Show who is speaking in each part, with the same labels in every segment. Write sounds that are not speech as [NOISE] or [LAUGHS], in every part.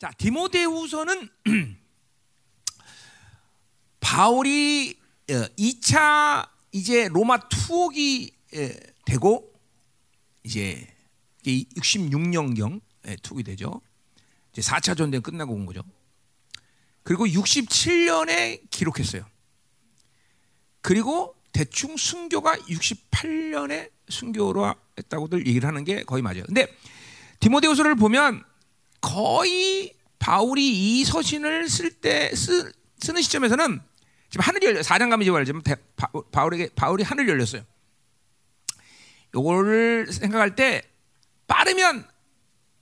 Speaker 1: 자, 디모데후서는 [CLEARS THROAT] 바울이 2차 이제 로마 투옥이 되고 이제 66년경 투옥이 되죠. 이제 4차 전쟁 끝나고 온 거죠. 그리고 67년에 기록했어요. 그리고 대충 순교가 68년에 순교로 했다고들 얘기를 하는 게 거의 맞아요. 근데 디모데후서를 보면 거의 바울이 이 서신을 쓸 때 쓰는 시점에서는 지금 하늘이 열려 4장 가면 이제 말하자면 바울에게 바울이 하늘 열렸어요. 요거를 생각할 때 빠르면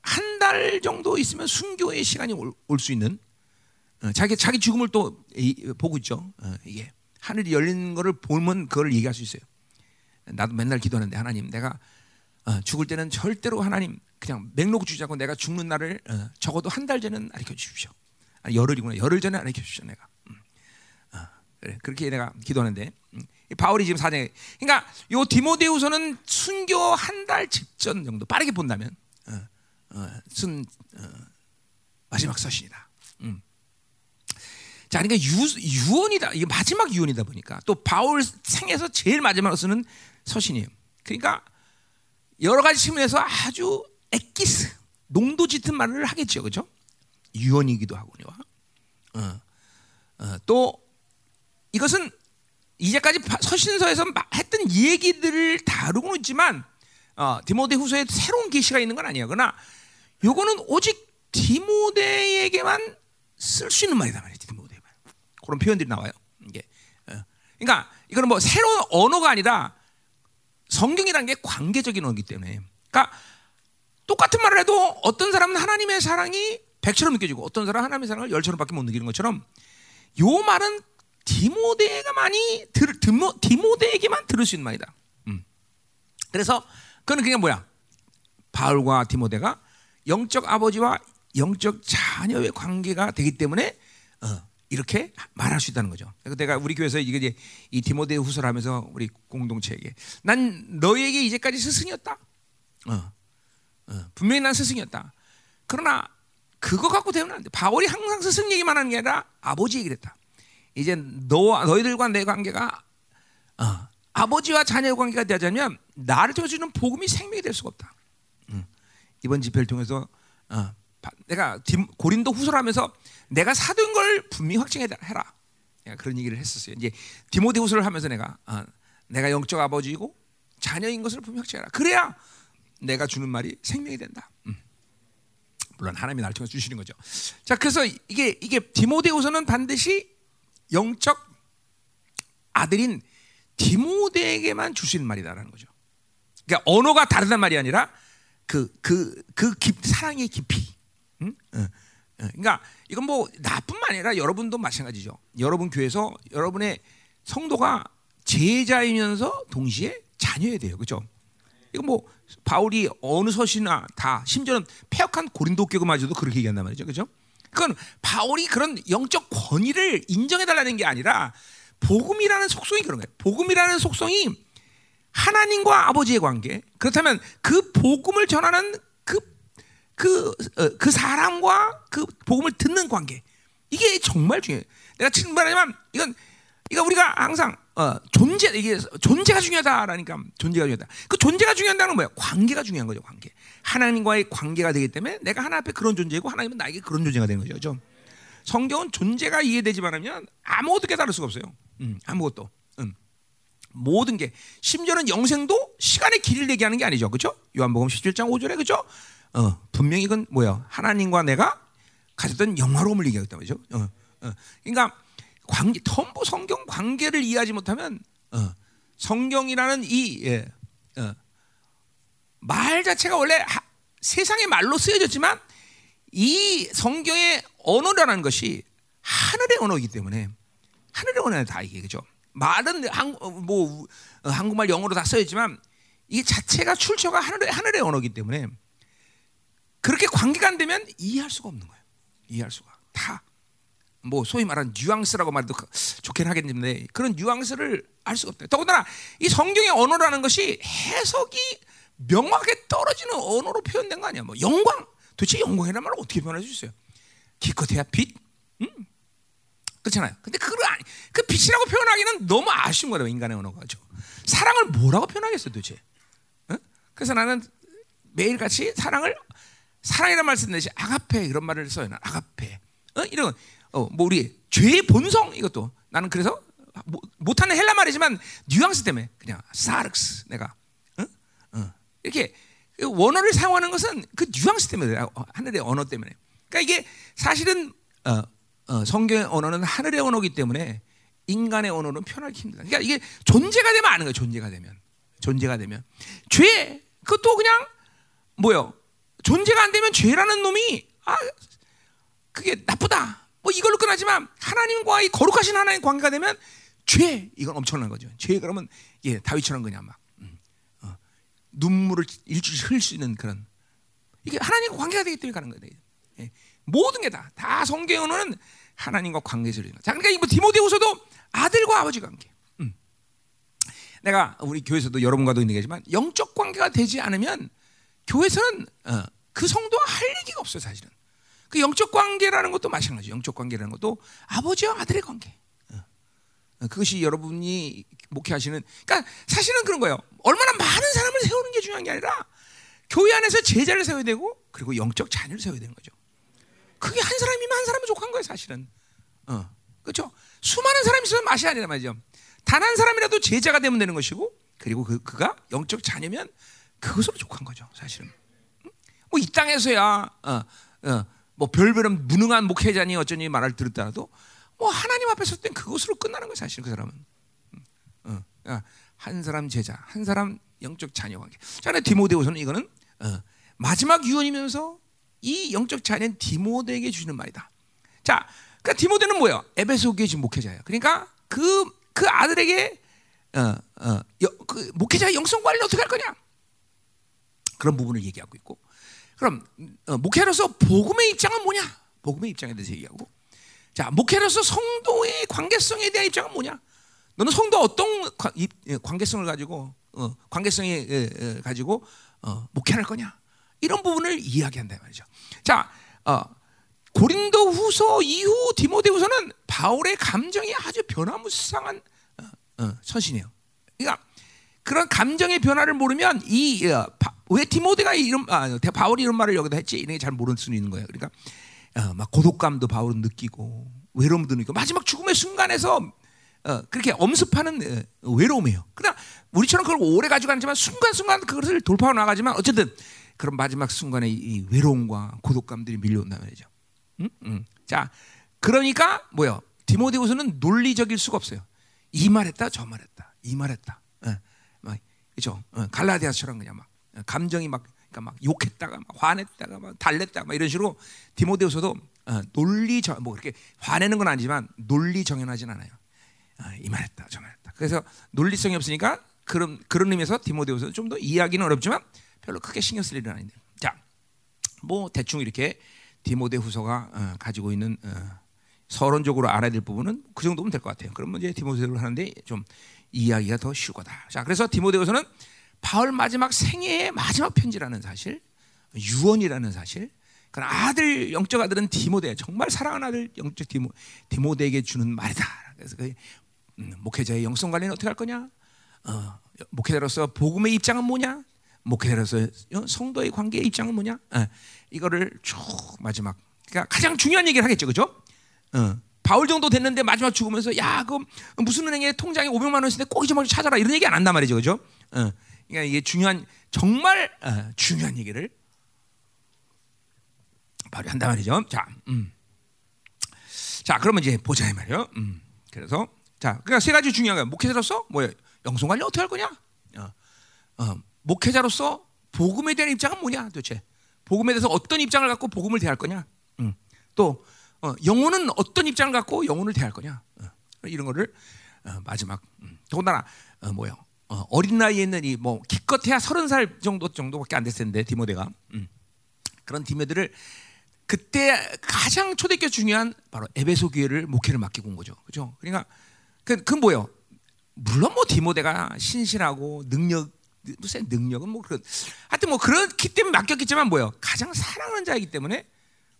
Speaker 1: 한 달 정도 있으면 순교의 시간이 올 수 있는 어, 자기 자기 죽음을 또 보고 있죠. 어, 이게 하늘이 열린 거를 보면 그걸 얘기할 수 있어요. 나도 맨날 기도하는데 하나님 내가 어, 죽을 때는 절대로 하나님 그냥 맥록 주지 않고 내가 죽는 날을 적어도 한 달 전은 알려 주십시오. 아니, 열흘이구나. 열흘 전에 알려 주십시오. 내가. 음. 그래 그렇게 내가 기도하는데 음. 바울이 지금 사장에 그러니까 요 디모데후서는 순교 한 달 직전 정도 빠르게 본다면 어, 어, 쓴 어, 마지막 서신이다. 음. 자, 그러니까 유, 유언이다. 이게 마지막 유언이다 보니까 또 바울 생에서 제일 마지막으로 쓰는 서신이에요. 그러니까 여러 가지 측면에서 아주 엑기스, 농도 짙은 말을 하겠죠, 그죠? 유언이기도 하고요. 어, 어, 또 이것은 이제까지 서신서에서 했던 얘기들을 다루고 있지만 어, 디모데 후서에 새로운 계시가 있는 건 아니야. 그러나 요거는 오직 디모데에게만 쓸 수 있는 말이다 말이지. 디모데만 그런 표현들이 나와요. 이게 어. 그러니까 이거는 뭐 새로운 언어가 아니라 성경이라는 게 관계적인 언어이기 때문에. 그러니까 똑같은 말을 해도 어떤 사람은 하나님의 사랑이 백처럼 느껴지고 어떤 사람은 하나님의 사랑을 열처럼밖에 못 느끼는 것처럼 요 말은 디모데가 많이 들, 디모, 디모데에게만 들을 수 있는 말이다. 음. 그래서 그는 그냥 뭐야? 바울과 디모데가 영적 아버지와 영적 자녀의 관계가 되기 때문에 어, 이렇게 말할 수 있다는 거죠. 그래서 내가 우리 교회에서 이게 이제 이 디모데 후서를 하면서 우리 공동체에게 난 너에게 이제까지 스승이었다. 어, 어, 분명히 난 스승이었다. 그러나 그거 갖고 되면 안 돼. 바울이 항상 스승 얘기만 하는 게 아니라 아버지 얘기를 했다. 이제 너와 너희들과 내 관계가 어, 아버지와 자녀의 관계가 되자면 나를 통해서 주는 복음이 생명이 될 수가 없다. 음. 이번 집회를 통해서 어, 내가 고린도 후서를 하면서 내가 사도인 걸 분명히 확증해라. 내가 그런 얘기를 했었어요. 이제 디모데 후서를 하면서 내가 어, 내가 영적 아버지이고 자녀인 것을 분명히 확증해라. 그래야 내가 주는 말이 생명이 된다. 음. 물론 하나님이 나를 통해서 주시는 거죠. 자, 그래서 이게 이게 디모데후서는 반드시 영적 아들인 디모데에게만 있는 말이다라는 거죠. 그러니까 언어가 다르단 말이 아니라 그 그 그 사랑의 깊이. 응? 어, 어. 그러니까 이건 뭐 나뿐만 아니라 여러분도 마찬가지죠. 여러분 교회에서 여러분의 성도가 제자이면서 동시에 자녀야 돼요. 그렇죠? 이거 뭐 바울이 어느 서시나 다 심지어는 폐역한 고린도 교회마저도 그렇게 얘기한단 말이죠. 그렇죠? 그건 바울이 그런 영적 권위를 인정해 달라는 게 아니라 복음이라는 속성이 그런 거예요. 복음이라는 속성이 하나님과 아버지의 관계. 그렇다면 그 복음을 전하는 그, 그, 어, 그 사람과 그 복음을 듣는 관계. 이게 정말 중요해요. 내가 지금 말하지만 이건, 이거 우리가 항상 어, 존재 이게 존재가 중요하다라니까 존재가 중요하다. 그 존재가 중요하다는 뭐야? 관계가 중요한 거죠. 관계. 하나님과의 관계가 되기 때문에 내가 하나 앞에 그런 존재고 하나님은 나에게 그런 존재가 되는 거죠. 그렇죠? 성경은 존재가 이해되지만 하면 아무것도 깨달을 수가 없어요. 음, 아무것도. 음. 모든 게 심지어는 영생도 시간의 길을 얘기하는 게 아니죠. 그렇죠? 요한복음 17장 5절에 그렇죠? 어, 분명히 이건 뭐야? 하나님과 내가 가졌던 영화로움을 얘기하겠다 말이죠. 어, 어. 그러니까 관계, 전부 성경 관계를 이해하지 못하면 어, 성경이라는 이 예, 어, 말 자체가 원래 하, 세상의 말로 쓰여졌지만 이 성경의 언어라는 것이 하늘의 언어이기 때문에 하늘의 언어는 다 이게 그죠. 말은 한, 뭐 어, 한국말 영어로 다 써있지만 이 자체가 출처가 하늘의 하늘의 언어이기 때문에 그렇게 관계가 안 되면 이해할 수가 없는 거예요. 이해할 수가 다 뭐 소위 말하는 뉘앙스라고 말해도 좋긴 하겠는데 그런 뉘앙스를 알 수가 없다. 더군다나 이 성경의 언어라는 것이 해석이 명확하게 떨어지는 언어로 표현된 거 아니야? 뭐 영광, 도대체 영광이라는 말을 어떻게 표현할 수 있어요? 기껏해야 빛? 음? 그렇잖아요. 근데 아니, 그 빛이라고 표현하기는 너무 아쉬운 거예요 인간의 언어가 죠 사랑을 뭐라고 표현하겠어 도대체? 어? 그래서 나는 매일같이 사랑을 사랑이라는 말 쓰는 대신 아가페 이런 말을 써요. 난 아가페. 어? 이런 어, 뭐 우리 죄의 본성 이것도 나는 그래서 못하는 헬라 말이지만 뉘앙스 때문에 그냥 사르스 내가 어? 어. 이렇게 원어를 사용하는 것은 그 뉘앙스 때문에 하늘의 언어 때문에. 그러니까 이게 사실은 어, 어, 성경의 언어는 하늘의 언어기 때문에 인간의 언어는 표현하기 힘들다. 그러니까 이게 존재가 되면 아는 거예요. 존재가 되면 존재가 되면 죄 그것도 그냥 뭐요? 존재가 안 되면 죄라는 놈이 아 그게 나쁘다. 뭐 이걸로 끝나지만 하나님과의 거룩하신 하나님 관계가 되면 죄 이건 엄청난 거죠. 죄 그러면 예 다윗처럼 그냥 막 음, 어, 눈물을 일주일 흘릴 수 있는 그런 이게 하나님과 관계가 되기 때문에 가는 거예요. 예, 모든 게 다다 성경은 하나님과 관계를 자 그러니까 이뭐 디모데후서도 아들과 아버지 관계. 음. 내가 우리 교회에서도 여러분과도 게지만 영적 관계가 되지 않으면 교회에서는 어, 그 성도가 할 얘기가 없어요 사실은. 그 영적 관계라는 것도 마찬가지. 영적 관계라는 것도 아버지와 아들의 관계. 어. 어, 그것이 여러분이 목회하시는. 그러니까 사실은 그런 거예요. 얼마나 많은 사람을 세우는 게 중요한 게 아니라 교회 안에서 제자를 세워야 되고 그리고 영적 자녀를 세워야 되는 거죠. 그게 한 사람이면 한 사람이 족한 거예요 사실은. 어, 그렇죠. 수많은 사람이 있으면 맛이 아니라 말이죠. 단 한 사람이라도 제자가 되면 되는 것이고 그리고 그, 그가 영적 자녀면 그것으로 족한 거죠, 사실은. 뭐 이 땅에서야 어, 어, 뭐 별별은 무능한 목회자니 어쩌니 말을 들었다라도 뭐 하나님 앞에 섰을 땐 그것으로 끝나는 거예요, 사실 그 사람은. 어, 어, 한 사람 제자, 한 사람 영적 자녀 관계. 자, 디모데후서는 이거는 어, 마지막 유언이면서 이 영적 자녀는 디모데에게 주는 말이다. 자, 그러니까 디모데는 뭐예요? 에베소 교회 지금 목회자예요. 그러니까 그그 그 아들에게 어, 어, 여, 그 목회자의 영성 관리를 어떻게 할 거냐? 그런 부분을 얘기하고 있고 그럼 어, 목회로서 복음의 입장은 뭐냐? 복음의 입장에 대해서 얘기하고 자 목회로서 성도의 관계성에 대한 입장은 뭐냐? 너는 성도 어떤 예, 관계성을 가지고 어, 관계성에 가지고 어, 목회할 거냐? 이런 부분을 이야기한다 말이죠. 자, 어, 고린도후서 이후 디모데후서는 바울의 감정이 아주 변화무쌍한 어, 어, 서신이에요. 그러니까 그런 감정의 변화를 모르면 이 어, 왜 디모데가 이런 아, 바울이 이런 말을 여기다 했지 이런 게 잘 모를 수 있는 거예요. 그러니까 어, 막 고독감도 바울은 느끼고 외로움도 느끼고 마지막 죽음의 순간에서 어, 그렇게 엄습하는 어, 외로움이에요. 그러나 우리처럼 그걸 오래 가지고 앉지만 순간순간 그것을 돌파해 나가지만 어쨌든 그런 마지막 순간에 이 외로움과 고독감들이 밀려온단 말이죠. 음? 음. 자, 그러니까 뭐요? 디모데후서는 논리적일 수가 없어요. 이 말했다, 저 말했다, 이 말했다. 그렇죠? 어, 갈라디아처럼 그냥 막 감정이 막 그러니까 막 욕했다가 막 화냈다가 막 달랬다가 막 이런 식으로 디모데후서도 어, 논리 뭐 그렇게 화내는 건 아니지만 논리 정연하진 않아요. 어, 이 말했다, 저 말했다. 그래서 논리성이 없으니까 그런 그런 의미에서 디모데후서는 좀 더 이해하기는 어렵지만 별로 크게 신경 쓸 일은 아닌데. 자, 뭐 대충 이렇게 디모데후서가 어, 가지고 있는 어, 서론적으로 알아야 될 부분은 그 정도면 될 것 같아요. 그러면 이제 디모데를 하는데 좀 이해하기가 더 쉬울 거다. 자, 그래서 디모데후서는 바울 마지막 생애의 마지막 편지라는 사실, 유언이라는 사실. 그 아들 영적 아들은 디모데 정말 사랑하는 아들 영적 디모 디모데에게 주는 말이다. 그래서 그 음, 목회자의 영성 관리는 어떻게 할 거냐? 어, 목회자로서 복음의 입장은 뭐냐? 목회자로서 성도의 관계의 입장은 뭐냐? 어, 이거를 쭉 마지막 그러니까 가장 중요한 얘기를 하겠죠, 그죠? 어, 바울 정도 됐는데 마지막 죽으면서 야, 그 무슨 은행에 통장에 500만 원 있는데 꼭 잊어먹지 찾아라 이런 얘기 안 한단 말이죠, 그죠? 어, 그러니까 이게 중요한 정말 어, 중요한 얘기를 바로 한단 말이죠. 자, 음. 자, 그러면 이제 보자 이 말이요. 음. 그래서 자, 그러니까 세 가지 중요한 거야. 목회자로서 뭐야? 영성 관리 어떻게 할 거냐? 어, 어, 목회자로서 복음에 대한 입장은 뭐냐? 도대체 복음에 대해서 어떤 입장을 갖고 복음을 대할 거냐? 음. 또 어, 영혼은 어떤 입장을 갖고 영혼을 대할 거냐? 어, 이런 거를 어, 마지막 음. 더군다나 어, 뭐요? 어, 어린 나이에 있는 이 뭐 기껏해야 서른 살 정도 정도밖에 안 됐을 텐데 디모데가 음. 그런 디모데를 그때 가장 초대교 중요한 바로 에베소 교회를 목회를 맡기고 온 거죠. 그죠? 그러니까 그, 그 뭐요? 물론 뭐 디모데가 신실하고 능력 무슨 능력은 뭐 그런 하여튼 뭐 그렇기 때문에 맡겼겠지만 뭐요? 가장 사랑하는 자이기 때문에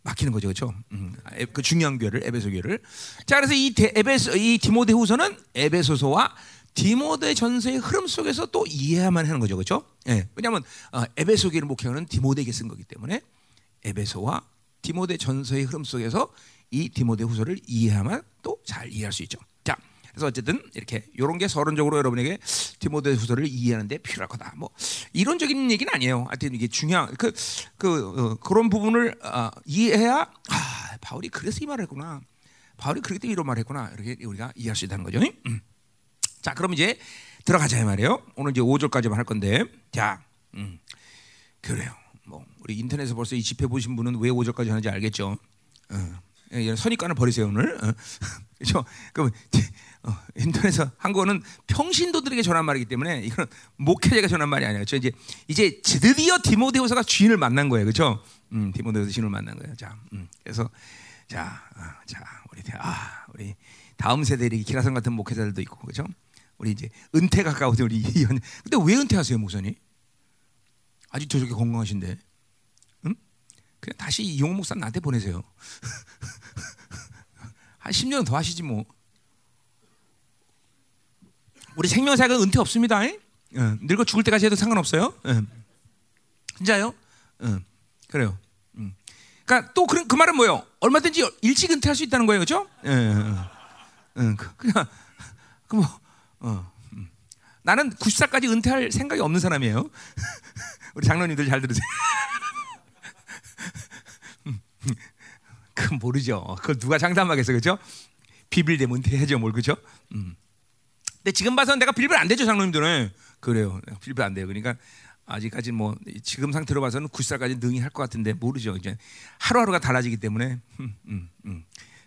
Speaker 1: 막히는 거죠, 그렇죠? 음, 에- 그 중요한 교회를 에베소 교회를. 자, 그래서 이 데, 에베소 이 디모데후서는 에베소서와 디모데 전서의 흐름 속에서 또 이해야만 하는 거죠, 그렇죠? 예, 왜냐하면 어, 에베소 교회를 목회하는 디모데에게 쓴 거기 때문에 에베소와 디모데 전서의 흐름 속에서 이 디모데 후서를 이해하면 또 잘 이해할 수 있죠. 자, 그래서 어쨌든 이렇게 이런 게 서론적으로 여러분에게 디모데후서를 이해하는데 필요할 거다. 뭐 이론적인 얘기는 아니에요. 하여튼 이게 중요한 그그 어, 그런 부분을 어, 이해해야 아 바울이 그래서 이 말을 했구나. 바울이 그렇기 때문에 이런 말을 했구나. 이렇게 우리가 이해할 수 있다는 거죠. 음. 자, 그럼 이제 들어가자 이 말이에요. 오늘 이제 5절까지만 할 건데. 자, 음. 그래요. 뭐 우리 인터넷에서 벌써 이 집회 보신 분은 왜 5절까지 하는지 알겠죠. 어. 예, 선입관을 버리세요 오늘. 어. [LAUGHS] 그렇죠? 그럼 어, 인터넷에서 한 거는 평신도들에게 전한 말이기 때문에 이건 목회자가 전한 말이 아니에요. 저 이제 이제 드디어 디모데후서가 주인을 만난 거예요, 그렇죠? 음, 디모데후서 주인을 만난 거예요. 자, 음, 그래서 자, 아, 자 우리 대- 아 우리 다음 세대들이 기라성 같은 목회자들도 있고 그렇죠? 우리 이제 은퇴 가까우신 우리 이현. 근데 왜 은퇴하세요, 목사님? 아직 저렇게 건강하신데. 응? 그냥 다시 이용 목사 나한테 보내세요. [LAUGHS] 한 10년 더 하시지 뭐. 우리 생명사가 은퇴 없습니다. 예? 예, 늙어 죽을 때까지 해도 상관없어요. 예. 진짜요? 예, 그래요. 음. 그러니까 또 그런 그 말은 뭐예요? 얼마든지 일찍 은퇴할 수 있다는 거예요, 그렇죠? 예, 예, 예. 예, 그- 그냥 그뭐 어, 음. 나는 90살까지 은퇴할 생각이 없는 사람이에요. [LAUGHS] 우리 장로님들 잘 들으세요. [LAUGHS] 그 모르죠. 그걸 누가 장담하겠어, 그렇죠? 비빌 되면 은퇴해야죠, 뭘 그렇죠? 음. 근데 지금 봐서는 내가 빌빌 안 되죠, 장로님들은. 그래요. 빌빌 안 돼요. 그러니까 아직까지 뭐 지금 상태로 봐서는 90살까지 능히 할 것 같은데 모르죠. 이제 하루하루가 달라지기 때문에 음, 음, 음.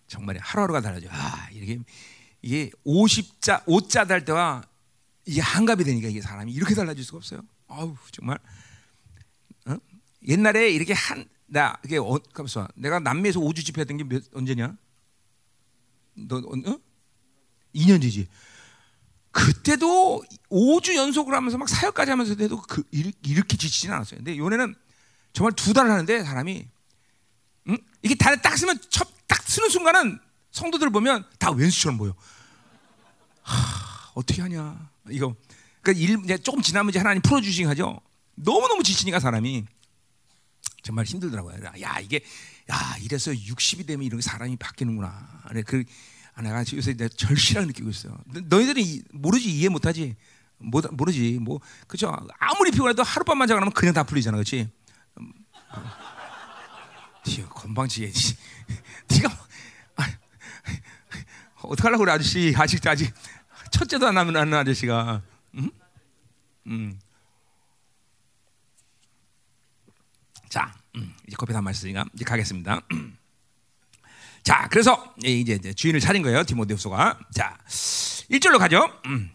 Speaker 1: 정말 하루하루가 달라져. 아, 이게 이게 50자 5자 달 때와 이게 한갑이 되니까 이게 사람이 이렇게 달라질 수가 없어요. 아우, 정말 어? 옛날에 이렇게 한 나 이게 어, 가만있어. 내가 남미에서 5주 집회했던 게 몇, 언제냐? 너 어? 2년 뒤지. 그때도 5주 연속을 하면서 막 사역까지 하면서 해도 그 일- 이렇게 지치진 않았어요. 근데 요새는 정말 두 달을 하는데 사람이 응? 이게 다리 딱 쓰면 첫, 딱 쓰는 순간은 성도들 보면 다 왼수처럼 보여. 하, 어떻게 하냐 이거. 그러니까 일 이제 조금 지나면 이제 하나님 풀어주시긴 하죠. 너무 너무 지치니까 사람이 정말 힘들더라고요. 야 이게 야 이래서 60이 되면 이렇게 사람이 바뀌는구나. 그래 그 아, 내가 요새 내가 절실하게 느끼고 있어요. 너- 너희들이 이- 모르지 이해 못하지. 못, 모르지. 뭐 그죠 아무리 피곤해도 하룻밤만 자고 나면 그냥 다 풀리잖아 그렇지 티 건방지게. 네가 뭐- 아, 어떡하려고 그래 아저씨. 아직 아직 첫째도 안 나면 하는 아저씨가. 음? 음. 자 음, 이제 커피 다 마셨으니까 이제 가겠습니다 [CLEARS THROAT] 자 그래서 이제 주인을 차린 거예요 디모데후서가 자 1절로 가죠 음.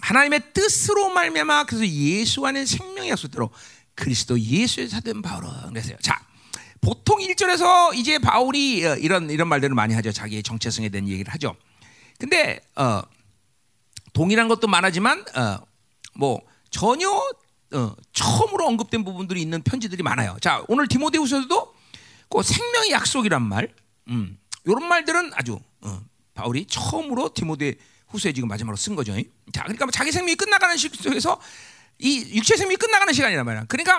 Speaker 1: 하나님의 뜻으로 말미암아 그래서 예수 안에 생명의 약속대로 그리스도 예수의 사된 바울은 그랬어요. 자, 보통 1절에서 이제 바울이 어, 이런 이런 말들을 많이 하죠. 자기의 정체성에 대한 얘기를 하죠. 근데 어, 동일한 것도 많아지만 어, 뭐 전혀 어, 처음으로 언급된 부분들이 있는 편지들이 많아요. 자, 오늘 디모데후서도 그 생명의 약속이란 말, 음, 이런 말들은 아주 어, 바울이 처음으로 디모데 후서에 지금 마지막으로 쓴 거죠. 자, 그러니까 뭐 자기 생명이 끝나가는 시기 속에서 이 육체 생명이 끝나가는 시간이란 말이야. 그러니까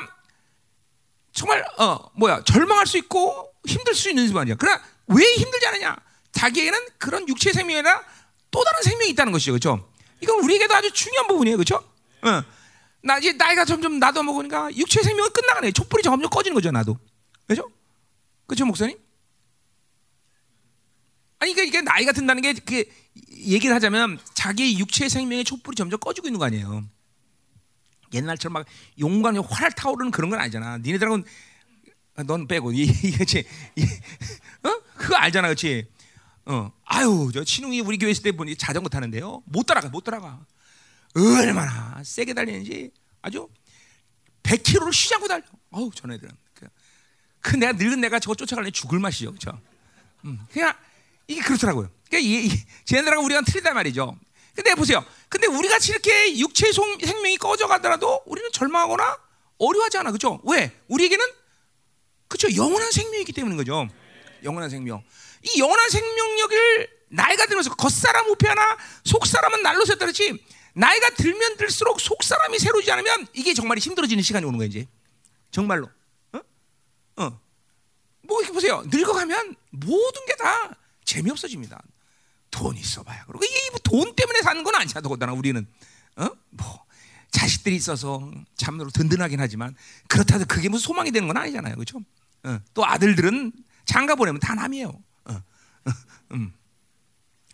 Speaker 1: 정말 어 뭐야 절망할 수 있고 힘들 수 있는 말이야. 그러나 왜 힘들지 않느냐? 자기에게는 그런 육체 생명이 아니라 또 다른 생명이 있다는 것이죠, 그렇죠? 이건 우리에게도 아주 중요한 부분이에요, 그렇죠? 어. 나 이제 나이가 점점 나도 먹으니까 육체 생명이 끝나가네. 촛불이 점점 꺼지는 거죠, 나도. 그렇죠? 그렇죠, 목사님? 아니 그러니까 이게 나이가 든다는 게 그 얘기를 하자면 자기의 육체의 생명의 촛불이 점점 꺼지고 있는 거 아니에요. 옛날처럼 막 용광이 활 타오르는 그런 건 아니잖아. 니네들하고는 아, 넌 빼고 이 이거지. 어? 그거 알잖아, 그렇지? 어. 아유, 저 친웅이 우리 교회 있을 때 보니 자전거 타는데요. 못 따라가, 못 따라가. 얼마나 세게 달리는지 아주 100km를 쉬지 않고 달려. 어우, 전 애들은. 그, 그 내가 늙은 내가 저거 쫓아가려니 죽을 맛이죠, 그렇죠? 음, 그냥 이게 그렇더라고요. 그러니까 쟤네들하고 우리가 틀리단 말이죠. 근데 보세요. 근데 우리 같이 이렇게 육체의 송- 생명이 꺼져가더라도 우리는 절망하거나 어려워하지 않아, 그렇죠? 왜? 우리에게는 그렇죠. 영원한 생명이기 때문인 거죠. 영원한 생명. 이 영원한 생명력을 나이가 들면서 겉사람 우패하나 속사람은 날로 샜다 그렇지. 나이가 들면 들수록 속사람이 새로지 않으면 이게 정말 힘들어지는 시간이 오는 거야 이제. 정말로. 어? 어. 뭐 이렇게 보세요. 늙어가면 모든 게 다 재미없어집니다. 돈 있어봐야. 그리고 이게 뭐돈 때문에 사는 건 아니야. 더군다나 우리는 어? 뭐 자식들이 있어서 참으로 든든하긴 하지만 그렇다고 그게 무슨 소망이 되는 건 아니잖아요, 그렇죠? 어. 또 아들들은 장가 보내면 다 남이에요. 어. 어. 음.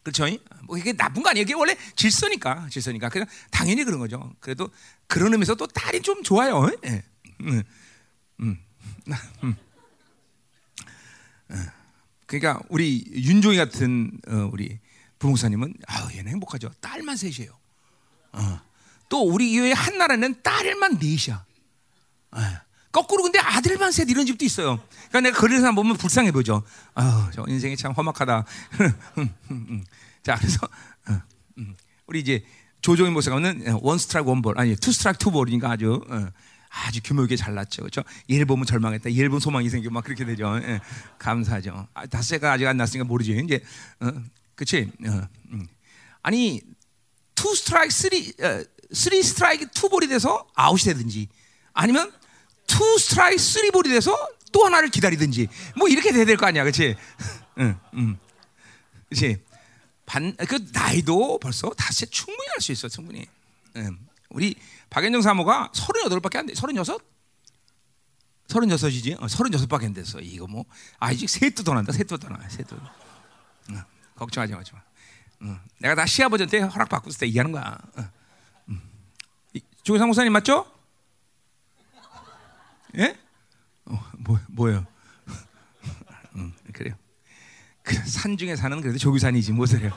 Speaker 1: 그렇죠? 뭐 이게 나쁜 거 아니에요. 이게 원래 질서니까, 질서니까 그냥 당연히 그런 거죠. 그래도 그런 의미에서 또 딸이 좀 좋아요. 예. 음. 음. [LAUGHS] 음. 그러니까 우리 윤종이 같은 어, 우리 부목사님은 아 얘는 행복하죠. 딸만 셋이에요. 어. 또 우리 교회 한 나라는 딸만 넷이야. 어. 거꾸로 근데 아들만 셋 이런 집도 있어요. 그러니까 내가 그런 사람 보면 불쌍해 보죠. 아저 인생이 참 험악하다. [LAUGHS] 자 그래서 어, 음. 우리 이제 조종인 목사가는 one 스트라이크 one 볼 아니 two 스트라이크 two 볼이니까 아주 어, 아주 규모 있게 잘났죠. 그렇죠? 얘를 보면 절망했다. 얘를 보면 소망이 생기고 막 그렇게 되죠. 예, 감사하죠. 아, 다섯째가 아직 안 났으니까 모르지. 이제 어, 그치? 어, 음. 아니 two 스트라이크 three 어, three 스트라이크 two 볼이 돼서 아웃이 되든지 아니면 two 스트라이크 three 볼이 돼서 또 하나를 기다리든지 뭐 이렇게 돼야 될 거 아니야, 그렇지? 응, 응, 그렇지? 반, 그 나이도 벌써 다섯째 충분히 할 수 있어, 충분히. 응. 우리 박연정 사모가 38밖에 안 돼. 36? 36이지? 어, 36밖에 안 됐어. 이거 뭐 아직 셋도 더 난다. 셋도 더 나. 셋도. 어, 걱정하지 마. 어, 내가 다 시아버지한테 허락 받고 있을 때 얘기하는 거야. 어, 음. 조교상 목사님 맞죠? 예? 어, 뭐 뭐예요? [LAUGHS] 음, 그래요. 그 산 중에 사는 그래도 무엇을 해요?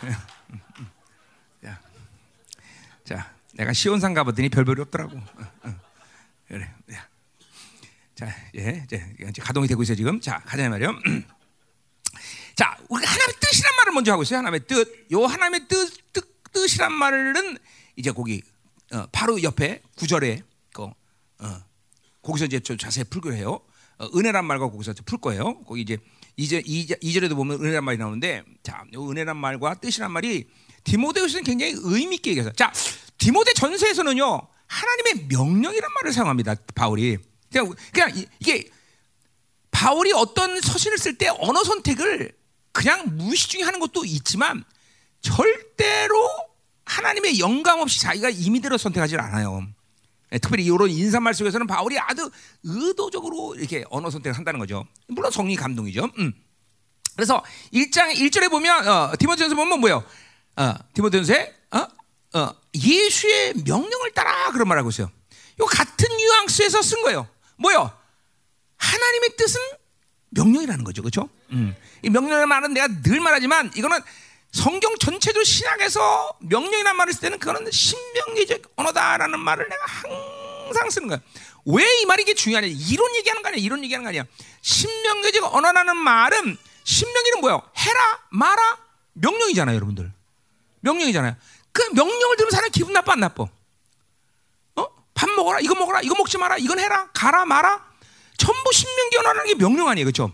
Speaker 1: [LAUGHS] 자, 자. 내가 시온산 가봤더니 별별이 없더라고. 어, 어. 그래. 자, 예, 이제 가동이 되고 있어 지금. 자, 가자 말이요. [CLEARS THROAT] 자, 우리 하나님의 뜻이란 말을 먼저 하고 있어요. 하나님의 뜻. 요 하나님의 뜻, 뜻 뜻이란 말은 이제 거기 어, 바로 옆에 구절에 그 어, 거기서 이제 좀 자세히 풀고 해요. 어, 은혜란 말과 거기서 풀 거예요. 거기 이제 이제 이절에도 보면 은혜란 말이 나오는데 자, 요 은혜란 말과 뜻이란 말이 디모데후서는 굉장히 의미 있게 얘기해서 자, 디모데 전서에서는요 하나님의 명령이란 말을 사용합니다. 바울이 그냥 그냥 이게 바울이 어떤 서신을 쓸 때 언어 선택을 그냥 무의식 중에 하는 것도 있지만 절대로 하나님의 영감 없이 자기가 임의대로 선택하지 않아요. 예, 특별히 이런 인사말 속에서는 바울이 아주 의도적으로 이렇게 언어 선택을 한다는 거죠. 물론 성리 감동이죠. 음. 그래서 1장 1절에 보면 어, 디모데전서 보면 뭐예요? 어, 디모데전서에 어? 어, 예수의 명령을 따라 그런 말하고 있어요. 이 같은 뉘앙스에서 쓴 거예요. 뭐요? 하나님의 뜻은 명령이라는 거죠, 그렇죠? 음. 이 명령이라는 말은 내가 늘 말하지만 이거는 성경 전체적으로 신약에서 명령이라는 말을 쓸 때는 그거는 신명리적 언어다라는 말을 내가 항상 쓰는 거야. 왜 이 말이 이게 중요하냐? 이론 얘기하는 거 아니야? 이론 얘기하는 거 아니야? 신명리적 언어라는 말은 신명기는 뭐요? 해라, 마라, 명령이잖아요, 여러분들. 명령이잖아요. 그 명령을 들으면 사람 기분 나빠 안 나빠? 어? 밥 먹어라, 이거 먹어라, 이거 먹지 마라, 이건 해라, 가라, 마라. 전부 신명기 언어라는 게 명령 아니에요, 그렇죠?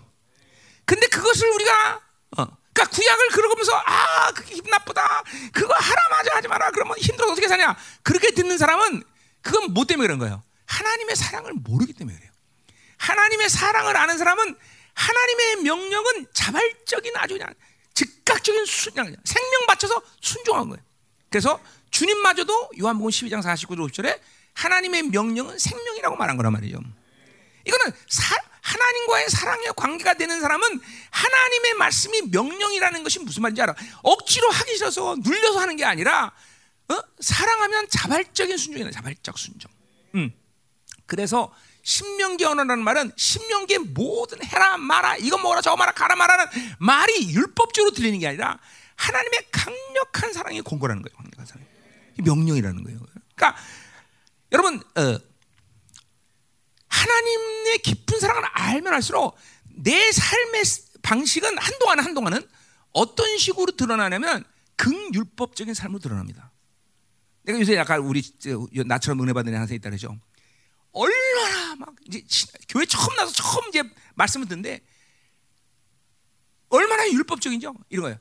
Speaker 1: 근데 그것을 우리가 어, 그러니까 구약을 그러면서 아 그게 기분 나쁘다, 그거 하라 마자 하지 마라. 그러면 힘들어 어떻게 사냐? 그렇게 듣는 사람은 그건 뭐 때문에 그런 거예요? 하나님의 사랑을 모르기 때문에 그래요. 하나님의 사랑을 아는 사람은 하나님의 명령은 자발적인 아주 그냥 즉각적인 순, 생명 바쳐서 순종한 거예요. 그래서 주님마저도 요한복음 12장 49절 50절에 하나님의 명령은 생명이라고 말한 거란 말이죠. 이거는 사, 하나님과의 사랑의 관계가 되는 사람은 하나님의 말씀이 명령이라는 것이 무슨 말인지 알아. 억지로 하기 싫어서 눌려서 하는 게 아니라 어? 사랑하면 자발적인 순종이다. 자발적 순종. 음. 그래서 신명기 언어라는 말은 신명기의 모든 해라 마라 이거 먹어라 저거 마라 가라 마라는 말이 율법적으로 들리는 게 아니라 하나님의 강력한 사랑이 공고라는 거예요. 강력한 사랑. 명령이라는 거예요. 그러니까 여러분 어, 하나님의 깊은 사랑을 알면 알수록 내 삶의 방식은 한동안 한동안은 어떤 식으로 드러나냐면 극율법적인 삶으로 드러납니다. 내가 요새 약간 우리 나처럼 은혜 받는 애 항상 있다 그러죠. 얼마나 막 이제 신- 교회 처음 나서 처음 이제 말씀을 듣는데 얼마나 율법적인죠 이런 거예요.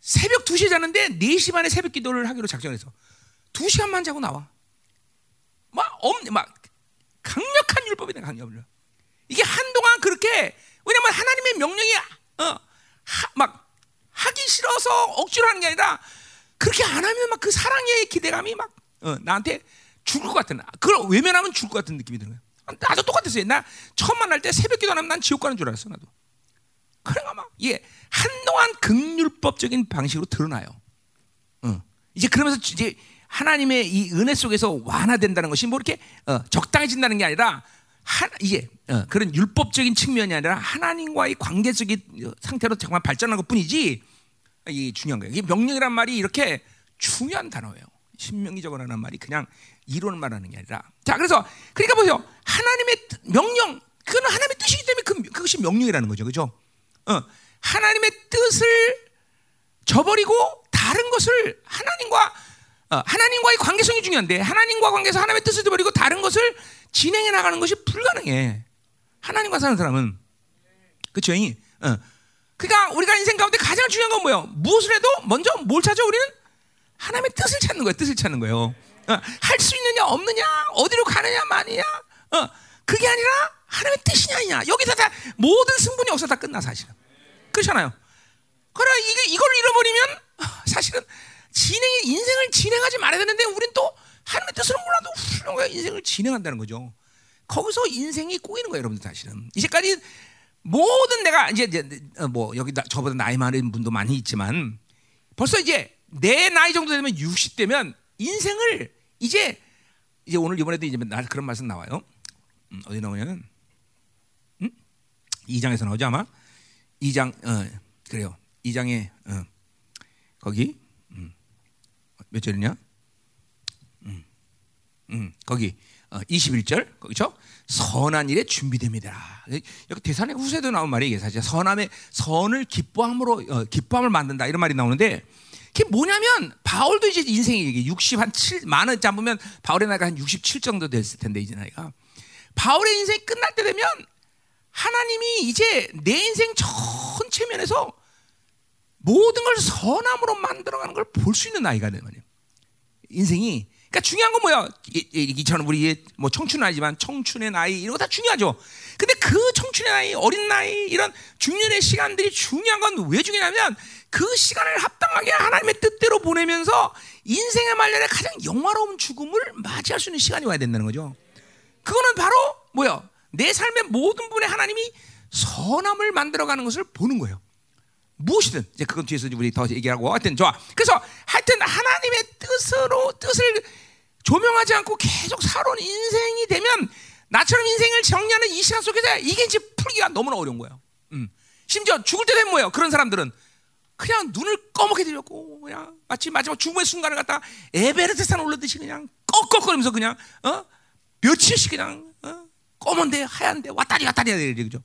Speaker 1: 새벽 2시에 자는데 4시 반에 새벽 기도를 하기로 작정해서 2시간만 자고 나와. 막, 엄, 막 강력한 율법이다 강력한 이게 한동안 그렇게 왜냐면 하나님의 명령이 어, 하, 막 하기 싫어서 억지로 하는 게 아니라 그렇게 안 하면 막 그 사랑의 기대감이 막 어, 나한테 죽을 것 같은 그걸 외면하면 죽을 것 같은 느낌이 드는 거야. 나도 똑같았어요. 나 처음 만날 때 새벽 기도 안 하면 난 지옥 가는 줄 알았어 나도. 그래가 막 예, 한동안 극율법적인 방식으로 드러나요. 어. 이제 그러면서 이제 하나님의 이 은혜 속에서 완화된다는 것이 뭐 이렇게 어, 적당해진다는 게 아니라 하, 이게 어, 그런 율법적인 측면이 아니라 하나님과의 관계적인 상태로 정말 발전한 것뿐이지 이게 중요한 거예요. 이 명령이란 말이 이렇게 중요한 단어예요. 신명기적으로라는 말이 그냥 이론을 말하는 게 아니라 자 그래서 그러니까 보세요 하나님의 뜻, 명령 그건 하나님의 뜻이기 때문에 그, 그것이 명령이라는 거죠, 그죠? 어, 하나님의 뜻을 저버리고 다른 것을 하나님과 어, 하나님과의 관계성이 중요한데 하나님과 관계에서 하나님의 뜻을 저버리고 다른 것을 진행해 나가는 것이 불가능해. 하나님과 사는 사람은 그렇죠? 어. 그러니까 우리가 인생 가운데 가장 중요한 건 뭐예요? 무엇을 해도 먼저 뭘 찾아 우리는 하나님의 뜻을 찾는 거예요. 뜻을 찾는 거예요. 어, 할수 있느냐 없느냐 어디로 가느냐 마느냐 어, 그게 아니라 하나님의 뜻이냐 아니냐 여기서 다 모든 승분이 여기서 다 끝나 사실은 그렇잖아요. 그래 이게 이걸 잃어버리면 사실은 진행이 인생을 진행하지 말아야 되는데 우린 또 하나님의 뜻을 몰라도 훌륭하게 인생을 진행한다는 거죠. 거기서 인생이 꼬이는 거예요, 여러분들 사실은. 이제까지 모든 내가 이제, 이제 어, 뭐 여기 나, 저보다 나이 많은 분도 많이 있지만 벌써 이제 내 나이 정도 되면 60대면 인생을 이제 이제 오늘 이번에도 이제 날 그런 말씀 나와요. 음, 어디 나오냐면 음? 2장에서 나오죠 아마 2장 어, 그래요. 2장에 어, 거기 음, 몇 절이냐? 음, 음, 거기 어, 21절 거기죠. 선한 일에 준비됩니다. 여기 대산의 후세도 나온 말이 이게 사실 선함의 선을 기뻐함으로 어, 기뻐함을 만든다 이런 말이 나오는데 그게 뭐냐면 바울도 이제 인생이 이게 60한 7 많은 잡으면 바울의 나이가 한 67 정도 됐을 텐데 이제 나이가 바울의 인생이 끝날 때 되면 하나님이 이제 내 인생 전체 면에서 모든 걸 선함으로 만들어가는 걸 볼 수 있는 나이가 되는 거예요. 인생이 그러니까 중요한 건 뭐야? 이처럼 우리 뭐 청춘 나이지만 청춘의 나이 이런 거 다 중요하죠. 근데 그 청춘의 나이, 어린 나이 이런 중년의 시간들이 중요한 건 왜 중요하냐면 그 시간을 합당하게 하나님의 뜻대로 보내면서 인생의 말년에 가장 영화로운 죽음을 맞이할 수 있는 시간이 와야 된다는 거죠. 그거는 바로 뭐야? 내 삶의 모든 부분에 하나님이 선함을 만들어가는 것을 보는 거예요. 무엇이든 이제 그건 뒤에서 우리 더 얘기하고 하여튼 좋아. 그래서 하여튼 하나님의 뜻으로 뜻을 조명하지 않고 계속 살아온 인생이 되면 나처럼 인생을 정리하는 이 시간 속에서 이게 이제 풀기가 너무나 어려운 거예요. 음. 심지어 죽을 때 되면 뭐예요? 그런 사람들은 그냥 눈을 꺼먹게 들렸고 그냥 마치 마지막 죽음의 순간을 갖다 에베레스트 산 올라듯이 그냥 꺽꺽거리면서 그냥 어 며칠씩 그냥 어? 검은데 하얀데 왔다리 갔다리 해야 되죠, 그죠?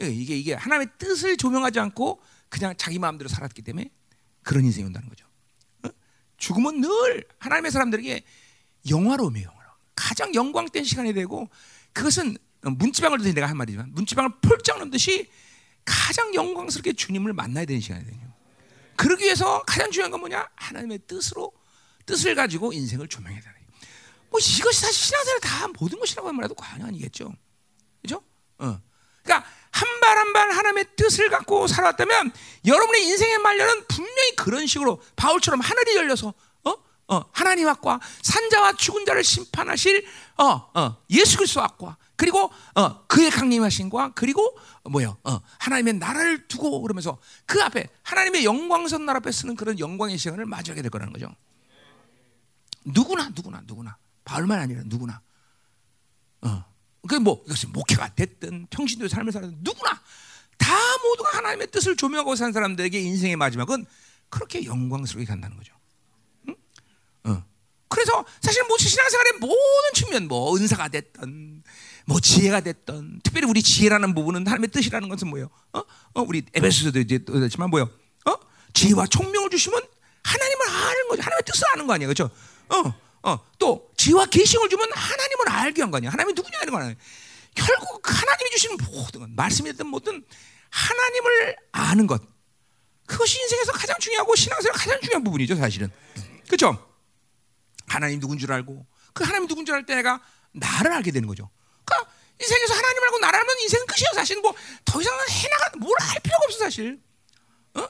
Speaker 1: 예, 이게 이게 하나님의 뜻을 조명하지 않고 그냥 자기 마음대로 살았기 때문에 그런 인생이 온다는 거죠. 어? 죽음은 늘 하나님의 사람들에게 영화로움이에요. 영화로움. 가장 영광된 시간이 되고 그것은 문지방을 도 내가 한 말이지만 문지방을 폴짝 넣듯이 가장 영광스럽게 주님을 만나야 되는 시간이거든요. 그러기 위해서 가장 중요한 건 뭐냐? 하나님의 뜻으로 뜻을 가지고 인생을 조명해야 되는. 뭐 이것이 사실 신앙생활 다 모든 것이라고 말해도 과언이 아니겠죠. 그죠? 어. 그러니까 한 발 한 발 하나님의 뜻을 갖고 살아왔다면 여러분의 인생의 말년은 분명히 그런 식으로 바울처럼 하늘이 열려서 어? 어, 하나님 앞과 산자와 죽은 자를 심판하실 어, 어, 예수 그리스도 앞과 그리고 어, 그의 강림하신과 그리고 뭐요? 어, 하나님의 나라를 두고 그러면서 그 앞에 하나님의 영광선 나라 앞에 쓰는 그런 영광의 시간을 맞이하게 될 거라는 거죠. 누구나 누구나 누구나 바울만 아니라 누구나 어. 그뭐 이것이 목회가 됐든 평신도의 삶을 살든 누구나 다 모두가 하나님의 뜻을 조명하고 산 사람들에게 인생의 마지막은 그렇게 영광스럽게 간다는 거죠. 그래서 사실 뭐 신앙생활의 모든 측면, 뭐 은사가 됐던, 뭐 지혜가 됐던, 특별히 우리 지혜라는 부분은 하나님의 뜻이라는 것은 뭐예요? 어? 어 우리 에베소서도 이제 그렇지만 뭐요? 어? 지혜와 총명을 주시면 하나님을 아는 거죠. 하나님의 뜻을 아는 거 아니에요, 그렇죠? 어, 어, 또 지와 계시을 주면 하나님을 알게 한 거 아니야. 하나님이 누구냐 이런 거는 결국 하나님이 주시는 모든 것, 말씀이 됐든 뭐든 하나님을 아는 것. 그것이 인생에서 가장 중요하고 신앙생활 가장 중요한 부분이죠, 사실은. 그렇죠? 하나님 누군 줄 알고 그 하나님 누군 줄 알 때 내가 나를 알게 되는 거죠. 그러니까 인생에서 하나님 알고 나를 알면 인생은 끝이에요. 사실 뭐 더 이상은 해나가 뭘 할 필요가 없어 사실. 어?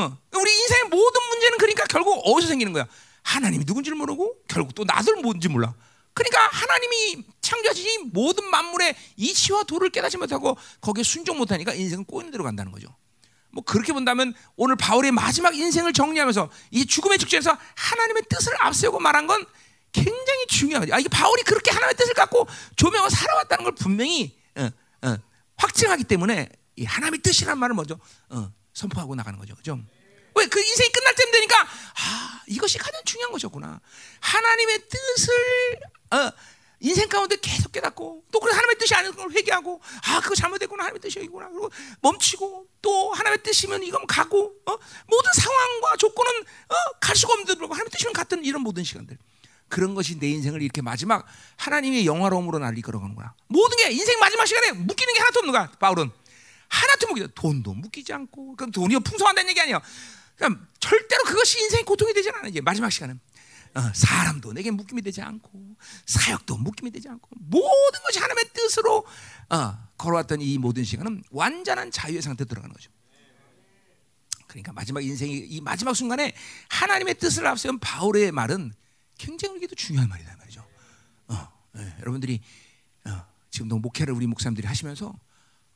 Speaker 1: 어. 우리 인생의 모든 문제는 그러니까 결국 어디서 생기는 거야? 하나님이 누군지를 모르고 결국 또 나들 뭔지 몰라. 그러니까 하나님이 창조하신 모든 만물의 이치와 도를 깨닫지 못하고 거기에 순종 못하니까 인생은 꼬이는 대로 간다는 거죠. 뭐 그렇게 본다면 오늘 바울의 마지막 인생을 정리하면서 이 죽음의 직전에서 하나님의 뜻을 앞세우고 말한 건 굉장히 중요하죠. 아, 이게 바울이 그렇게 하나님의 뜻을 갖고 조명을 살아왔다는 걸 분명히 어, 어, 확증하기 때문에 이 하나님의 뜻이란 말을 먼저 어, 선포하고 나가는 거죠. 그죠? 왜 그 인생이 끝날 때 되니까 아 이것이 가장 중요한 것이었구나. 하나님의 뜻을 어, 인생 가운데 계속 깨닫고 또 그래서 하나님의 뜻이 아닌 걸 회개하고 아 그거 잘못됐구나 하나님의 뜻이 여기구나 그리고 멈추고 또 하나님의 뜻이면 이건 가고 어? 모든 상황과 조건은 어? 갈 수가 없는 데로 하나님의 뜻이면 같은 이런 모든 시간들. 그런 것이 내 인생을 이렇게 마지막 하나님의 영화로움으로 날 이끌어가는구나. 모든 게 인생 마지막 시간에 묶이는 게 하나도 없는 거야 바울은. 하나도 묶이지 돈도 묶이지 않고. 그럼 돈이 풍성한다는 얘기 아니야 그럼 절대로 그것이 인생의 고통이 되지는 않아 이제 마지막 시간은. 어, 사람도 내게 묶임이 되지 않고 사역도 묶임이 되지 않고 모든 것이 하나님의 뜻으로 어, 걸어왔던 이 모든 시간은 완전한 자유의 상태에 들어가는 거죠. 그러니까 마지막 인생이 이 마지막 순간에 하나님의 뜻을 앞세운 바울의 말은 굉장히 우리도 중요한 말이다 말이죠. 어, 네, 여러분들이 어, 지금도 목회를 우리 목사님들이 하시면서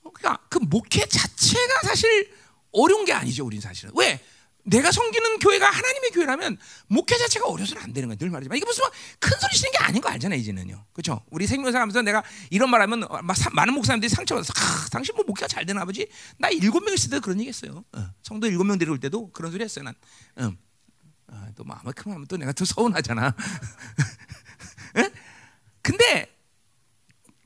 Speaker 1: 어, 그러니까 그 목회 자체가 사실 어려운 게 아니죠. 우리는 사실은 왜? 내가 섬기는 교회가 하나님의 교회라면 목회 자체가 어려서는 안 되는 거예요. 늘 말하지만 이게 무슨 큰 소리 치는 게 아닌 거 알잖아요. 이제는요. 그렇죠? 우리 생명사 하면서 내가 이런 말하면 많은 목사님들이 상처받아서 아, 당신 뭐 목회가 잘 되나 아버지? 나 일곱 명 있을 때 그런 얘기 했어요. 어, 성도 일곱 명 데려올 때도 그런 소리 했어요. 난. 어. 어, 또 크면 하면 또 내가 또 서운하잖아. [LAUGHS] 근데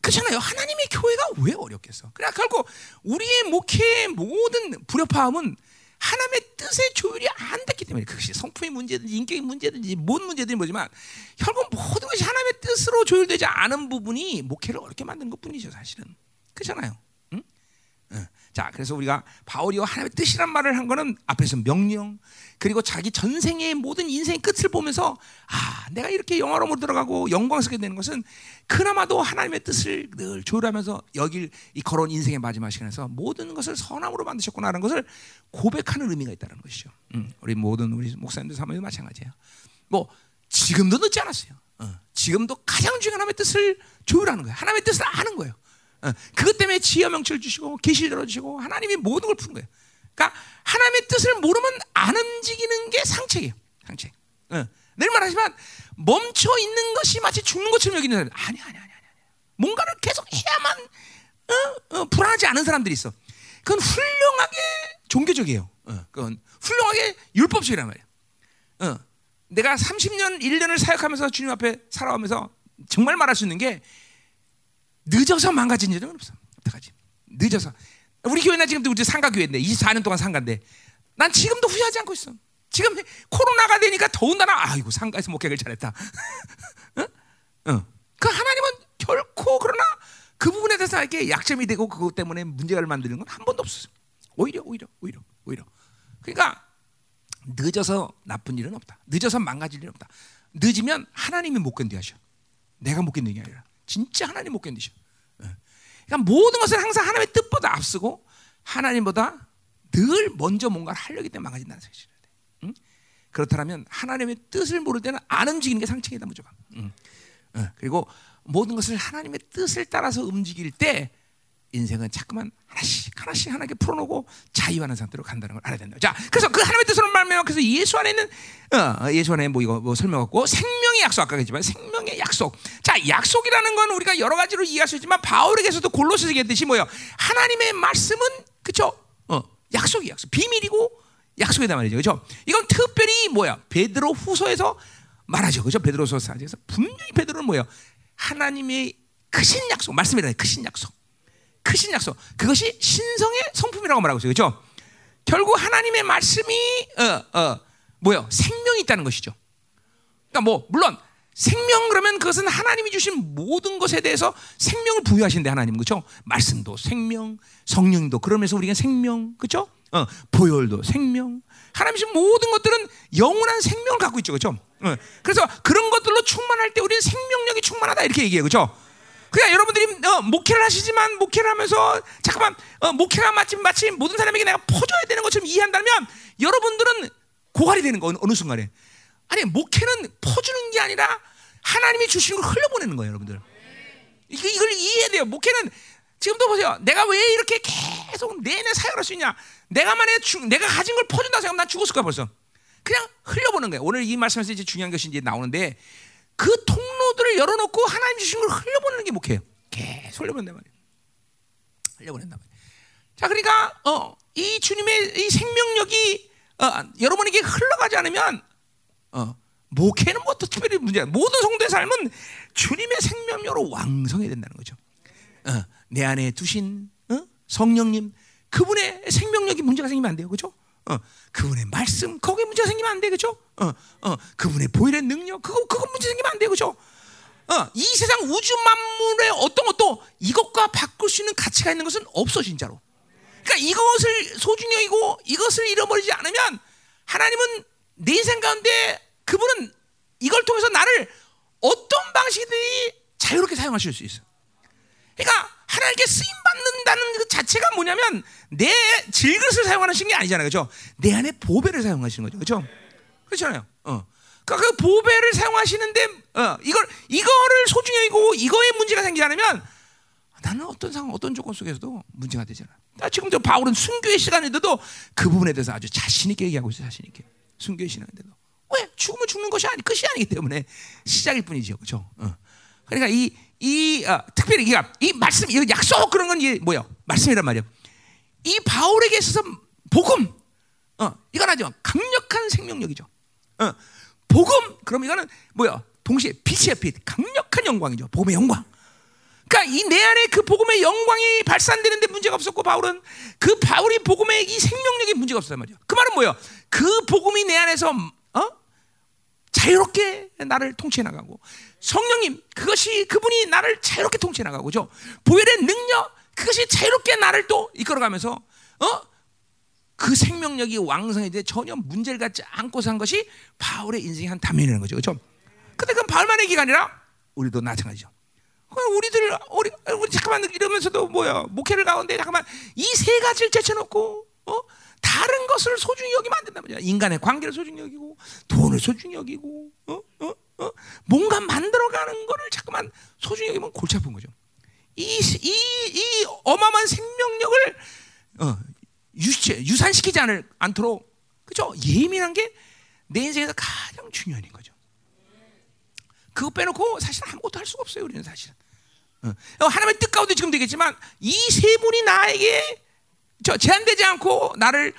Speaker 1: 그렇잖아요. 하나님의 교회가 왜 어렵겠어? 그래 결국 우리의 목회의 모든 불협화음은 하나님의 뜻의 조율이 안 됐기 때문에 그것이 성품의 문제든지 인격의 문제든지 뭔 문제든지 뭐지만 결국 모든 것이 하나님의 뜻으로 조율되지 않은 부분이 목회를 어렵게 만든 것뿐이죠 사실은 그렇잖아요. 자 그래서 우리가 바울이와 하나님의 뜻이란 말을 한 거는 앞에서 명령 그리고 자기 전생의 모든 인생의 끝을 보면서 아 내가 이렇게 영화로으로 들어가고 영광스럽게 되는 것은 그나마도 하나님의 뜻을 늘 조율하면서 여길 이 걸어온 인생의 마지막 시간에서 모든 것을 선함으로 만드셨구나라는 것을 고백하는 의미가 있다는 것이죠. 음, 우리 모든 우리 목사님들 사모도 마찬가지예요. 뭐 지금도 늦지 않았어요. 어, 지금도 가장 중요한 하나님의 뜻을 조율하는 거예요. 하나님의 뜻을 아는 거예요. 어, 그것 때문에 지혜 명치를 주시고 계시를 들어주시고 하나님이 모든 걸 푸는 거예요. 그러니까 하나님의 뜻을 모르면 안 움직이는 게 상책이에요. 상책. 어. 늘 말하지만 멈춰 있는 것이 마치 죽는 것처럼 여기는 사람 아니 아니 아니 아니 뭔가를 계속 해야만 어? 어, 불안하지 않은 사람들이 있어. 그건 훌륭하게 종교적이에요. 어, 그건 훌륭하게 율법적이란 말이야. 어, 내가 30년 1년을 사역하면서 주님 앞에 살아오면서 정말 말할 수 있는 게 늦어서 망가진 일은 없어. 어떡하지? 늦어서 우리 교회나 지금 우리 상가 교회인데 24년 동안 상가인데 난 지금도 후회하지 않고 있어. 지금 코로나가 되니까 더군다나 아이고 상가에서 목회를 잘했다. [LAUGHS] 어? 어. 그 하나님은 결코 그러나 그 부분에 대해서 이렇게 약점이 되고 그것 때문에 문제를 만드는 건 한 번도 없었어. 오히려 오히려 오히려 오히려. 그러니까 늦어서 나쁜 일은 없다. 늦어서 망가질 일은 없다. 늦으면 하나님이 못 견디 하셔. 내가 못 견디는 게 아니라 진짜 하나님 못 견디셔. 그러니까 모든 것을 항상 하나님의 뜻보다 앞서고 하나님보다 늘 먼저 뭔가를 하려기 때문에 망가진다는 사실을 응? 그렇다면 하나님의 뜻을 모를 때는 안 움직이는 게 상책이다 무조건. 응. 응. 그리고 모든 것을 하나님의 뜻을 따라서 움직일 때 인생은 자꾸만 하나씩 하나씩 하나씩 풀어놓고 자유하는 상태로 간다는 걸 알아야 된다. 자, 그래서 그 하나님의 뜻으로 말하면 그래서 예수 안에 는 어, 예수 안에 뭐 이거 뭐 설명했고 생명의 약속 아까 했지만 생명의 약속. 자, 약속이라는 건 우리가 여러 가지로 이해할 수 있지만 바울에게서도 골로새서 얘기했듯이 뭐요? 하나님의 말씀은 그죠? 어, 약속이 약속, 비밀이고 약속이다 말이죠, 그죠? 이건 특별히 뭐야? 베드로 후서에서 말하죠, 그죠? 베드로 후서에서 분명히 베드로는 뭐야? 하나님의 크신 약속, 말씀이라 크신 약속. 크신 약속. 그것이 신성의 성품이라고 말하고 있어요. 그렇죠? 결국 하나님의 말씀이 어, 어, 뭐요? 생명이 있다는 것이죠. 그러니까 뭐 물론 생명 그러면 그것은 하나님이 주신 모든 것에 대해서 생명을 부여하신대 하나님 그렇죠? 말씀도 생명, 성령도 그러면서 우리가 생명 그렇죠? 어, 보혈도 생명. 하나님 주신 모든 것들은 영원한 생명을 갖고 있죠 그렇죠? 어, 그래서 그런 것들로 충만할 때 우리는 생명력이 충만하다 이렇게 얘기해요 그렇죠? 그러니까 여러분들이 어, 목회를 하시지만 목회를 하면서 잠깐만 어, 목회가 마치 마치 모든 사람에게 내가 퍼줘야 되는 것처럼 이해한다면 여러분들은 고갈이 되는 거 어느, 어느 순간에 아니 목회는 퍼주는 게 아니라 하나님이 주신 걸 흘려보내는 거예요, 여러분들. 이걸, 이걸 이해해야 돼요. 목회는 지금도 보세요. 내가 왜 이렇게 계속 내내 사역할 수 있냐? 내가 만에 주, 내가 가진 걸 퍼준다 생각하면 난 죽었을 거야 벌써. 그냥 흘려보는 거예요. 오늘 이 말씀에서 이제 중요한 것이 이제 나오는데 그 통로들을 열어놓고 하나님 주신 걸 흘려보내는 게 목회예요. 계속 흘려보낸단 말이에요. 흘려보낸단 말이에요. 자, 그러니까 어, 이 주님의 이 생명력이 어, 여러분에게 흘러가지 않으면 어, 목회는 뭐 특별히 문제야. 모든 성도의 삶은 주님의 생명력으로 왕성해야 된다는 거죠. 어, 내 안에 두신 어? 성령님 그분의 생명력이 문제가 생기면 안 돼요, 그렇죠? 어, 그분의 말씀 거기에 문제가 생기면 안 돼, 그렇죠? 어, 어, 그분의 보일의 능력 그거 그거 문제 생기면 안 돼, 그렇죠? 어, 이 세상 우주 만물의 어떤 것도 이것과 바꿀 수 있는 가치가 있는 것은 없어 진짜로. 그러니까 이것을 소중히 여기고 이것을 잃어버리지 않으면 하나님은 내 인생 가운데 그분은 이걸 통해서 나를 어떤 방식이든지 자유롭게 사용하실 수 있어. 그러니까 하나님께 쓰임 받는다는 그 자체가 뭐냐면 내 질그릇을 사용하시는 게 아니잖아요, 그렇죠? 내 안에 보배를 사용하시는 거죠, 그렇죠? 그렇잖아요. 어. 그러니까 그 보배를 사용하시는데 어, 이걸 이거를 소중히 여기고 이거에 문제가 생기지 않으면 나는 어떤 상황, 어떤 조건 속에서도 문제가 되잖아. 나 지금도 바울은 순교의 시간인데도 그 부분에 대해서 아주 자신 있게 얘기하고 있어, 자신 있게 순교의 시간인데도. 왜 죽으면 죽는 것이 아니 끝이 아니기 때문에 시작일 뿐이죠, 그렇죠? 어. 그러니까 이, 이 어, 특별히 이, 이 말씀, 이 약속 그런 건 이게 뭐야? 말씀이란 말이야. 이 바울에게 있어서 복음, 어, 이건 아주 강력한 생명력이죠. 어, 복음, 그럼 이거는 뭐야? 동시에 빛이야 빛, 강력한 영광이죠. 복음의 영광. 그러니까 이 내 안에 그 복음의 영광이 발산되는데 문제가 없었고 바울은 그 바울이 복음의 이 생명력에 문제가 없었단 말이야. 그 말은 뭐예요? 그 복음이 내 안에서 어? 자유롭게 나를 통치해 나가고 성령님 그것이 그분이 나를 자유롭게 통치해 나가고 죠 보혈의 능력 그것이 자유롭게 나를 또 이끌어가면서 어? 그 생명력이 왕성해져 전혀 문제를 갖지 않고 산 것이 바울의 인생의 한 단면이라는 거죠. 그렇죠? 근데 그건 바울만 얘기가 아니라 우리도 마찬가지죠. 우리들 우리, 우리 잠깐만 이러면서도 뭐야 목회를 가운데 잠깐만 이 세 가지를 제쳐놓고 어? 다른 것을 소중히 여기면 안 말이야. 인간의 관계를 소중히 여기고 돈을 소중히 여기고 어? 어? 어? 뭔가 만들어가는 거를 자꾸만 소중히 여기면 골치 아픈 거죠. 이, 이, 이 어마어마한 생명력을 어, 유체, 유산시키지 않을, 않도록 그죠? 예민한 게 내 인생에서 가장 중요한 거죠. 그거 빼놓고 사실 아무것도 할 수가 없어요. 우리는 사실은. 어. 하나님의 뜻 가운데 지금 되겠지만 이 세 분이 나에게 저 제한되지 않고 나를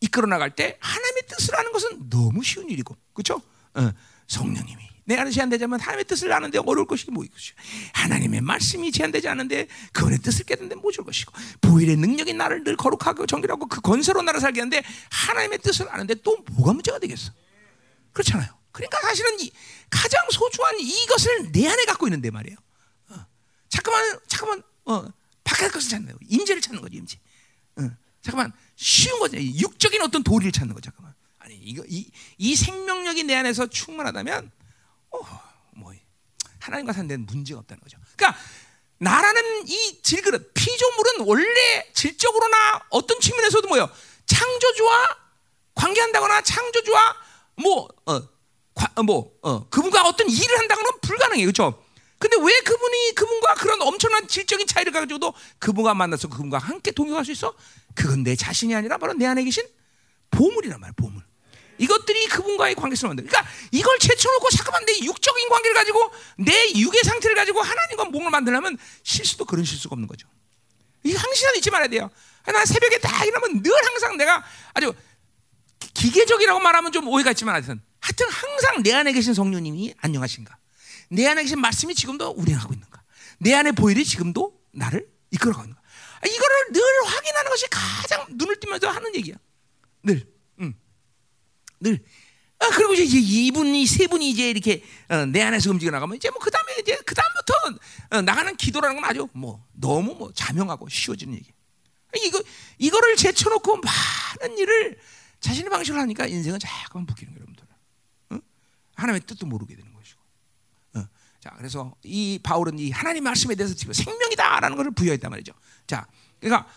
Speaker 1: 이끌어 나갈 때 하나님의 뜻을 아는 것은 너무 쉬운 일이고, 그렇죠? 어, 성령님이 내 안에 제한되자면 하나님의 뜻을 아는데 어려울 것이 뭐 있겠죠? 하나님의 말씀이 제한되지 않은데 그분의 뜻을 깨닫는데 뭐줄 것이고 보일의 능력이 나를 늘 거룩하고 정결하고 그 건설로 나를 살게 하는데 하나님의 뜻을 아는데 또 뭐가 문제가 되겠어? 그렇잖아요. 그러니까 사실은 이 가장 소중한 이것을 내 안에 갖고 있는데 말이에요. 어, 잠깐만, 잠깐만, 어, 바깥 것을 찾는 거예요. 임재를 찾는 거지, 임재. 어, 잠깐만, 쉬운 거죠. 육적인 어떤 도리를 찾는 거 잠깐만. 아니 이거 이, 이 생명력이 내 안에서 충만하다면 어, 뭐 하나님과 사는 데는 문제가 없다는 거죠. 그러니까 나라는 이 질그릇 피조물은 원래 질적으로나 어떤 측면에서도 뭐요 창조주와 관계한다거나 창조주와 뭐 어, 과, 뭐 어, 그분과 어떤 일을 한다거나 불가능해요, 그렇죠? 근데 왜 그분이 그분과 그런 엄청난 질적인 차이를 가지고도 그분과 만나서 그분과 함께 동역할 수 있어? 그건 내 자신이 아니라 바로 내 안에 계신 보물이란 말이야, 보물. 이것들이 그분과의 관계성을 만들. 그러니까 이걸 제쳐놓고 잠깐만 내 육적인 관계를 가지고 내 육의 상태를 가지고 하나님과 몸을 만들려면 실수도 그런 실수가 없는 거죠. 이 항상 잊지 말아야 돼요. 나 새벽에 다 일어나면 늘 항상 내가 아주 기계적이라고 말하면 좀 오해가 있지만 하여튼 하여튼 항상 내 안에 계신 성령님이 안녕하신가. 내 안에 계신 말씀이 지금도 운행하고 있는가? 내 안에 보일이 지금도 나를 이끌어가고 있는가? 아, 이거를 늘 확인하는 것이 가장 눈을 뜨면서 하는 얘기야. 늘, 응. 늘 아, 그리고 이제 이분이 세 분이 이제 이렇게 어, 내 안에서 움직여 나가면 이제 뭐 그다음에 이제 그다음부터 어, 나가는 기도라는 건 아주 뭐 너무 뭐 자명하고 쉬워지는 얘기. 이거 이거를 제쳐놓고 많은 일을 자신의 방식으로 하니까 인생은 자꾸만 묶이는 거예요, 여러분들. 어? 하나님의 뜻도 모르게 되는 것이고. 어. 자, 그래서 이 바울은 이 하나님 말씀에 대해서 지금 생명이다라는 것을 부여했단 말이죠. 자, 그러니까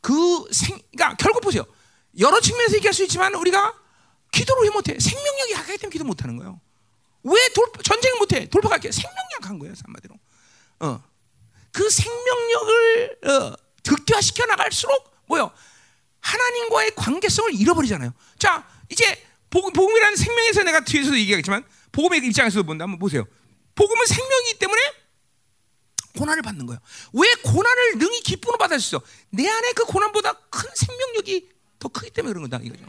Speaker 1: 그 생, 그러니까 결국 보세요. 여러 측면에서 얘기할 수 있지만 우리가 기도를 왜 못해? 생명력이 약하기 때문에 기도 못하는 거예요. 왜 돌, 전쟁을 못해? 돌파할게. 생명력 약한 거예요, 한마디로. 어. 그 생명력을 어, 극대화시켜 나갈수록 뭐요? 하나님과의 관계성을 잃어버리잖아요. 자, 이제 복음, 복음이라는 생명에서 내가 뒤에서도 얘기하겠지만 복음의 입장에서 본다 한번 보세요. 복음은 생명이기 때문에 고난을 받는 거예요. 왜 고난을 능히 기쁨으로 받을 수 있어? 내 안에 그 고난보다 큰 생명력이 더 크기 때문에 그런 거다 이거죠.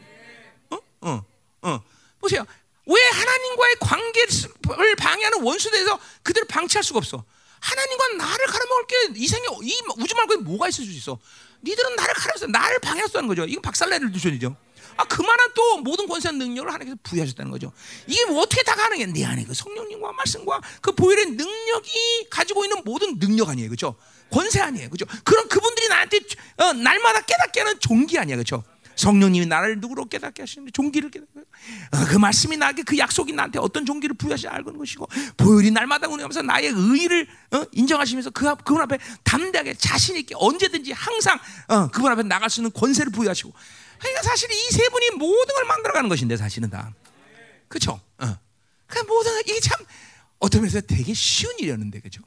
Speaker 1: 어? 어. 어. 보세요. 왜 하나님과의 관계를 방해하는 원수에 대해서 그들을 방치할 수가 없어? 하나님과 나를 가려먹을 게 이생에 이 우주 말고 뭐가 있을 수 있어? 니들은 나를 가려서 나를 있는 거죠. 이건 박살내를 두셔야죠. 아 그만한 또 모든 권세 능력을 하나님께서 부여하셨다는 거죠. 이게 뭐 어떻게 다 가능해? 내 안에 그 성령님과 말씀과 그 보혈의 능력이 가지고 있는 모든 능력 아니에요, 그렇죠? 권세 아니에요, 그렇죠? 그런 그분들이 나한테 어, 날마다 깨닫게 하는 종기 아니야, 그렇죠? 성령님이 나를 누구로 깨닫게 하시는데 종기를 깨닫게 어, 그 말씀이 나에게 그 약속이 나한테 어떤 종기를 부여하시 알고는 것이고 보혈이 날마다 운행하면서 나의 의의를 어, 인정하시면서 그 앞, 그분 앞에 담대하게 자신 있게 언제든지 항상 어, 그분 앞에 나갈 수 있는 권세를 부여하시고 그러니까 사실 이 세 분이 모든 걸 만들어가는 것인데 사실은 다 그렇죠. 어. 그 모든 이게 참 어떤 면에서 되게 쉬운 일이었는데 그죠.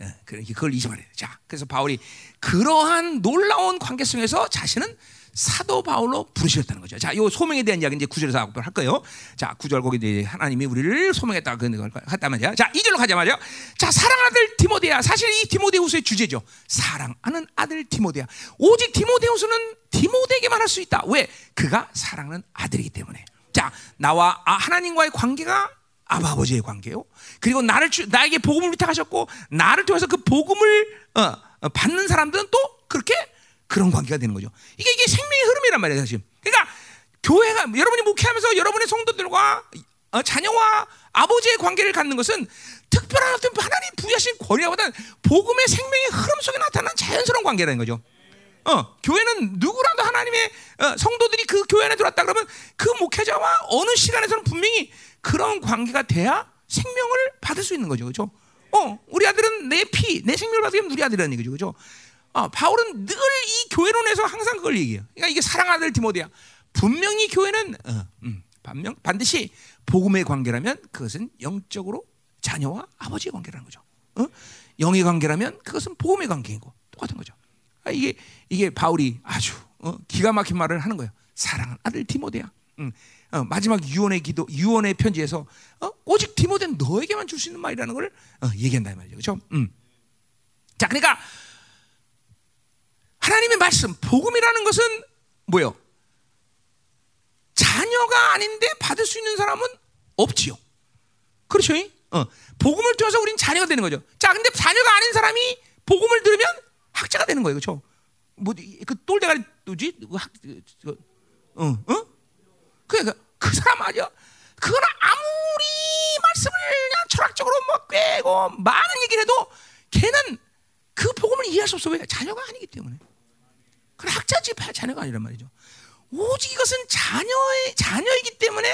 Speaker 1: 예, 그걸 잊지 말아야 돼. 자, 그래서 바울이 그러한 놀라운 관계성에서 자신은 사도 바울로 부르셨다는 거죠. 자, 요 소명에 대한 이야기 이제 구절에서 할 거예요. 자, 구절 거기 이제 하나님이 우리를 소명했다 그 했단 말이야. 자, 이 절로 가자 말이야. 자, 사랑 아들 디모데야. 사실 이 디모데후서의 주제죠. 사랑하는 아들 디모데야. 오직 디모데후서는 디모데에게만 할 수 있다. 왜? 그가 사랑하는 아들이기 때문에. 자, 나와 아, 하나님과의 관계가 아버지의 관계요. 그리고 나를 주, 나에게 복음을 위탁하셨고 나를 통해서 그 복음을 어, 어, 받는 사람들은 또 그렇게 그런 관계가 되는 거죠. 이게 이게 생명의 흐름이란 말이에요, 사실. 그러니까 교회가 여러분이 목회하면서 여러분의 성도들과 어, 자녀와 아버지의 관계를 갖는 것은 특별한 어떤 하나님 부여하신 권위보다는 복음의 생명의 흐름 속에 나타난 자연스러운 관계라는 거죠. 어, 교회는 누구라도 하나님의 어, 성도들이 그 교회 안에 들어왔다 그러면 그 목회자와 어느 시간에서는 분명히 그런 관계가 돼야 생명을 받을 수 있는 거죠, 그렇죠? 어, 우리 아들은 내 피, 내 생명을 받으면 우리 아들이라는 얘기죠, 그렇죠? 어, 바울은 늘 이 교회론에서 항상 그걸 얘기해요. 그러니까 이게 사랑 아들 디모데야. 분명히 교회는 어, 음, 반명, 반드시 복음의 관계라면 그것은 영적으로 자녀와 아버지의 관계라는 거죠. 어? 영의 관계라면 그것은 복음의 관계이고 똑같은 거죠. 아, 이게 이게 바울이 아주 어, 기가 막힌 말을 하는 거예요. 사랑하는 아들 디모데야. 음, 어, 마지막 유언의 기도, 유언의 편지에서 어? 오직 디모데는 너에게만 줄 수 있는 말이라는 걸 어, 얘기한다 말이죠. 그렇죠? 음. 자, 그러니까 하나님의 말씀, 복음이라는 것은 뭐요? 자녀가 아닌데 받을 수 있는 사람은 없지요. 그렇죠? 어, 복음을 통해서 우리는 자녀가 되는 거죠. 자, 근데 자녀가 아닌 사람이 복음을 들으면 학자가 되는 거예요. 그렇죠? 뭐그 똘대가리 누지? 그 학, 그, 어, 어? 그러니까 그 사람 아니야. 그건 아무리 말씀을 그냥 철학적으로 뭐 꿰고 많은 얘기를 해도 걔는 그 복음을 이해할 수 없어. 왜? 자녀가 아니기 때문에. 그래 학자지 자녀가 아니란 말이죠. 오직 이것은 자녀의 자녀이기 때문에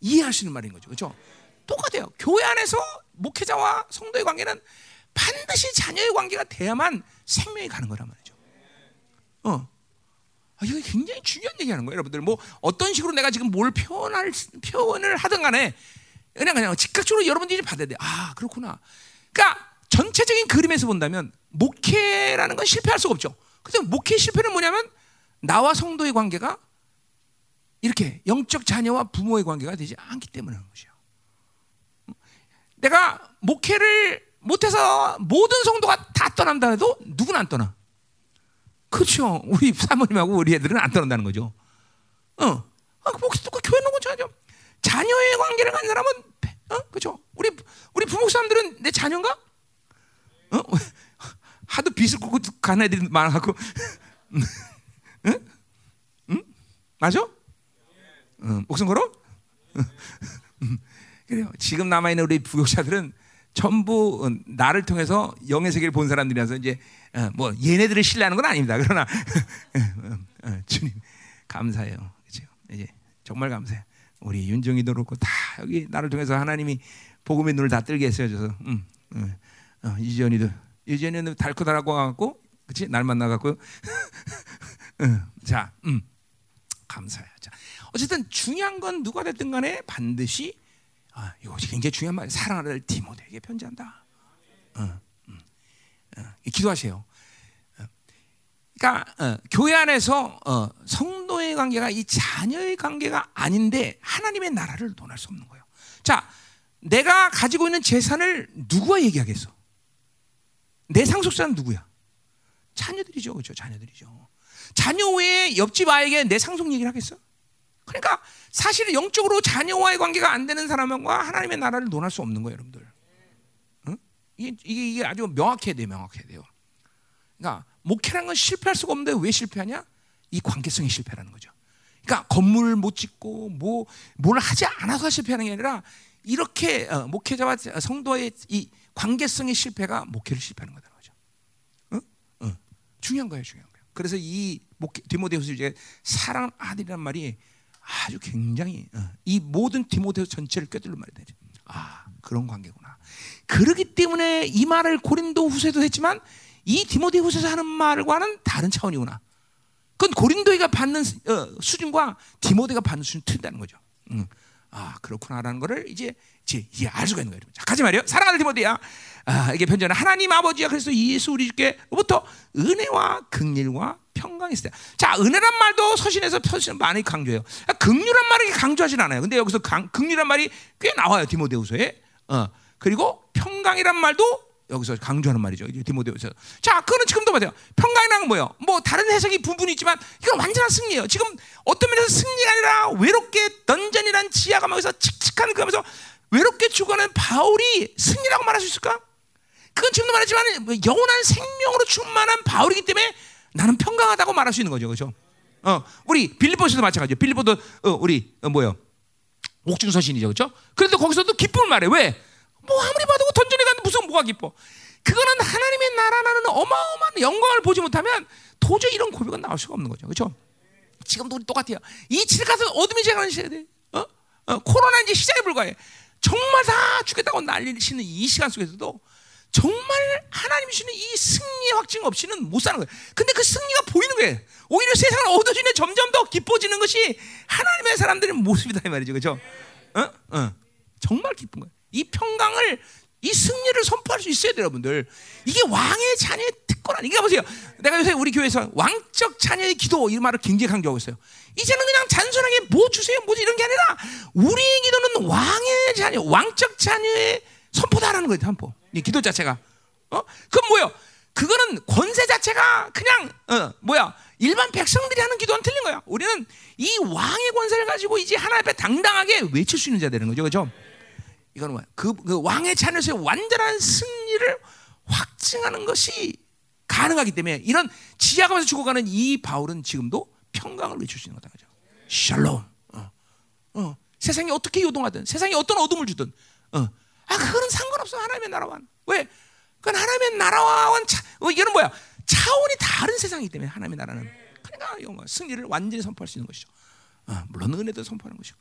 Speaker 1: 이해할 수 있는 말인 거죠. 그렇죠? 똑같아요. 교회 안에서 목회자와 성도의 관계는 반드시 자녀의 관계가 돼야만 생명이 가는 거란 말이죠. 어. 아, 이거 굉장히 중요한 얘기하는 거예요, 여러분들. 뭐 어떤 식으로 내가 지금 뭘 표현할 표현을 하든 간에 그냥 그냥 즉각적으로 여러분들이 받아야 돼. 아, 그렇구나. 그러니까 전체적인 그림에서 본다면 목회라는 건 실패할 수가 없죠. 그래서 목회 실패는 뭐냐면 나와 성도의 관계가 이렇게 영적 자녀와 부모의 관계가 되지 않기 때문에 그런 것이요. 내가 목회를 못해서 모든 성도가 다 떠난다 해도 누구는 안 떠나. 그렇죠. 우리 사모님하고 우리 애들은 안 떠난다는 거죠. 어. 아, 목사 또 교회 놓고 자죠. 자녀의 관계를 가진 사람은 어? 그렇죠. 우리 우리 부모 사람들은 내 자녀인가? 어? [LAUGHS] 하도 빚을 꽂고 가는 애들이 많아갖고 [LAUGHS] 응? 응? 맞아? 어, 목숨 걸어? 음, [LAUGHS] 그래요. 지금 남아 있는 우리 부역자들은 전부 어, 나를 통해서 영의 세계를 본 사람들이라서 이제 어, 뭐 얘네들을 신뢰하는 건 아닙니다. 그러나 [LAUGHS] 어, 어, 주님 감사해요. 그죠? 이제 정말 감사해. 우리 윤정이도 그렇고 다 여기 나를 통해서 하나님이 복음의 눈을 다 뜨게 했어요. 그래서 음, 음, 어, 이지연이도 이지연이는 달코달하고 갖고 그렇지 날 만나 갖고 음, [LAUGHS] 자, 음, 감사해요. 자, 어쨌든 중요한 건 누가 됐든 간에 반드시 아, 이것이 굉장히 중요한 말. 사랑하는 디모데에게 편지한다. 어, 음, 어, 기도하세요. 어, 그러니까 어, 교회 안에서 어, 성도의 관계가 이 자녀의 관계가 아닌데 하나님의 나라를 논할 수 없는 거예요. 자, 내가 가지고 있는 재산을 누구와 얘기하겠어? 내 상속자는 누구야? 자녀들이죠, 그렇죠? 자녀들이죠. 자녀 외에 옆집 아이에게 내 상속 얘기를 하겠어? 그러니까 사실 영적으로 자녀와의 관계가 안 되는 사람과 하나님의 나라를 논할 수 없는 거예요, 여러분들. 응? 이게, 이게, 아주 명확해야 돼요, 명확해야 돼요. 그러니까 목회라는 건 실패할 수가 없는데 왜 실패하냐? 이 관계성이 실패라는 거죠. 그러니까 건물 못 짓고 뭐 뭘 하지 않아서 실패하는 게 아니라 이렇게 어, 목회자와 성도의 이 관계성의 실패가 목회를 실패하는 거다 거죠. 응? 응. 중요한 거예요, 중요한 거예요. 그래서 이 목회, 디모데후서 이제 사랑 아들이란 말이 아주 굉장히 어, 이 모든 디모데후 전체를 꿰뚫는 말이 되죠. 아 그런 관계구나. 그렇기 때문에 이 말을 고린도 후서에도 했지만 이 디모데후서에서 하는 말과는 다른 차원이구나. 그건 고린도가 받는 어, 수준과 디모데가 받는 수준 틀린다는 거죠. 음. 아 그렇구나라는 것을 이제 이제 알 수가 있는 거예요. 자, 가지 말이요. 사랑하는 디모데야. 아, 이게 편지는 하나님 아버지와 그래서 예수 우리 주께로부터 은혜와 극일과 평강이 있어요. 자, 은혜란 말도 서신에서 표시 많이 강조해요. 극률한 말을 강조하진 않아요. 근데 여기서 강, 극률한 말이 꽤 나와요. 디모데후서에. 어. 그리고 평강이란 말도 여기서 강조하는 말이죠. 디모데후서. 자, 그거는 지금도 맞아요. 평강이란 건 뭐예요? 뭐 다른 해석이 부분이 있지만 이건 완전한 승리예요. 지금 어떤 면에서 승리가 아니라 외롭게 던전이란 지하가면서 칙칙한 그러면서 외롭게 죽어가는 바울이 승리라고 말할 수 있을까? 그건 지금도 말했지만 뭐 영원한 생명으로 충만한 바울이기 때문에 나는 평강하다고 말할 수 있는 거죠, 그렇죠? 어, 우리 빌리보스도 마찬가지죠. 빌리보도 어, 우리 어, 뭐요? 옥중서신이죠, 그렇죠? 그래도 거기서도 기쁨을 말해. 왜? 뭐 아무리 봐도 던전에 가는 무슨 뭐가 기뻐? 그거는 하나님의 나라라는 어마어마한 영광을 보지 못하면 도저히 이런 고백은 나올 수가 없는 거죠, 그렇죠? 지금도 우리 똑같아요. 이 칠가서 어둠이 제가는 시대, 어? 어? 코로나 이제 시작에 불과해. 정말 다 죽겠다고 난리치는 이 시간 속에서도 정말 하나님이 주는 이 승리의 확증 없이는 못 사는 거예요. 근데 그 승리가 보이는 거예요. 오히려 세상을 어두워지는 점점 더 기뻐지는 것이 하나님의 사람들의 모습이다 이 말이죠. 그죠? 어? 어. 정말 기쁜 거예요. 이 평강을 이 승리를 선포할 수 있어야 돼요, 여러분들. 이게 왕의 자녀의 특권 아니까 보세요. 내가 요새 우리 교회에서 왕적 자녀의 기도 이 말을 굉장히 강조하고 있어요. 이제는 그냥 단순하게 뭐 주세요, 뭐지 이런 게 아니라 우리의 기도는 왕의 자녀, 왕적 자녀의 선포다라는 거예요, 선포. 이 기도 자체가. 어? 그건 뭐요? 그거는 권세 자체가 그냥 어, 뭐야? 일반 백성들이 하는 기도는 틀린 거야. 우리는 이 왕의 권세를 가지고 이제 하나님 앞에 당당하게 외칠 수 있는 자 되는 거죠, 그렇죠? 이거는 뭐야? 그, 그 왕의 자녀에서의 완전한 승리를 확증하는 것이 가능하기 때문에 이런 지하가면서 죽어가는 이 바울은 지금도 평강을 외칠 수 있는 거다, 그죠? 샬롬. 어, 어. 세상이 어떻게 요동하든, 세상이 어떤 어둠을 주든, 어. 아, 그거는 상관없어. 하나님의 나라와. 왜? 그건 하나님의 나라와 차, 어, 이거는 뭐야? 차원이 다른 세상이기 때문에 하나님의 나라는. 그러니까 이거 뭐 승리를 완전히 선포할 수 있는 것이죠. 어, 물론 은혜도 선포하는 것이고.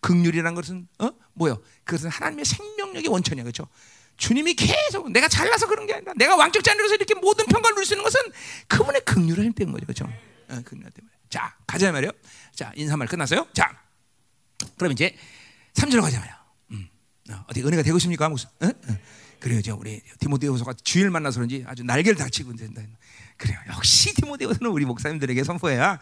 Speaker 1: 극률이라는 것은 어? 뭐요? 그것은 하나님의 생명력의 원천이야. 그렇죠? 주님이 계속 내가 잘나서 그런 게 아니라 내가 왕적 자녀로서 이렇게 모든 평가를 누릴 수 있는 것은 그분의 극률을 때문 거죠. 그렇죠? 어, 극률 때문에. 자, 가자 말이요. 자, 인사말 끝났어요. 자, 그럼 이제 3절로 가자 말이요. 어, 어디 은혜가 되고 싶습니까? 무슨? 어? 어. 그래요, 저 우리 디모데후서가 주일 만나서 그런지 아주 날개를 다치고 된다. 그래요. 역시 디모데후서는 우리 목사님들에게 선포해야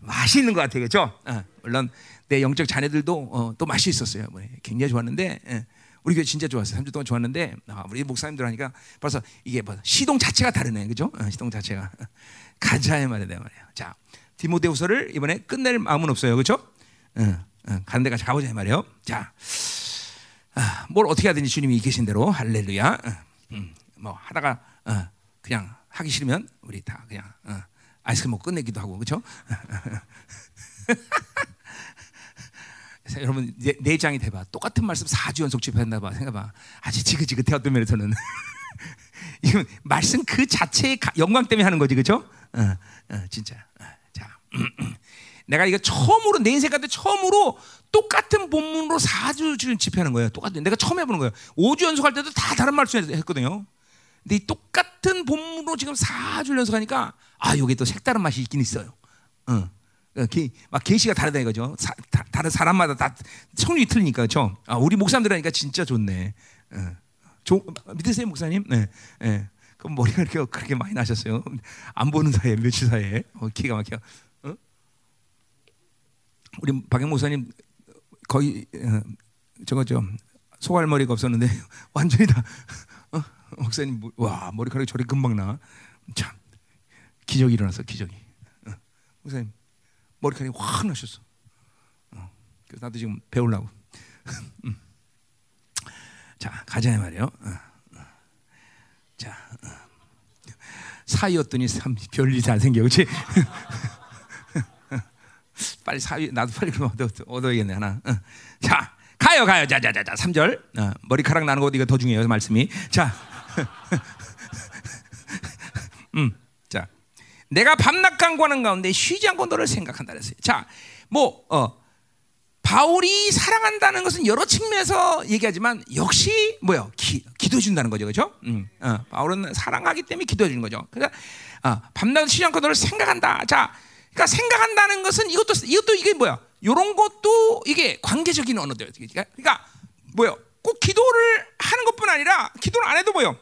Speaker 1: 맛이 있는 것 같아요, 그렇죠? 어, 물론 내 영적 자녀들도 어, 또 맛이 있었어요. 뭐, 굉장히 좋았는데 예. 우리 교회 진짜 좋았어요. 3주 동안 좋았는데 아, 우리 목사님들 하니까 벌써 이게 뭐 시동 자체가 다르네, 그죠? 어, 시동 자체가 [LAUGHS] 가자의 말이야, 말이야. 자, 디모데후서를 이번에 끝낼 마음은 없어요, 그렇죠? 어, 어, 가는 데까지 가보자 말이요. 자. 아, 뭘 어떻게 하든지 주님이 계신 대로 할렐루야. 어, 음, 뭐 하다가 어, 그냥 하기 싫으면 우리 다 그냥 어, 아이스크림 먹고 끝내기도 하고 그렇죠? [LAUGHS] 여러분 네, 네 장이 돼봐. 똑같은 말씀 4주 연속 집회한다 봐. 생각봐. 아주 지긋지긋해 어떤 면에서는. [LAUGHS] 이건 말씀 그 자체의 가- 영광 때문에 하는 거지, 그렇죠? 어, 어, 진짜. 어, 자, [CLEARS THROAT] 내가 이거 처음으로 내 인생 가운데 처음으로 똑같은 본문으로 4주 지금 집회하는 거예요. 똑같은. 내가 처음 해보는 거예요. 5주 연속할 때도 다 다른 말씀 했거든요. 근데 이 똑같은 본문으로 지금 4주 연속하니까 아, 여기 또 색다른 맛이 있긴 있어요. 어. 어, 게, 막 계시가 다르다 이거죠. 사, 다, 다른 사람마다 다 성률이 틀리니까 그렇죠. 아, 우리 목사님들 하니까 진짜 좋네. 어. 조, 믿으세요 목사님? 네. 네. 그럼 머리가 이렇게 그렇게 많이 나셨어요. 안 보는 사이에 며칠 사이에 어, 기가 막혀. 어? 우리 박영 목사님 거의 어, 저거 저 소갈 머리가 없었는데 [LAUGHS] 완전히 다 어? 목사님 뭐- 와 머리카락이 저리 금방 나. 참 기적이 일어났어 기적이. 어. 목사님 머리카락이 확 나셨어. 어. 그래서 나도 지금 배우려고. [LAUGHS] 음. 자 가자 말이요. 어. 어. 자 어. 사이였더니 참 별일 잘 생겨, 그렇지? [LAUGHS] 빨리 사위 나도 빨리 그럼 얻어, 얻어야겠네 하나. 어. 자 가요 가요 자자자자 3절 어, 머리카락 나는 것 이거 더 중요해요 말씀이 자. [LAUGHS] 음, 자, 내가 밤낮 간구하는 가운데 쉬지 않고 너를 생각한다 그랬어요. 자, 뭐 어, 바울이 사랑한다는 것은 여러 측면에서 얘기하지만 역시 뭐요? 기, 기도해 준다는 거죠, 그렇죠? 음, 어, 바울은 사랑하기 때문에 기도해 주는 거죠. 그러니까 어, 밤낮 쉬지 않고 너를 생각한다. 자, 그러니까 생각한다는 것은 이것도 이것도 이게 뭐야? 이런 것도 이게 관계적인 언어들. 그러니까, 그러니까 뭐요? 꼭 기도를 하는 것뿐 아니라 기도를 안 해도 뭐요?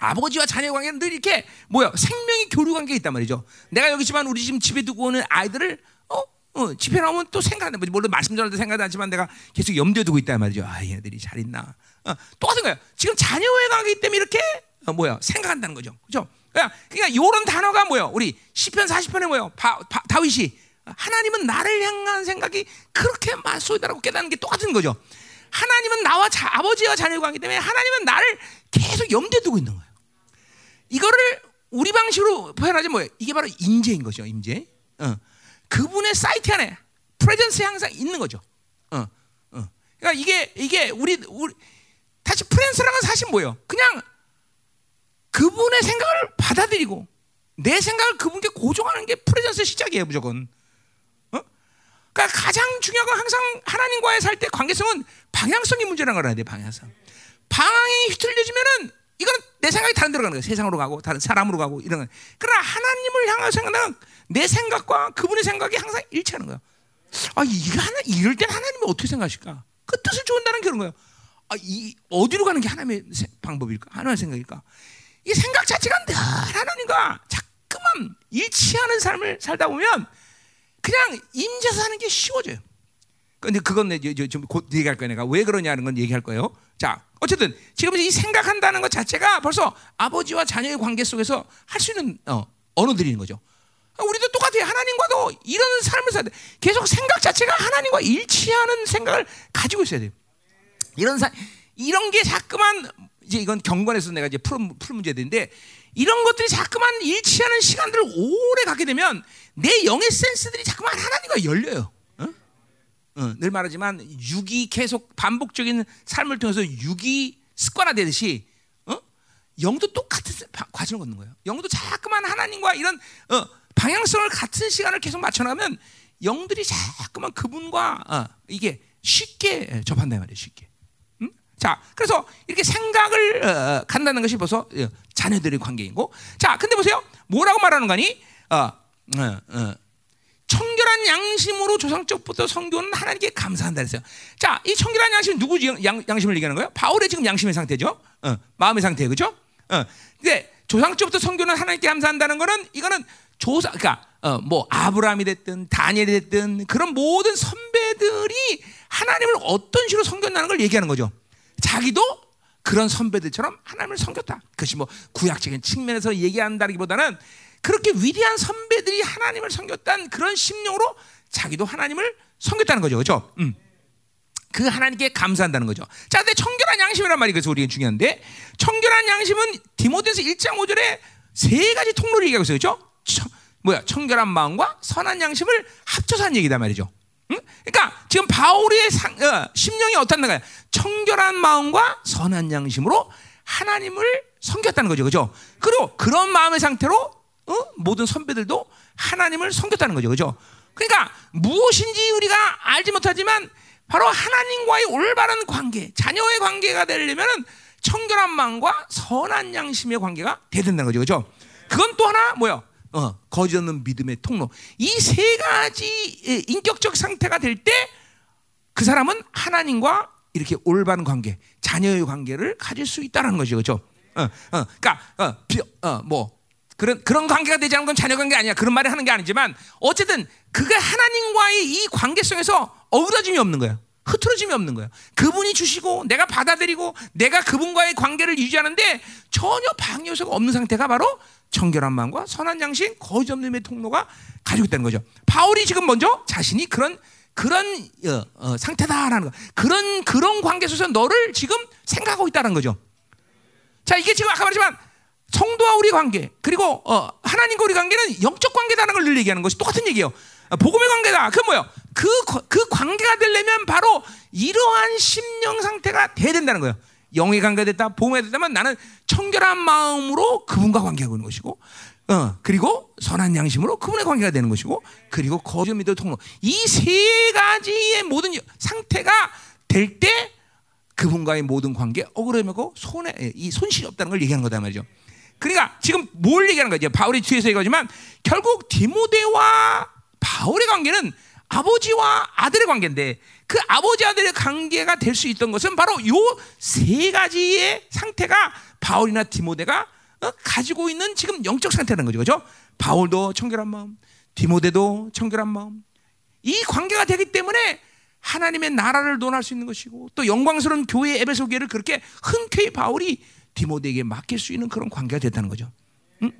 Speaker 1: 아버지와 자녀 관계는 늘 이렇게 뭐야 생명의 교류 관계가 있단 말이죠. 내가 여기 있지만 우리 지금 집에 두고 오는 아이들을 어, 어 집에 나오면 또 생각하는 거지. 물론 말씀 전할 때 생각하지 않지만 내가 계속 염두에 두고 있단 말이죠. 아 얘네들이 잘 있나. 어, 똑같은 거예요. 지금 자녀의 관계이기 때문에 이렇게 어, 뭐야 생각한다는 거죠. 그렇죠? 그러니까, 그러니까 이런 단어가 뭐야? 우리 시편 40편에 뭐야? 바, 바, 다윗이 하나님은 나를 향한 생각이 그렇게 많소이다라고 깨닫는 게 똑같은 거죠. 하나님은 나와 자, 아버지와 자녀의 관계 때문에 하나님은 나를 계속 염두에 두고 있는 거예요. 이거를 우리 방식으로 표현하자면 뭐예요? 이게 바로 임재인 거죠. 임재. 어. 그분의 사이트 안에 프레젠스에 항상 있는 거죠. 어. 어. 그러니까 이게 이게 우리 우리 다시 프레젠스라는 건 사실 뭐예요? 그냥 그분의 생각을 받아들이고 내 생각을 그분께 고정하는 게 프레젠스의 시작이에요, 무조건. 어? 그러니까 가장 중요한 건 항상 하나님과의 살 때 관계성은 방향성이 문제라는 걸 알아야 돼, 방향성. 방향이 휘둘려지면은 이거는 내 생각이 다른 데로 가는 거예요. 세상으로 가고 다른 사람으로 가고 이런 거. 그러나 하나님을 향한 생각은 내 생각과 그분의 생각이 항상 일치하는 거예요. 아, 이거 하나 이럴 땐 하나님이 어떻게 생각하실까? 그 뜻을 좋은다는 그런 거예요. 아, 이 어디로 가는 게 하나님의 세- 방법일까? 하나님의 생각일까? 이 생각 자체가 늘 하나님과 자꾸만 일치하는 삶을 살다 보면 그냥 임재서 사는 게 쉬워져요. 근데 그건 좀곧 얘기할 거예요. 내가 왜 그러냐는 건 얘기할 거예요. 자, 어쨌든 지금 이 생각한다는 것 자체가 벌써 아버지와 자녀의 관계 속에서 할 수 있는 어, 언어들인 거죠. 우리도 똑같아요. 하나님과도 이런 삶을 돼. 계속 생각 자체가 하나님과 일치하는 생각을 가지고 있어야 돼요. 이런 사, 이런 게 자꾸만 이제 이건 경건에서 내가 이제 풀, 풀 문제인데 이런 것들이 자꾸만 일치하는 시간들을 오래 갖게 되면 내 영의 센스들이 자꾸만 하나님과 열려요. 어? 어, 늘 말하지만 육이 계속 반복적인 삶을 통해서 육이 습관화되듯이 어? 영도 똑같은 과정을 걷는 거예요. 영도 자꾸만 하나님과 이런 어, 방향성을 같은 시간을 계속 맞춰나가면 영들이 자꾸만 그분과 어, 이게 쉽게 접한다 말이에요. 쉽게. 음? 자, 그래서 이렇게 생각을 어, 간다는 것이 벌써 어, 자녀들의 관계이고, 자, 근데 보세요, 뭐라고 말하는 거니? 어, 어, 어. 청결한 양심으로 조상적부터 성교는 하나님께 감사한다 그랬어요. 자, 이 청결한 양심 누구 양, 양심을 얘기하는 거예요? 바울의 지금 양심의 상태죠. 어, 마음의 상태 그죠? 어, 근데 조상적부터 성교는 하나님께 감사한다는 거는 이거는 조사, 그러니까 어, 뭐 아브라함이 됐든 다니엘이 됐든 그런 모든 선배들이 하나님을 어떤 식으로 섬겼다는 걸 얘기하는 거죠. 자기도 그런 선배들처럼 하나님을 섬겼다. 그것이 뭐 구약적인 측면에서 얘기한다기보다는 그렇게 위대한 선배들이 하나님을 섬겼다는 그런 심령으로 자기도 하나님을 섬겼다는 거죠. 그렇죠? 음. 그 하나님께 감사한다는 거죠. 자, 근데 청결한 양심이란 말이 그래서 우리가 중요한데 청결한 양심은 디모데서 1장 5절에 세 가지 통로를 얘기하고 있어요. 그렇죠? 청, 뭐야? 청결한 마음과 선한 양심을 합쳐서 한 얘기단 말이죠. 응? 그러니까 지금 바울의 상, 어, 심령이 어떻다는 거야? 청결한 마음과 선한 양심으로 하나님을 섬겼다는 거죠, 그죠? 그리고 그런 마음의 상태로 어? 모든 선배들도 하나님을 섬겼다는 거죠, 그죠? 그러니까 무엇인지 우리가 알지 못하지만 바로 하나님과의 올바른 관계, 자녀의 관계가 되려면 청결한 마음과 선한 양심의 관계가 돼야 된다는 거죠, 그죠? 그건 또 하나 뭐야? 어, 거짓 없는 믿음의 통로. 이 세 가지 인격적 상태가 될 때 그 사람은 하나님과 이렇게 올바른 관계, 자녀의 관계를 가질 수 있다는 거죠, 그렇죠? 어, 어, 그러니까 어, 비, 어, 뭐 그런 그런 관계가 되지 않은 건 자녀 관계 아니야. 그런 말을 하는 게 아니지만 어쨌든 그가 하나님과의 이 관계성에서 어우러짐이 없는 거야. 흐트러짐이 없는 거야. 그분이 주시고 내가 받아들이고 내가 그분과의 관계를 유지하는데 전혀 방해 요소가 없는 상태가 바로 청결한 마음과 선한 양심, 거짓 없는 의 통로가 가지고 있다는 거죠. 바울이 지금 먼저 자신이 그런 그런 어, 어, 상태다라는 거, 그런 그런 관계 속에서 너를 지금 생각하고 있다는 거죠. 자, 이게 지금 아까 말했지만 성도와 우리 관계 그리고 어, 하나님과 우리 관계는 영적 관계다는 걸 늘 얘기하는 것이 똑같은 얘기예요. 아, 복음의 관계다. 그 뭐요? 그, 그 관계가 되려면 바로 이러한 심령 상태가 돼야 된다는 거예요. 영의 관계가 됐다, 복음이 됐다면 나는 청결한 마음으로 그분과 관계하고 있는 것이고, 어, 그리고 선한 양심으로 그분의 관계가 되는 것이고, 그리고 거짓 믿을 통로. 이 세 가지의 모든 상태가 될 때 그분과의 모든 관계 억울함하고 손에 이 손실이 없다는 걸 얘기하는 거다 말이죠. 그러니까 지금 뭘 얘기하는 거죠? 바울이 뒤에서 얘기하지만 결국 디모데와 바울의 관계는 아버지와 아들의 관계인데 그 아버지 아들의 관계가 될 수 있던 것은 바로 요 세 가지의 상태가 바울이나 디모데가 어? 가지고 있는 지금 영적 상태라는 거죠. 그죠? 바울도 청결한 마음, 디모데도 청결한 마음. 이 관계가 되기 때문에 하나님의 나라를 논할 수 있는 것이고 또 영광스러운 교회 에베소 교회를 그렇게 흔쾌히 바울이 디모데에게 맡길 수 있는 그런 관계가 됐다는 거죠. 응?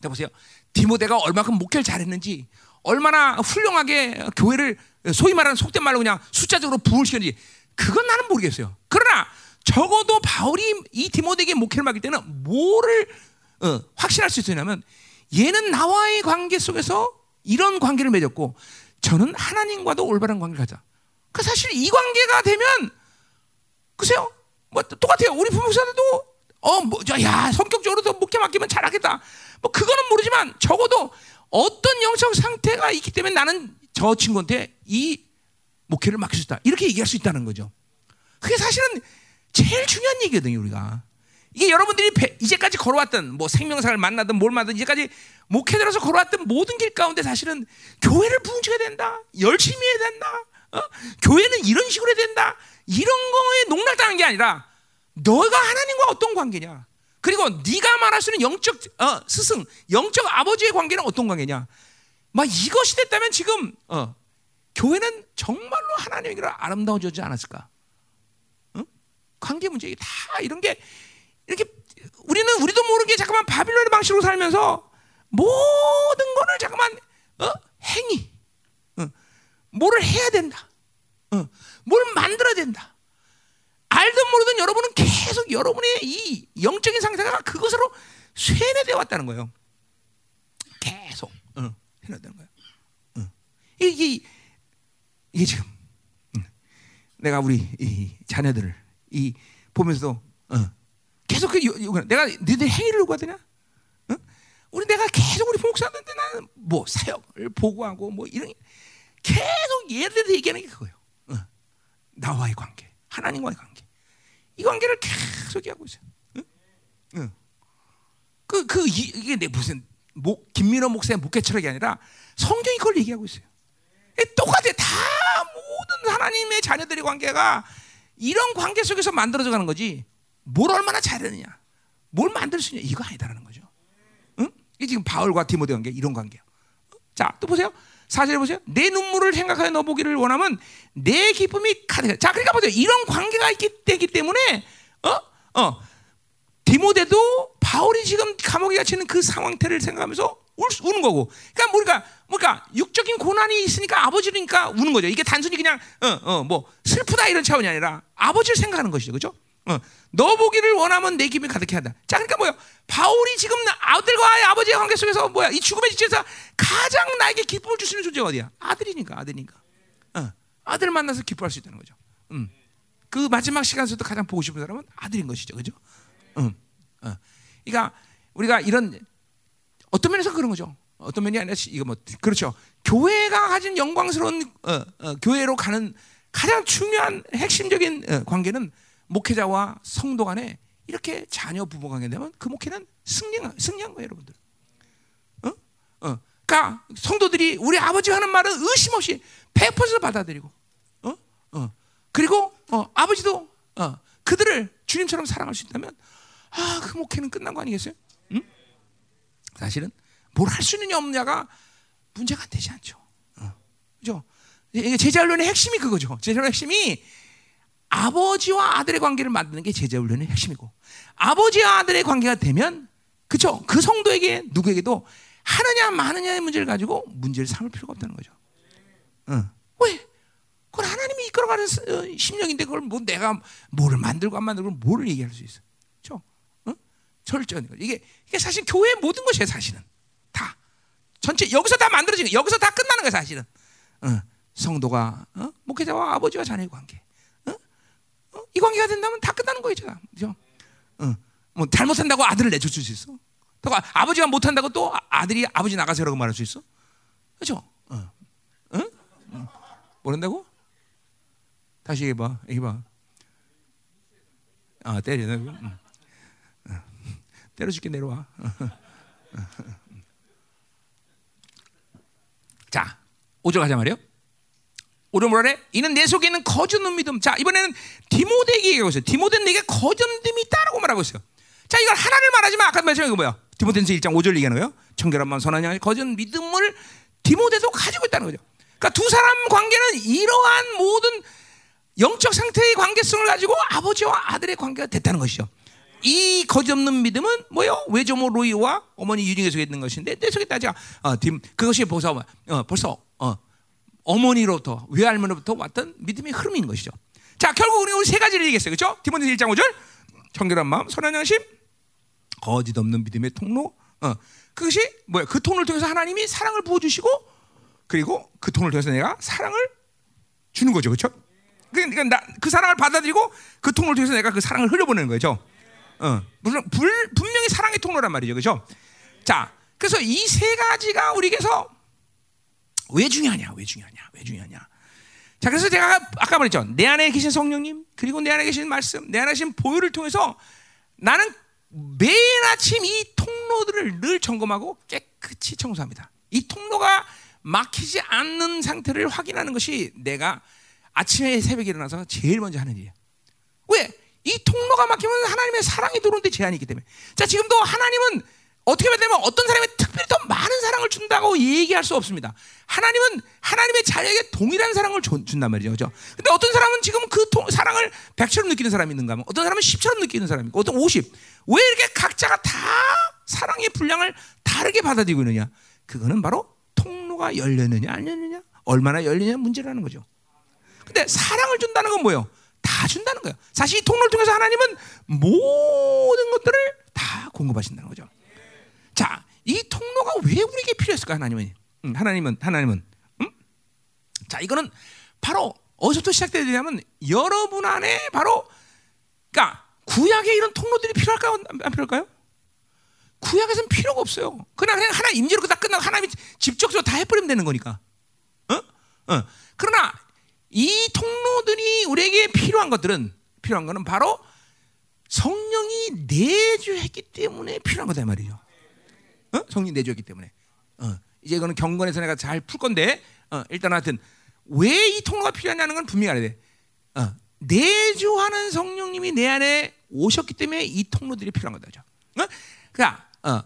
Speaker 1: 자 보세요. 디모데가 얼마큼 목회를 잘했는지 얼마나 훌륭하게 교회를 소위 말하는 속된 말로 그냥 숫자적으로 부흥시켰는지 그건 나는 모르겠어요. 그러나 적어도 바울이 이 디모데에게 목회를 맡길 때는 뭐를 어, 확신할 수 있었냐면 얘는 나와의 관계 속에서 이런 관계를 맺었고 저는 하나님과도 올바른 관계를 가자. 그 사실 이 관계가 되면 글쎄요 뭐 똑같아요. 우리 부모사들도 어 뭐 야 성격적으로도 목회 맡기면 잘하겠다. 뭐 그거는 모르지만 적어도 어떤 영적 상태가 있기 때문에 나는 저 친구한테 이 목회를 맡길 수 있다. 이렇게 얘기할 수 있다는 거죠. 그게 사실은 제일 중요한 얘기거든요, 우리가. 이게 여러분들이 이제까지 걸어왔던 뭐 생명사를 만나든 뭘 만나든 이제까지 목회 들어서 걸어왔던 모든 길 가운데 사실은 교회를 부흥시켜야 된다. 열심히 해야 된다. 어? 교회는 이런 식으로 해야 된다. 이런 거에 농락당한 게 아니라 너가 하나님과 어떤 관계냐. 그리고 네가 말할 수 있는 영적 어, 스승, 영적 아버지의 관계는 어떤 관계냐? 막 이것이 됐다면 지금 어, 교회는 정말로 하나님이라 아름다워지지 않았을까? 응? 관계 문제 다 이런 게 이렇게 우리는 우리도 모르게 잠깐만 바빌론의 방식으로 살면서 모든 거를 잠깐만 어? 행위, 어? 뭐를 해야 된다, 어? 뭘 만들어야 된다. 알든 모르든 여러분은 계속 여러분의 이 영적인 상태가 그것으로 쇠뇌되어 왔다는 거예요. 계속 어, 해놨다는 거예요. 어. 이게, 이게 지금 응. 내가 우리 이 자녀들을 이 보면서도 어, 계속 그 요, 내가 너희들 행위를 요구하더냐? 어? 우리 내가 계속 우리 목사한테 나는 뭐 사역을 보고하고 뭐 이런 계속 얘들한테 얘기하는 게 그거예요. 어. 나와의 관계, 하나님과의 관계. 이 관계를 계속 얘기하고 있어요. 응? 응. 그, 그, 이게 내 무슨, 목, 김민호 목사의 목회 철학이 아니라 성경이 그걸 얘기하고 있어요. 똑같아. 다 모든 하나님의 자녀들의 관계가 이런 관계 속에서 만들어져 가는 거지. 뭘 얼마나 잘하느냐. 뭘 만들 수 있냐. 이거 아니다라는 거죠. 응? 이게 지금 바울과 디모데 관계, 이런 관계야. 자, 또 보세요. 사절 보세요. 내 눈물을 생각하여 넣어보기를 원하면 내 기쁨이 가득. 자, 그러니까 보세요. 이런 관계가 있기 때문에 어, 어, 디모데도 바울이 지금 감옥에 갇히는 그 상황태를 생각하면서 울, 우는 거고. 그러니까 우리가 뭐니까 육적인 고난이 있으니까 아버지니까 우는 거죠. 이게 단순히 그냥 어, 어, 뭐 슬프다 이런 차원이 아니라 아버지를 생각하는 것이죠, 그렇죠? 어, 너 보기를 원하면 내 기쁨이 가득해 한다. 자, 그러니까 뭐야? 바울이 지금 아들과의 아버지의 관계 속에서 뭐야? 이 죽음의 지체에서 가장 나에게 기쁨을 줄 수 있는 존재가 어디야? 아들이니까, 아들이니까. 어, 아들을 만나서 기뻐할 수 있다는 거죠. 음. 그 마지막 시간에서도 가장 보고 싶은 사람은 아들인 것이죠, 그죠? 음. 어. 그러니까 우리가 이런 어떤 면에서 그런 거죠. 어떤 면이 아니라 이거 뭐 그렇죠. 교회가 가진 영광스러운 어, 어, 교회로 가는 가장 중요한 핵심적인 어, 관계는 목회자와 성도 간에 이렇게 자녀 부부 관계 되면 그 목회는 승리 승리한 거예요, 여러분들. 어? 어. 그러니까 성도들이 우리 아버지 하는 말은 의심 없이 100% 받아들이고, 어? 어. 그리고 어, 아버지도 어, 그들을 주님처럼 사랑할 수 있다면 아, 그 목회는 끝난 거 아니겠어요? 응? 사실은 뭘 할 수 있느냐 없느냐가 문제가 되지 않죠. 어. 그죠? 제자훈련의 핵심이 그거죠. 제자훈련의 핵심이 아버지와 아들의 관계를 만드는 게 제자 훈련의 핵심이고 아버지와 아들의 관계가 되면 그쵸? 그 성도에게 누구에게도 하느냐 마느냐의 문제를 가지고 문제를 삼을 필요가 없다는 거죠. 어. 왜? 그건 하나님이 이끌어가는 어, 심령인데 그걸 뭐 내가 뭐를 만들고 안 만들고 뭐를 얘기할 수 있어? 그렇죠? 어? 철저한 거. 이게 이게 사실 교회의 모든 것이에요, 사실은. 다 전체 여기서 다 만들어지는 여기서 다 끝나는 거야, 사실은. 어. 성도가 어? 목회자와 아버지와 자녀의 관계. 어? 어? 이 관계가 된다면 다 끝나는 제가. 그죠? 어. 뭐 잘못한다고 아들을 내줄 수 있어? 또 아버지가 못한다고 또 아들이 아버지 나가세요라고 말할 수 있어? 그렇죠? 어. 응? 모른다고? 다시 해봐, 해봐. 아 때려, 응. 때려 죽게 내려와. 자, 오절 가자 말이요. 오늘 뭐라 그래? 이는 내 속에 있는 거짓 없는 믿음. 자, 이번에는 디모데에게 얘기하고 있어요. 디모데는 내게 거짓 믿음이 있다라고 말하고 있어요. 자, 이걸 하나를 말하지만 아까 말씀한 거 뭐야? 디모데전서 1장 5절 얘기하는 거예요. 청결한 마음 선한 양의 거짓 믿음을 디모데도 가지고 있다는 거죠. 그러니까 두 사람 관계는 이러한 모든 영적 상태의 관계성을 가지고 아버지와 아들의 관계가 됐다는 것이죠. 이 거짓 없는 믿음은 뭐요? 외조모 로이와 어머니 유링에 속에 있는 것인데 내 속에 따지 어, 그것이 벌써 어, 벌써 어, 어머니로부터 외할머니로부터 왔던 믿음의 흐름인 것이죠. 자, 결국 우리 세 가지를 얘기했어요. 그렇죠? 디모데 1장 5절. 청결한 마음, 선한 양심, 거짓 없는 믿음의 통로. 어, 그것이 뭐야? 그 통로를 통해서 하나님이 사랑을 부어 주시고 그리고 그 통로를 통해서 내가 사랑을 주는 거죠. 그렇죠? 그러니까 나, 그 사랑을 받아들이고 그 통로를 통해서 내가 그 사랑을 흘려보내는 거죠. 어, 물론 불, 분명히 사랑의 통로란 말이죠. 그렇죠? 자, 그래서 이 세 가지가 우리에게서 왜 중요하냐? 왜 중요하냐? 왜 중요하냐? 자, 그래서 제가 아까 말했죠. 내 안에 계신 성령님, 그리고 내 안에 계신 말씀, 내 안에 계신 보혈을 통해서 나는 매일 아침 이 통로들을 늘 점검하고 깨끗이 청소합니다. 이 통로가 막히지 않는 상태를 확인하는 것이 내가 아침에 새벽에 일어나서 제일 먼저 하는 일이에요. 왜? 이 통로가 막히면 하나님의 사랑이 들어오는데 제한이 있기 때문에. 자, 지금도 하나님은 어떻게 되면 어떤 사람이 특별히 더 많은 사랑을 준다고 얘기할 수 없습니다. 하나님은 하나님의 자녀에게 동일한 사랑을 줘, 준단 말이죠. 그죠? 근데 어떤 사람은 지금 그 통, 사랑을 100처럼 느끼는 사람이 있는가 하면 어떤 사람은 10처럼 느끼는 사람이 있고 어떤 50. 왜 이렇게 각자가 다 사랑의 분량을 다르게 받아들이고 있느냐? 그거는 바로 통로가 열렸느냐 안 열렸느냐? 얼마나 열리냐 문제라는 거죠. 근데 사랑을 준다는 건 뭐예요? 다 준다는 거예요. 사실 이 통로를 통해서 하나님은 모든 것들을 다 공급하신다는 거죠. 자, 이 통로가 왜 우리에게 필요했을까 하나님은? 음, 하나님은 하나님은 음? 자, 이거는 바로 어디서부터 시작되냐면 여러분 안에 바로 그러니까 구약에 이런 통로들이 필요할까요? 안 필요할까요? 구약에서는 필요가 없어요. 그냥 하나 임재로 다 끝나고 하나님이 직접적으로 다 해버리면 되는 거니까. 어? 어. 그러나 이 통로들이 우리에게 필요한 것들은 필요한 것은 바로 성령이 내주했기 때문에 필요한 거다 말이죠. 어? 성령 내주했기 때문에. 어. 이제 이거는 경건에서 내가 잘 풀 건데 어, 일단 하여튼 왜 이 통로가 필요하냐는 건 분명히 알아야 돼. 어. 내주하는 성령님이 내 안에 오셨기 때문에 이 통로들이 필요한 거죠. 어? 그러니까 어,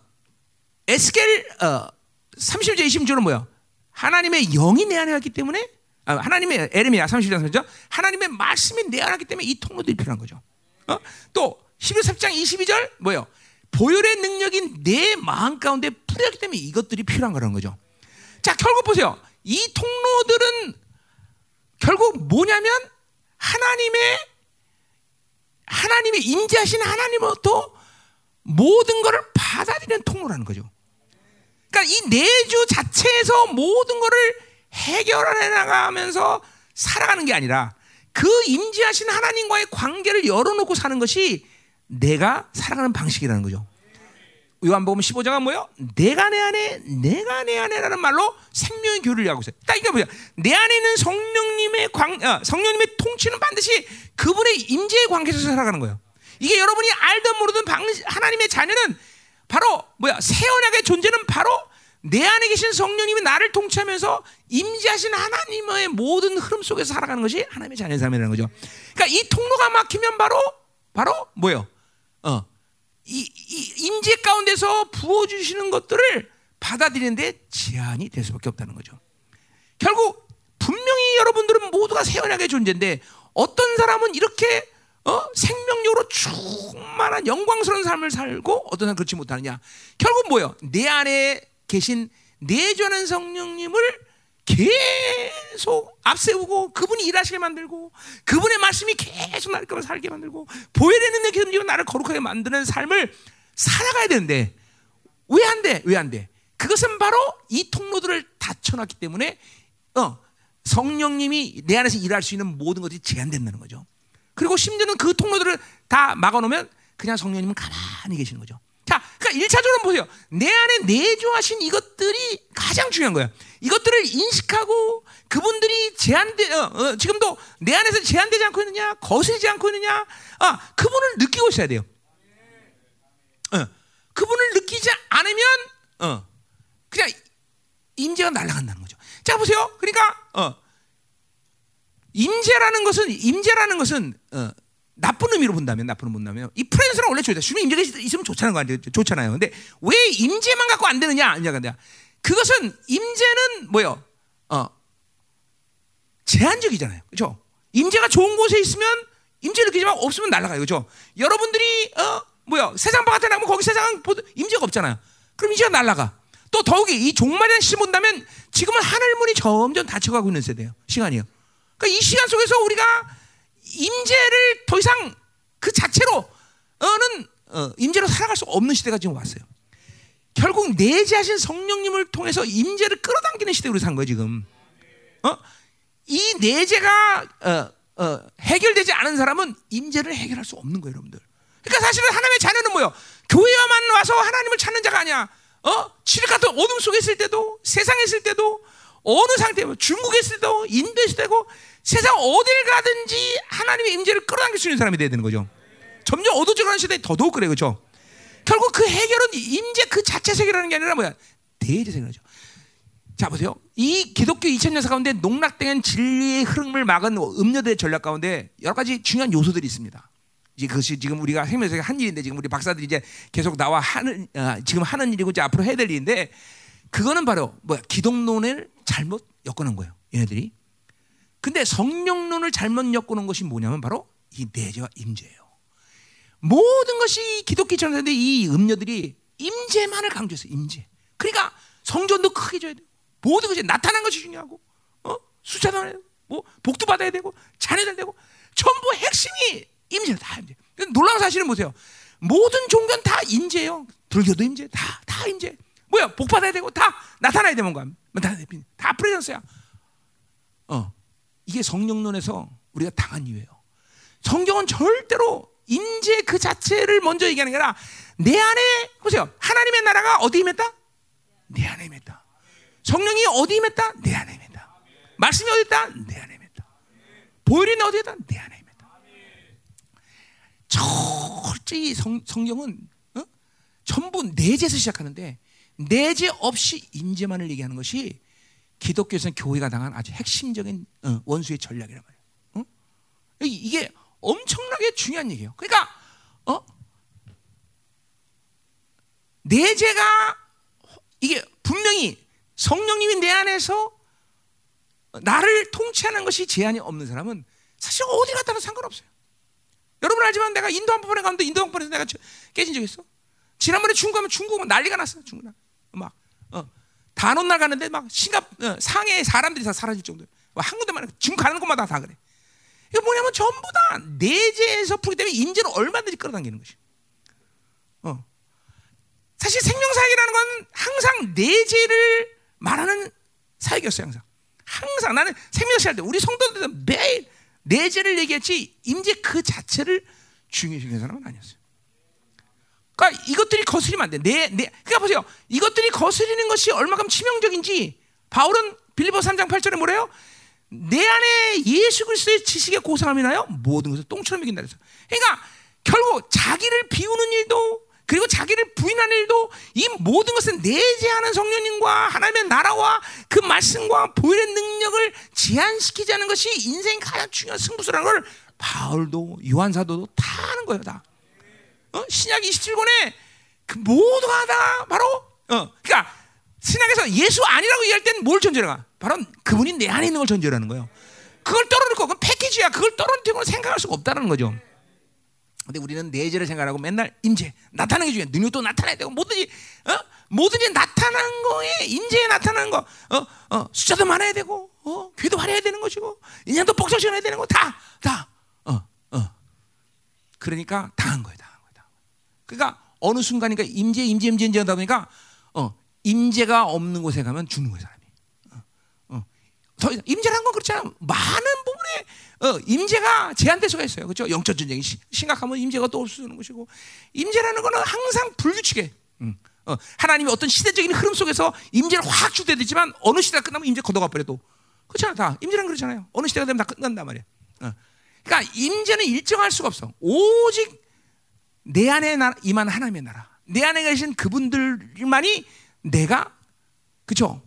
Speaker 1: 에스겔 어, 30절 20절은 뭐야? 하나님의 영이 내 안에 왔기 때문에 아, 하나님의 에르미야 30장 3절 하나님의 말씀이 내 안에 왔기 때문에 이 통로들이 필요한 거죠. 어? 또 11장 22절 뭐요? 보혈의 능력이 내 마음 가운데 뿌렸기 때문에 이것들이 필요한 거라는 거죠. 자, 결국 보세요. 이 통로들은 결국 뭐냐면 하나님의 하나님의 임재하신 하나님으로부터 모든 것을 받아들이는 통로라는 거죠. 그러니까 이 내주 자체에서 모든 것을 해결해 나가면서 살아가는 게 아니라 그 임재하신 하나님과의 관계를 열어놓고 사는 것이 내가 살아가는 방식이라는 거죠. 요한복음 15장은 뭐요? 내가 내 안에, 내가 내 안에라는 말로 생명의 교류를 하고 있어요. 딱 이게 뭐야? 내 안에 있는 성령님의 관, 어, 성령님의 통치는 반드시 그분의 임재의 관계에서 살아가는 거예요. 이게 여러분이 알든 모르든 방, 하나님의 자녀는 바로 뭐야? 새 언약의 존재는 바로 내 안에 계신 성령님이 나를 통치하면서 임재하신 하나님의 모든 흐름 속에서 살아가는 것이 하나님의 자녀의 삶이라는 거죠. 그러니까 이 통로가 막히면 바로 바로 뭐요? 어, 이, 이 임재 가운데서 부어 주시는 것들을 받아들이는데 제한이 될 수밖에 없다는 거죠. 결국 분명히 여러분들은 모두가 세연하게 존재인데 어떤 사람은 이렇게 어? 생명력으로 충만한 영광스러운 삶을 살고 어떤 사람은 그렇지 못하느냐. 결국 뭐예요? 내 안에 계신 내주하는 성령님을 계속 앞세우고 그분이 일하시게 만들고 그분의 말씀이 계속 나를 살게 만들고 보여내는 데 계속 나를 거룩하게 만드는 삶을 살아가야 되는데 왜 안 돼? 왜 안 돼? 그것은 바로 이 통로들을 닫혀놨기 때문에 어, 성령님이 내 안에서 일할 수 있는 모든 것이 제한된다는 거죠. 그리고 심지어는 그 통로들을 다 막아놓으면 그냥 성령님은 가만히 계시는 거죠. 자, 그러니까 1차적으로 보세요. 내 안에 내주하신 이것들이 가장 중요한 거예요. 이것들을 인식하고 그분들이 제한돼, 어, 어, 지금도 내 안에서 제한되지 않고 있느냐, 거슬리지 않고 있느냐, 아, 그분을 느끼고 있어야 돼요. 어, 그분을 느끼지 않으면, 어, 그냥 임재가 날아간다는 거죠. 자, 보세요. 그러니까, 어, 임재라는 것은, 임재라는 것은, 어, 나쁜 의미로 본다면 나쁜 의미로 본다면 이 프레젠스는 원래 좋다. 주님 임재가 있으면 좋잖아요. 거 좋잖아요. 근데 왜 임재만 갖고 안 되느냐? 아니냐 그것은 임재는 뭐요? 어. 제한적이잖아요. 그렇죠? 임재가 좋은 곳에 있으면 임재 느끼지만 없으면 날아가요. 그렇죠? 여러분들이 어 뭐야? 세상 바깥에 나가면 거기 세상은 임재가 없잖아요. 그럼 임재가 날아가. 또 더욱이 이시 본다면 지금은 하늘 문이 점점 닫혀가고 있는 세대예요. 시간이에요. 그러니까 이 시간 속에서 우리가 임재를 더 이상 그 자체로는 어, 임재로 살아갈 수 없는 시대가 지금 왔어요. 결국 내재하신 성령님을 통해서 임재를 끌어당기는 시대로 산 거예요 지금. 어? 이 내재가 어, 어, 해결되지 않은 사람은 임재를 해결할 수 없는 거예요, 여러분들. 그러니까 사실은 하나님의 자녀는 뭐요? 교회와만 와서 하나님을 찾는 자가 아니야. 어? 칠 같은 어둠 속에 있을 때도, 세상에 있을 때도, 어느 상태에 중국에 있을 때도, 인도에 있을 때고, 세상 어딜 가든지 하나님의 임재를 끌어당길 수 있는 사람이 돼야 되는 거죠. 점점 어두워지는 시대에 더더욱 그래, 그렇죠? 결국 그 해결은 임재 그 자체 해결하는 게 아니라 뭐야? 해결하죠. 자 보세요. 이 기독교 2000년 사 가운데 농락된 진리의 흐름을 막은 음료대 전략 가운데 여러 가지 중요한 요소들이 있습니다. 이제 그것이 지금 우리가 생명에서 한 일인데 지금 우리 박사들이 이제 계속 나와 하는 어, 지금 하는 일이고 이제 앞으로 해야 될 일인데 그거는 바로 뭐야 기독론을 잘못 엮어놓은 거예요. 얘네들이. 근데 성령론을 잘못 엮어놓은 것이 뭐냐면 바로 이 내재와 임재예요. 모든 것이 기독교 전인데 이 음료들이 임재만을 강조했어요. 임재. 그러니까 성전도 크게 줘야 돼. 모든 것이 나타난 것이 중요하고, 어? 숫자도 해야 되고, 뭐 복도 받아야 되고, 자녀들 되고, 전부 핵심이 임재 다 임재. 놀라운 사실은 보세요. 모든 종교는 다 임재예요. 불교도 임재, 다, 다 임재. 뭐야, 복 받아야 되고, 다 나타나야 돼, 뭔가. 다, 다 프레젠스야. 어. 이게 성령론에서 우리가 당한 이유예요. 성경은 절대로 임재 그 자체를 먼저 얘기하는 게 아니라 내 안에 보세요. 하나님의 나라가 어디 임했다? 내 안에 임했다. 성령이 어디 임했다? 내 안에 임했다. 말씀이 어디 있다? 내 안에 임했다. 보혈이 어디 있다? 내 안에 임했다. 철저히 성, 성경은 어? 전부 내재에서 시작하는데 내재 없이 임재만을 얘기하는 것이 기독교에서는 교회가 당한 아주 핵심적인 어, 원수의 전략이란 말이에요. 어? 이게 엄청나게 중요한 얘기예요. 그러니까 어? 내재가 이게 분명히 성령님이 내 안에서 나를 통치하는 것이 제한이 없는 사람은 사실 어디 갔다는 상관없어요. 여러분 알지만 내가 인도 한번에 갔는데 인도 한번에서 내가 깨진 적 있어. 지난번에 중국 가면 중국 난리가 났어. 중국 막 어. 단원 날 가는데 막 싱가 어, 상해 사람들이 다 사라질 정도. 한 군데만 지금 가는 곳마다 다 그래. 이게 뭐냐면 전부 다 내재에서 풀기 때문에 임재를 얼마든지 끌어당기는 것이. 어. 사실 생명사역이라는 건 항상 내재를 말하는 사역이었어요. 항상 항상 나는 생명시 할때 우리 성도들 매일 내재를 얘기했지 임재 그 자체를 중요시 여기는 사람은 아니었어요. 그러니까 이것들이 거스리면 안 돼. 내, 내, 그러니까 보세요. 이것들이 거스리는 것이 얼마큼 치명적인지 바울은 빌리보 3장 8절에 뭐래요? 내 안에 예수 그리스도의 지식에 고상함이 나요. 모든 것을 똥처럼 이긴다 그래서. 그러니까 결국 자기를 비우는 일도 그리고 자기를 부인하는 일도 이 모든 것은 내재하는 성령님과 하나님의 나라와 그 말씀과 보혈의 능력을 제한시키지 는 것이 인생 가장 중요한 승부수라는 걸 바울도 요한사도도 다 하는 거예요, 다. 어? 신약 27권에 그 모두가 다 바로 어, 그러니까 신약에서 예수 아니라고 얘기할 때는 뭘 전제가? 바로 그분이 내 안에 있는 걸 전제라는 거예요. 그걸 떨어놓고 그건 패키지야. 그걸 떨어놓고 생각할 수가 없다는 거죠. 근데 우리는 내재를 생각하고 맨날 임재 나타나는 게 중요해. 능력도 나타나야 되고 뭐든지 어? 뭐든지 나타나는 거에 임재에 나타나는 거. 어? 어, 숫자도 많아야 되고 어? 귀도 화려해야 되는 것이고 인연도 복잡해야 되는 거 다 다. 어, 어. 그러니까 거예요. 당한 거예요. 그러니까 어느 순간이니까 임재 임재 임재 임재 하다 보니까 어, 임재가 없는 곳에 가면 죽는 거예요, 사람이. 어, 어. 임재라는 건 그렇잖아. 많은 부분에 어, 임재가 제한될 수가 있어요. 그렇죠? 영적 전쟁이 심각하면 임재가 또 없어지는 것이고 임재라는 거는 항상 불규칙해. 음. 어, 하나님이 어떤 시대적인 흐름 속에서 임재를 확 주되 되지만 어느 시대가 끝나면 임재 걷어가 버려도 그렇잖아 다 임재는 그렇잖아요. 어느 시대가 되면 다 끝난단 말이야. 어. 그러니까 임재는 일정할 수가 없어. 오직 내 안에 나, 임한 하나님의 나라, 내 안에 계신 그분들만이 내가 그죠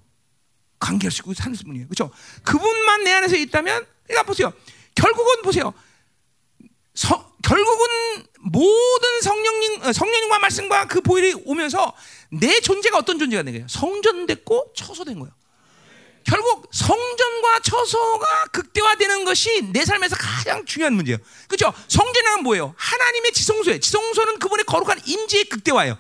Speaker 1: 관계할 수 있고 사는 분이에요. 그죠? 그분만 내 안에서 있다면 그러니까 보세요. 결국은 보세요. 서, 결국은 모든 성령님, 어, 성령님과 말씀과 그 보혈이 오면서 내 존재가 어떤 존재가 된 거예요? 성전됐고 처소된 거예요. 결국 성전과 처소가 극대화되는 것이 내 삶에서 가장 중요한 문제예요. 그렇죠? 성전은 뭐예요? 하나님의 지성소예요. 지성소는 그분의 거룩한 임재의 극대화예요.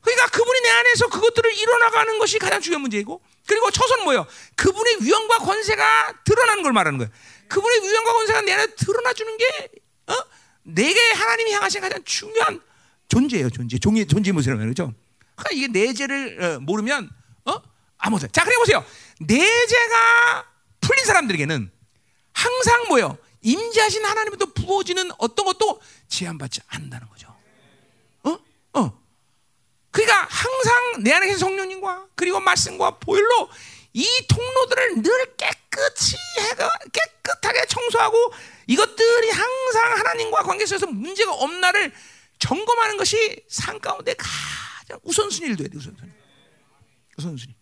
Speaker 1: 그러니까 그분이 내 안에서 그것들을 이뤄나가는 것이 가장 중요한 문제이고 그리고 처소는 뭐예요? 그분의 위엄과 권세가 드러나는 걸 말하는 거예요. 그분의 위엄과 권세가 내 안에 드러나 주는 게 어? 내게 하나님이 향하신 가장 중요한 존재예요. 존재. 종의 존재 모습이라고 그러죠. 그러니까 이게 내재를 어, 모르면 어? 아무것도. 자, 그래 보세요. 내재가 풀린 사람들에게는 항상 뭐요? 임재하신 하나님부터 부어지는 어떤 것도 제한받지 않는다는 거죠. 어? 어. 그러니까 항상 내 안에 계신 성령님과 그리고 말씀과 보혈로 이 통로들을 늘 깨끗이 해가 깨끗하게 청소하고 이것들이 항상 하나님과 관계 속에서 문제가 없나를 점검하는 것이 산 가운데 가장 우선순위를 둬야 돼 우선순위. 우선순위.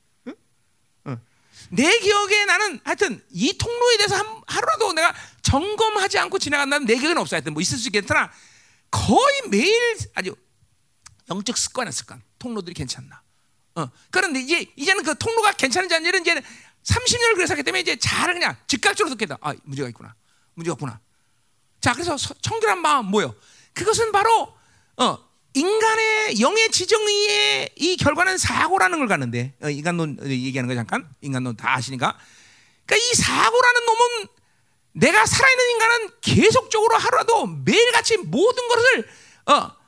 Speaker 1: 내 기억에 나는 하여튼 이 통로에 대해서 한, 하루라도 내가 점검하지 않고 지나간다면 내 기억은 없어. 하여튼 뭐 있을 수 있겠으나 거의 매일 아주 영적 습관이야 습관. 통로들이 괜찮나. 어. 그런데 이제 이제는 그 통로가 괜찮은지 아닌지는 이제 30년을 그래서 하기 때문에 이제 잘 그냥 즉각적으로 듣겠다. 아 문제가 있구나. 문제가 없구나. 자 그래서 청결한 마음 뭐요? 그것은 바로 어, 인간의 영의 지정의의 이 결과는 사고라는 걸 가는데 어, 인간론 얘기하는 거 잠깐 인간론 다 아시니까 그러니까 이 사고라는 놈은 내가 살아있는 인간은 계속적으로 하루라도 매일같이 모든 것을 어,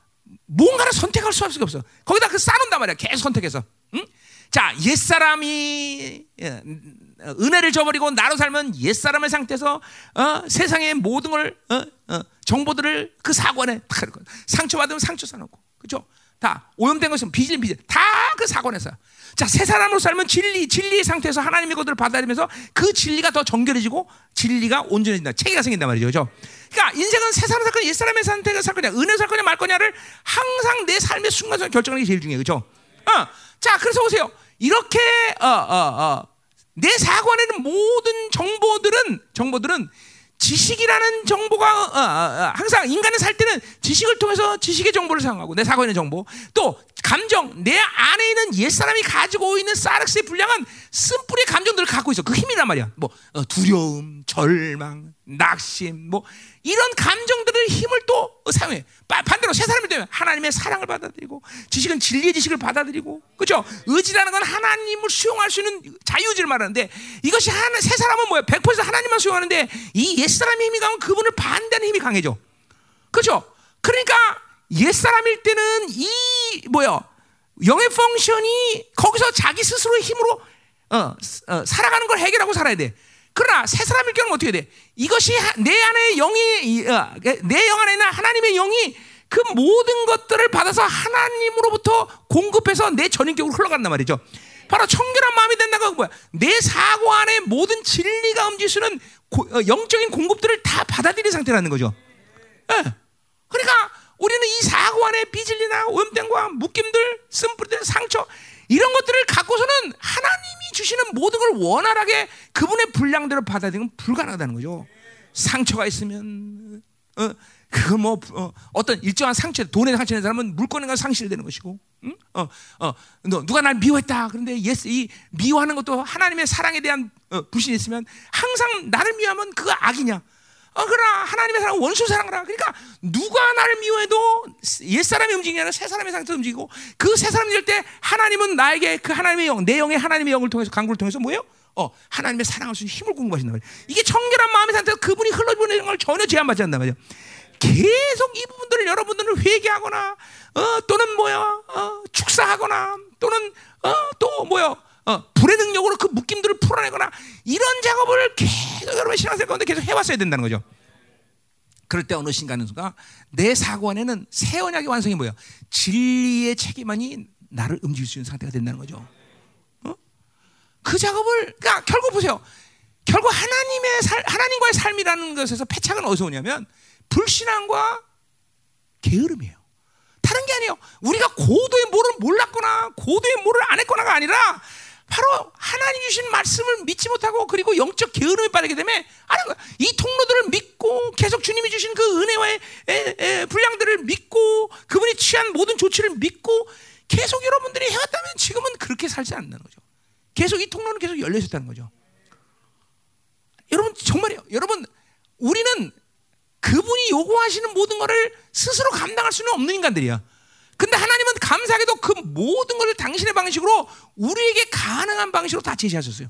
Speaker 1: 뭔가를 선택할 수밖에 없어. 거기다 그 쌓는단 말이야. 계속 선택해서. 응? 자, 옛사람이 예, 은혜를 저버리고 나로 살면 옛사람의 상태에서 어, 세상의 모든 걸 어, 어, 정보들을 그 사고 안에 상처받으면 상처 써놓고 그죠? 다 오염된 것은 빚을 빚을 다그 사고 안에서 자, 새 사람으로 살면 진리, 진리의 상태에서 하나님의 것들을 받아들이면서 그 진리가 더 정결해지고 진리가 온전해진다. 체계가 생긴단 말이죠. 그죠? 그러니까 인생은 새 사람 살 거냐, 옛 사람의 상태가 살 거냐, 은혜 살 거냐, 말 거냐를 항상 내 삶의 순간순간 결정하는 게 제일 중요해요. 그죠? 어. 자, 그래서 보세요. 이렇게, 어, 어, 어. 내 사고 안에 는 모든 정보들은, 정보들은 지식이라는 정보가 어, 어, 어, 항상 인간은 살 때는 지식을 통해서 지식의 정보를 사용하고 내 사고에 있는 정보 또 감정 내 안에 있는 옛 사람이 가지고 있는 사르스의 분량은 쓴뿌리 감정들을 갖고 있어 그 힘이란 말이야 뭐 어, 두려움 절망 낙심 뭐 이런 감정들의 힘을 또 사용해. 반대로 새 사람이 되면 하나님의 사랑을 받아들이고 지식은 진리의 지식을 받아들이고 그렇죠? 의지라는 건 하나님을 수용할 수 있는 자유의지를 말하는데 이것이 하나 새 사람은 뭐야? 100% 하나님만 수용하는데 이 옛 사람의 힘이 강하면 그분을 반대하는 힘이 강해져. 그렇죠? 그러니까 옛 사람일 때는 이 뭐야? 영의 펑션이 거기서 자기 스스로의 힘으로 어, 어, 살아가는 걸 해결하고 살아야 돼. 그러나 새 사람일 경우는 어떻게 돼? 이것이 내 안에 영이 어, 내영 안에 있는 하나님의 영이 그 모든 것들을 받아서 하나님으로부터 공급해서 내 전인격으로 흘러간단 말이죠. 바로 청결한 마음이 된다고 뭐야? 내 사고 안에 모든 진리가 움직이는 어, 영적인 공급들을 다 받아들인 상태라는 거죠. 예. 그러니까 우리는 이 사고 안에 비질리나 오염됨과 묶임들, 쓴뿌리들, 상처 이런 것들을 갖고서는 하나님이 주시는 모든 걸 원활하게 그분의 분량대로 받아들이는 불가능하다는 거죠. 상처가 있으면 어, 그거 뭐 어, 떤 일정한 상처, 돈에 상처 낸 사람은 물건에 상실되는 것이고, 응? 어, 어, 너 누가 날 미워했다. 그런데 예스 이 미워하는 것도 하나님의 사랑에 대한 어, 불신이 있으면 항상 나를 미워하면 그거 악이냐? 어, 그러나 하나님의 사랑 원수 사랑하라. 그러니까 누가 나를 미워해도 옛 사람이 움직이냐 아니라 새 사람의 상태로 움직이고 그 새 사람이 될 때 하나님은 나에게 그 하나님의 영, 내 영의 하나님의 영을 통해서 강구를 통해서 뭐예요? 어, 하나님의 사랑할 수 있는 힘을 공급하신다 말이야. 이게 청결한 마음의 상태에서 그분이 흘러보내는 걸 전혀 제한받지 않단 말이야. 계속 이 부분들을 여러분들은 회개하거나 어, 또는 뭐야 어, 축사하거나 또는 어, 또 뭐야 어, 불의 능력으로 그 묶임들을 풀어내거나 이런 작업을 계속 여러분 신앙생활 가운데 계속 해왔어야 된다는 거죠. 그럴 때 어느 순간은 내 사고 안에는 새 언약의 완성이 뭐야? 진리의 책임만이 나를 움직일 수 있는 상태가 된다는 거죠. 어? 그 작업을 그러니까 결국 보세요. 결국 하나님의 살, 하나님과의 삶이라는 것에서 패착은 어디서 오냐면 불신앙과 게으름이에요. 다른 게 아니에요. 우리가 고도의 뭐를 몰랐거나 고도의 뭐를 안 했거나가 아니라 바로 하나님 주신 말씀을 믿지 못하고 그리고 영적 게으름에 빠지게 되면 이 통로들을 믿고 계속 주님이 주신 그 은혜와의 에, 에, 분량들을 믿고 그분이 취한 모든 조치를 믿고 계속 여러분들이 해왔다면 지금은 그렇게 살지 않는 거죠. 계속 이 통로는 계속 열려 있었다는 거죠. 여러분 정말이요. 여러분 우리는 그분이 요구하시는 모든 것을 스스로 감당할 수는 없는 인간들이야. 근데 하나님은 감사하게도 그 모든 것을 당신의 방식으로 우리에게 가능한 방식으로 다 제시하셨어요.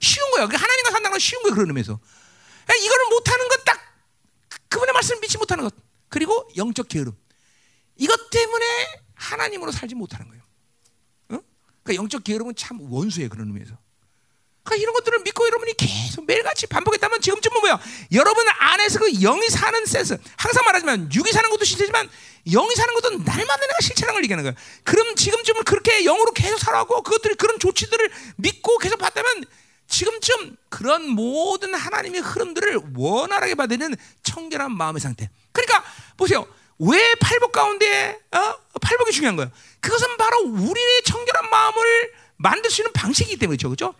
Speaker 1: 쉬운 거예요. 그러니까 하나님과 산다는 건 쉬운 거예요. 그런 의미에서. 그러니까 이거를 못하는 것 딱 그분의 말씀을 믿지 못하는 것. 그리고 영적 게으름. 이것 때문에 하나님으로 살지 못하는 거예요. 어? 그러니까 영적 게으름은 참 원수예요. 그런 의미에서. 그러니까 이런 것들을 믿고 여러분이 계속 매일같이 반복했다면 지금쯤은 뭐야? 여러분 안에서 그 영이 사는 센스. 항상 말하지만 육이 사는 것도 실체지만 영이 사는 것도 날마다 내가 걸 얘기하는 거야. 그럼 지금쯤은 그렇게 영으로 계속 살아가고 그것들이 그런 조치들을 믿고 계속 봤다면 지금쯤 그런 모든 하나님의 흐름들을 원활하게 받는 청결한 마음의 상태. 그러니까 보세요. 왜 팔복 가운데 어? 팔복이 중요한 거예요. 그것은 바로 우리의 청결한 마음을 만들 수 있는 방식이기 때문이죠. 그렇죠?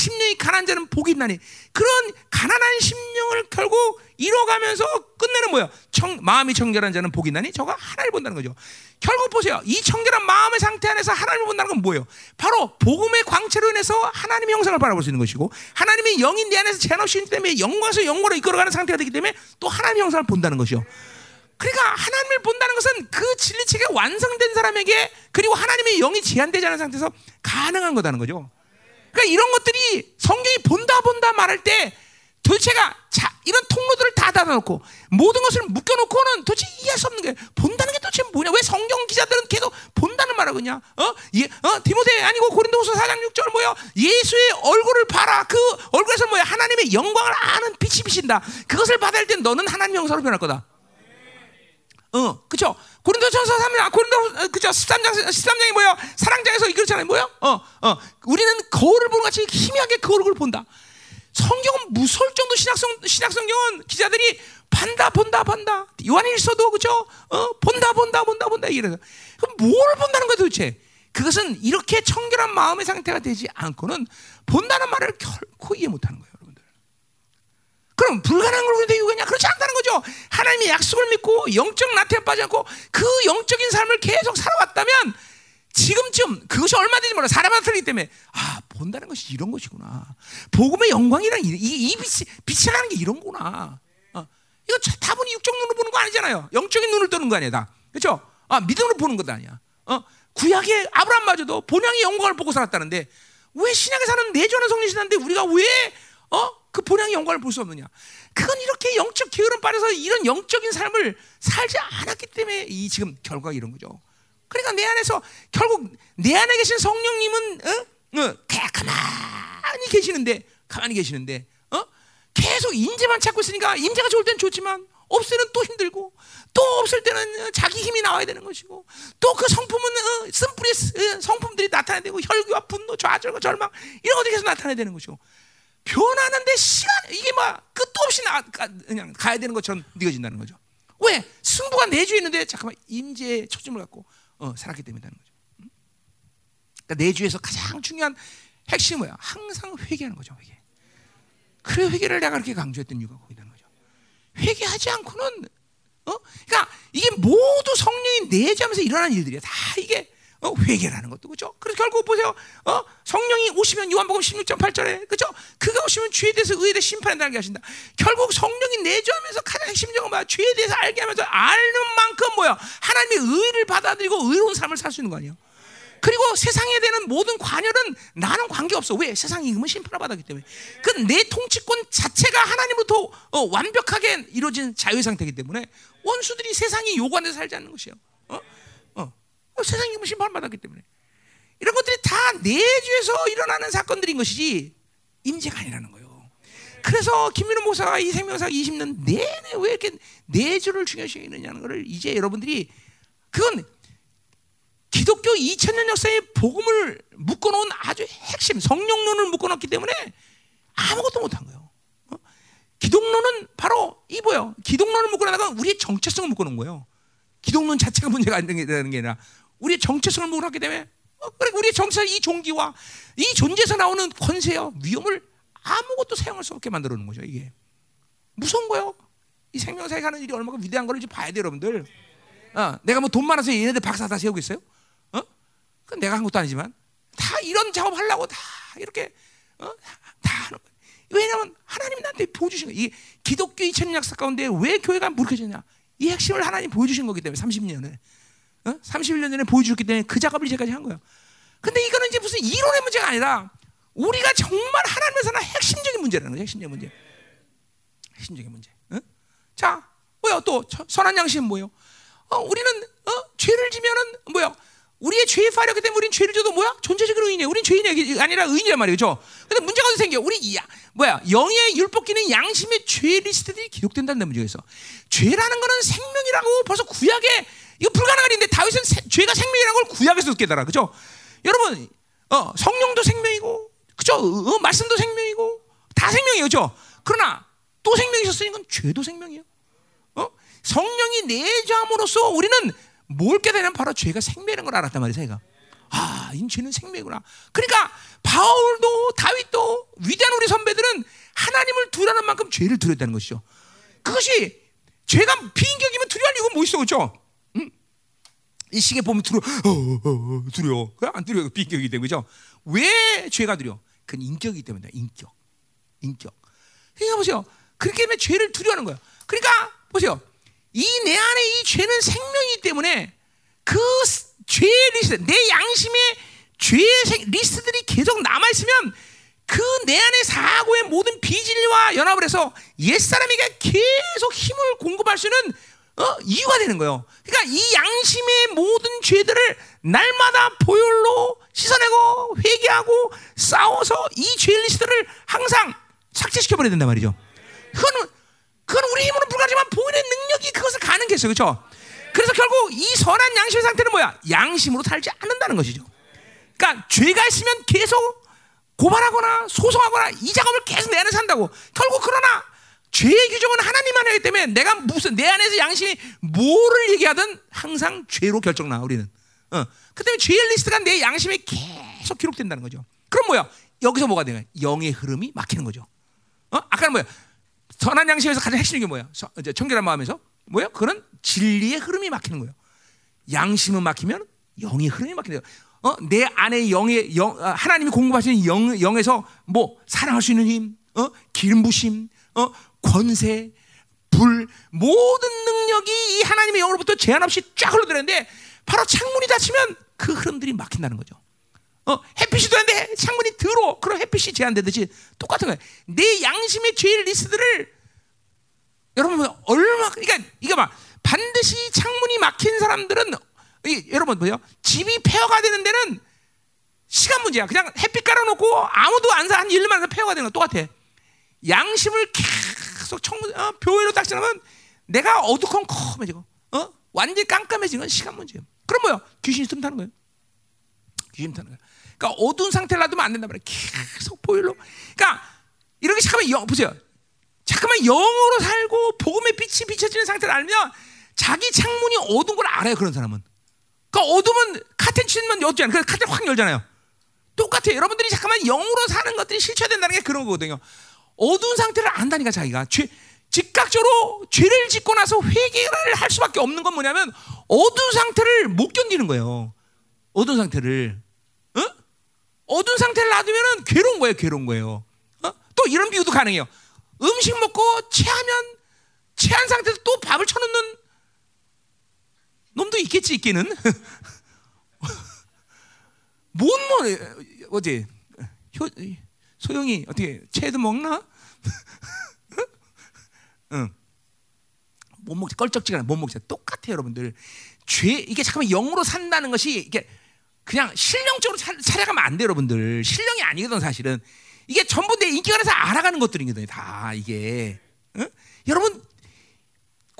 Speaker 1: 심령이 가난 자는 복이 있나니 그런 가난한 심령을 결국 이뤄가면서 끝내는 뭐야? 청, 마음이 청결한 자는 복이 있나니 저가 하나님을 본다는 거죠. 결국 보세요. 이 청결한 마음의 상태 안에서 하나님을 본다는 건 뭐예요? 바로 복음의 광채로 인해서 하나님의 형상을 바라볼 수 있는 것이고 하나님의 영인 내 안에서 제너신 때문에 영광에서 영광으로 이끌어가는 상태가 되기 때문에 또 하나님의 형상을 본다는 것이요. 그러니까 하나님을 본다는 것은 그 진리체가 완성된 사람에게 그리고 하나님의 영이 제한되지 않은 상태에서 가능한 거다는 거죠. 그러니까 이런 것들이 성경이 본다 본다 말할 때 도대체가 자, 이런 통로들을 다 닫아놓고 모든 것을 묶여놓고는 도대체 이해할 수 없는 게 본다는 게 도대체 뭐냐? 왜 성경 기자들은 계속 본다는 말을 그냥 어? 예, 어? 디모데 아니고 고린도후서 4장 6절 뭐야? 예수의 얼굴을 봐라. 그 얼굴에서 뭐야? 하나님의 영광을 아는 빛이 비신다. 그것을 받을 땐 너는 하나님 영상으로 변할 거다. 어, 그쵸? 고린도전서 3장, 고린도, 어, 그죠? 13장, 13장이 뭐야? 사랑장에서 그렇잖아요. 뭐야? 어, 어. 우리는 거울을 보는 같이 희미하게 그 얼굴을 본다. 성경은 무서울 정도 신학성, 신학성경은 기자들이 반다, 본다, 본다. 요한일서도 그죠? 어, 본다, 본다, 본다, 본다. 이래서. 그럼 뭘 본다는 거야 도대체? 그것은 이렇게 청결한 마음의 상태가 되지 않고는 본다는 말을 결코 이해 못하는 거예요. 그럼 불가능한 걸 근데 이거냐? 그렇지 않다는 거죠. 하나님의 약속을 믿고 영적 나태에 빠지 않고 그 영적인 삶을 계속 살아왔다면 지금쯤 그것이 얼마든지 몰라 사람한테 틀리기 때문에 아 본다는 것이 이런 것이구나. 복음의 영광이란 이, 이, 이 빛이 빛이라는 게 이런구나. 어. 이거 다분히 육적 눈으로 보는 거 아니잖아요. 영적인 눈을 뜨는 거 아니야, 다. 그렇죠? 아 믿음으로 보는 것도 아니야. 어? 구약의 아브라함마저도 본향의 영광을 보고 살았다는데 왜 신약에 사는 내전의 성령 신한데 우리가 왜 어? 그 본향의 영광을 볼 수 없느냐? 그건 이렇게 영적 게으름 빠져서 이런 영적인 삶을 살지 않았기 때문에 이 지금 결과가 이런 거죠. 그러니까 내 안에서 결국 내 안에 계신 성령님은 어? 어, 가만히 계시는데 가만히 계시는데 어? 계속 임재만 찾고 있으니까 임재가 좋을 때는 좋지만 없을 때는 또 힘들고 또 없을 때는 자기 힘이 나와야 되는 것이고 또 그 성품은 어, 쓴뿌리 어, 성품들이 나타나야 되고 혈기와 분노, 좌절과 절망 이런 것들이 계속 나타나야 되는 것이고 변하는데 시간 이게 막 끝도 없이 나, 그냥 가야 되는 것처럼 느껴진다는 거죠. 왜 승부가 내주에 있는데 잠깐만 임재에 초점을 갖고 어, 살았기 때문이라는 거죠. 그러니까 내주에서 가장 중요한 핵심이 뭐야? 항상 회개하는 거죠. 회개. 그래 회개를 내가 그렇게 강조했던 이유가 거기 있는 거죠. 회개하지 않고는 어? 그러니까 이게 모두 성령이 내주하면서 일어난 일들이야. 다 이게 어, 회개라는 것도 그죠? 그래서 결국 보세요. 어? 성령이 오시면 요한복음 16.8절에 그죠? 그가 오시면 죄에 대해서 의에 대해 심판을 알게 하신다. 결국 성령이 내주하면서 가장 핵심적인 뭐야? 죄에 대해서 알게 하면서 아는 만큼 뭐야? 하나님의 의를 받아들이고 의로운 삶을 살 수 있는 거 아니에요? 그리고 세상에 대한 모든 관여는 나는 관계 없어. 왜? 세상이 이으면 심판을 받았기 때문에. 그 내 통치권 자체가 하나님으로부터 어, 완벽하게 이루어진 자유 상태이기 때문에 원수들이 세상이 요구하는 살지 않는 것이요. 어? 어. 어 세상이 이으면 심판을 받았기 때문에. 이런 것들이 다 내주에서 일어나는 사건들인 것이지 임재가 아니라는 거예요. 그래서 김민호 목사가 이 생명사 20년 내내 왜 이렇게 내주를 중요시 여기느냐는 것을 이제 여러분들이 그건 기독교 2000년 역사의 복음을 묶어놓은 아주 핵심 성령론을 묶어놨기 때문에 아무것도 못한 거예요. 어? 기독론은 바로 이 뭐요? 기독론을 묶어놨다가 우리의 정체성을 묶어놓은 거예요. 기독론 자체가 문제가 안 되는 게 아니라 우리의 정체성을 묶어놨기 때문에 어, 우리의 정체성 이 종기와 이 존재에서 나오는 권세와 위험을 아무것도 사용할 수 없게 만들어 놓은 거죠. 이게 무서운 거예요. 이 생명사에 가는 일이 얼마나 위대한 걸지 봐야 돼요, 여러분들. 어, 내가 뭐 돈 많아서 얘네들 박사 다 세우겠어요? 그 내가 한 것도 아니지만 다 이런 작업 하려고 다 이렇게 어? 다 하는 거예요. 왜냐하면 하나님이 나한테 보여주신 거예요. 이 기독교 2000년 역사 가운데 왜 교회가 무력해졌냐? 이 핵심을 하나님 보여주신 거기 때문에 30년에 어? 31년 전에 보여주셨기 때문에 그 작업을 이제까지 한 거예요. 근데 이거는 이제 무슨 이론의 문제가 아니라 우리가 정말 하나님에서는 핵심적인 문제라는 거죠. 핵심적인 문제. 핵심적인 문제. 어? 자, 뭐야 또 선한 양심은 뭐요? 어, 우리는 어? 죄를 지면은 뭐야? 우리의 죄의 파력이 때문에 우리는 죄를 져도 뭐야? 존재적인 의인이야. 우리는 죄인이 아니라 의인이란 말이죠. 근데 문제가 생겨? 우리 야, 뭐야? 영의 율법기는 양심의 죄 리스트들이 기록된다는 있어. 죄라는 거는 생명이라고 벌써 구약에 이거 불가능한 일인데 다윗은 세, 죄가 생명이라는 걸 구약에서 깨달아. 그죠? 여러분, 어, 성령도 생명이고, 그죠? 어, 말씀도 생명이고, 다 생명이에요. 그죠? 그러나 또 생명이 있었으니 건 죄도 생명이에요. 어? 성령이 내주함으로써 우리는 뭘 깨달으면 바로 죄가 생명인 걸 알았단 말이에요, 제가. 아, 인 죄는 생명이구나. 그러니까 바울도 다윗도 위대한 우리 선배들은 하나님을 두려는 만큼 죄를 두렸다는 것이죠. 그것이 죄가 비인격이면 두려워할 이유가 뭐 있어, 그렇죠? 응? 이 시계 보면 두려, 어, 어, 어, 두려. 안 두려, 비인격이기 때문에, 그죠? 왜 죄가 두려? 그건 인격이기 때문에, 인격, 인격. 그러니까 보세요. 그렇게 하면 죄를 두려워하는 거야. 그러니까 보세요. 이 내 안에 이 죄는 생명이기 때문에 그 죄 리스트, 내 양심의 죄 리스트들이 계속 남아 있으면 그 내 안에 사고의 모든 비질과 연합을 해서 옛 사람에게 계속 힘을 공급할 수 있는 어, 이유가 되는 거예요. 그러니까 이 양심의 모든 죄들을 날마다 보혈로 씻어내고 회개하고 싸워서 이 죄 리스트를 항상 삭제시켜 버려야 된단 말이죠. 그건 그건 우리 힘으로 불가지만 보일의 능력이 그것을 가능게 했어요. 그렇죠? 그래서 결국 이 선한 양심의 상태는 뭐야? 양심으로 살지 않는다는 것이죠. 그러니까 죄가 있으면 계속 고발하거나 소송하거나 이 작업을 계속 내 안에 산다고. 결국 그러나 죄의 규정은 하나님만 하기 때문에 내가 무슨 내 안에서 양심이 뭐를 얘기하든 항상 죄로 결정 나 우리는. 어. 그 때문에 죄의 리스트가 내 양심에 계속 기록된다는 거죠. 그럼 뭐야? 여기서 뭐가 되냐? 영의 흐름이 막히는 거죠. 어? 아까는 뭐야? 선한 양심에서 가장 핵심이 뭐야? 청결한 마음에서 뭐야? 그는 진리의 흐름이 막히는 거예요. 양심은 막히면 영의 흐름이 막히는 거예요. 어? 내 안에 영의 영, 아, 하나님이 공급하시는 영, 영에서 뭐 사랑할 수 있는 힘, 어? 기름 부심, 어? 권세, 불 모든 능력이 이 하나님의 영으로부터 제한 없이 쫙 흘러들었는데 바로 창문이 닫히면 그 흐름들이 막힌다는 거죠. 어, 햇빛이 되는데 창문이 들어. 그럼 햇빛이 제한되듯이 똑같은 거예요. 내 양심의 죄 리스트를 여러분 얼마 그러니까 이거 봐 반드시 창문이 막힌 사람들은 이, 여러분 뭐요? 집이 폐허가 되는 데는 시간 문제야. 그냥 햇빛 깔아놓고 아무도 안사한 일만 해서 폐허가 되는 거 똑같아. 양심을 속 청, 어, 교회로 딱 지나면 내가 어두컴컴해지고 어? 완전히 깜깜해지는 건 시간 문제예요. 그럼 뭐야? 귀신이 틈타는 거예요. 귀신 타는 거예요. 그러니까 어두운 상태를 놔두면 안 된단 말이에요. 계속 보일로. 그러니까 이렇게 잠깐만 영, 보세요. 잠깐만 영으로 살고 복음의 빛이 비춰지는 상태를 알면 자기 창문이 어두운 걸 알아요. 그런 사람은. 그러니까 어두면 카텐 치면 어둡지 않아요. 카텐 확 열잖아요. 똑같아요. 여러분들이 잠깐만 영으로 사는 것들이 실체화 된다는 게 그런 거거든요. 어두운 상태를 안다니까 자기가 죄, 즉각적으로 죄를 짓고 나서 회개를 할 수밖에 없는 건 뭐냐면 어두운 상태를 못 견디는 거예요. 어두운 상태를. 어? 어두운 상태를 놔두면 괴로운 거예요. 괴로운 거예요. 어? 또 이런 비유도 가능해요. 음식 먹고 체하면 체한 상태에서 또 밥을 쳐놓는 놈도 있겠지 있기는. [LAUGHS] 뭔 뭐, 어제 효, 소영이 어떻게 체도 먹나? [LAUGHS] 응. 못 먹지. 껄쩍지가 못 먹지. 똑같아요 여러분들. 죄 이게 잠깐만 영으로 산다는 것이 이게 그냥 실령적으로 살, 살아가면 안 돼요 여러분들. 실령이 아니거든 사실은. 이게 전부 내 인격안에서 알아가는 것들이거든요 다 이게. 응? 여러분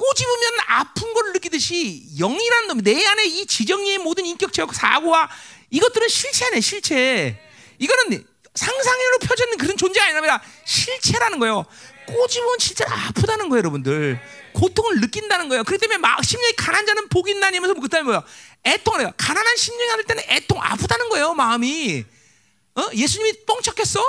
Speaker 1: 꼬집으면 아픈 걸 느끼듯이 영이라는 놈, 내 안에 이 지정의 모든 인격체와 사고와 이것들은 실체네, 실체. 이거는 상상으로 펴지는 그런 존재가 아니라 실체라는 거예요. 꼬집으면 진짜 아프다는 거예요, 여러분들. 고통을 느낀다는 거예요. 그렇기 때문에 막 심령이 가난 자는 복이 있나니면서 뭐 그다음에 뭐야? 애통을 해요. 가난한 심령이 할 때는 애통 아프다는 거예요, 마음이. 어? 예수님이 뻥쳤겠어?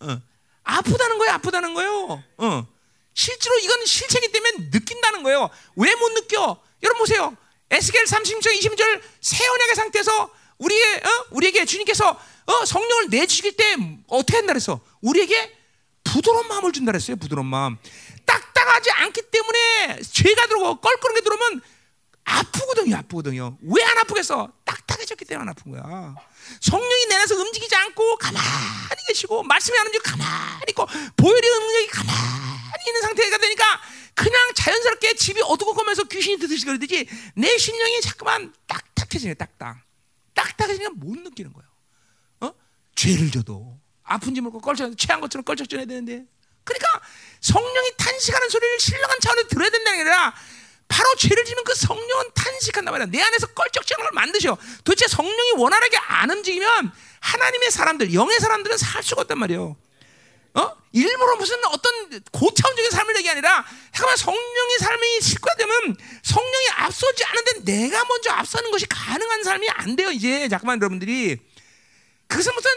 Speaker 1: 어. 아프다는 거예요, 아프다는 거예요. 어. 실제로 이건 실체이기 때문에 느낀다는 거예요. 왜 못 느껴? 여러분 보세요. 에스겔 30절 20절 새 언약의 상태에서 우리의 어? 우리에게 주님께서 어? 성령을 내주실 때 어떻게 한다 그랬어? 우리에게 부드러운 마음을 준다 그랬어요. 부드러운 마음. 딱딱하지 않기 때문에 죄가 들어오고 껄끄러게 들어오면 아프거든요. 아프거든요. 왜 안 아프겠어? 딱딱해졌기 때문에 안 아픈 거야. 성령이 내 안에서 움직이지 않고 가만히 계시고 말씀이 안 움직이고 가만히 있고 보혈의 능력이 가만히 있는 상태가 되니까 그냥 자연스럽게 집이 어두고 거면서 귀신이 드듯이 그러듯이 내 신령이 자꾸만 딱딱해지네 딱딱 딱딱해지니까 못 느끼는 거예요 어? 죄를 져도 아픈지 모르고 껄쩍 체한 것처럼 껄쩍져야 되는데 그러니까 성령이 탄식하는 소리를 신령한 차원에서 들어야 된다는 게 아니라 바로 죄를 지면 그 성령은 탄식한단 말이야. 내 안에서 껄쩍지는 걸 만드셔. 도대체 성령이 원활하게 안 움직이면 하나님의 사람들, 영의 사람들은 살 수가 없단 말이에요. 어? 일부러 무슨 어떤 고차원적인 삶을 얘기 아니라 잠깐만 성령의 삶이 실과되면 성령이 앞서지 않은데 내가 먼저 앞서는 것이 가능한 삶이 안 돼요 이제 잠깐만 여러분들이 그것은 무슨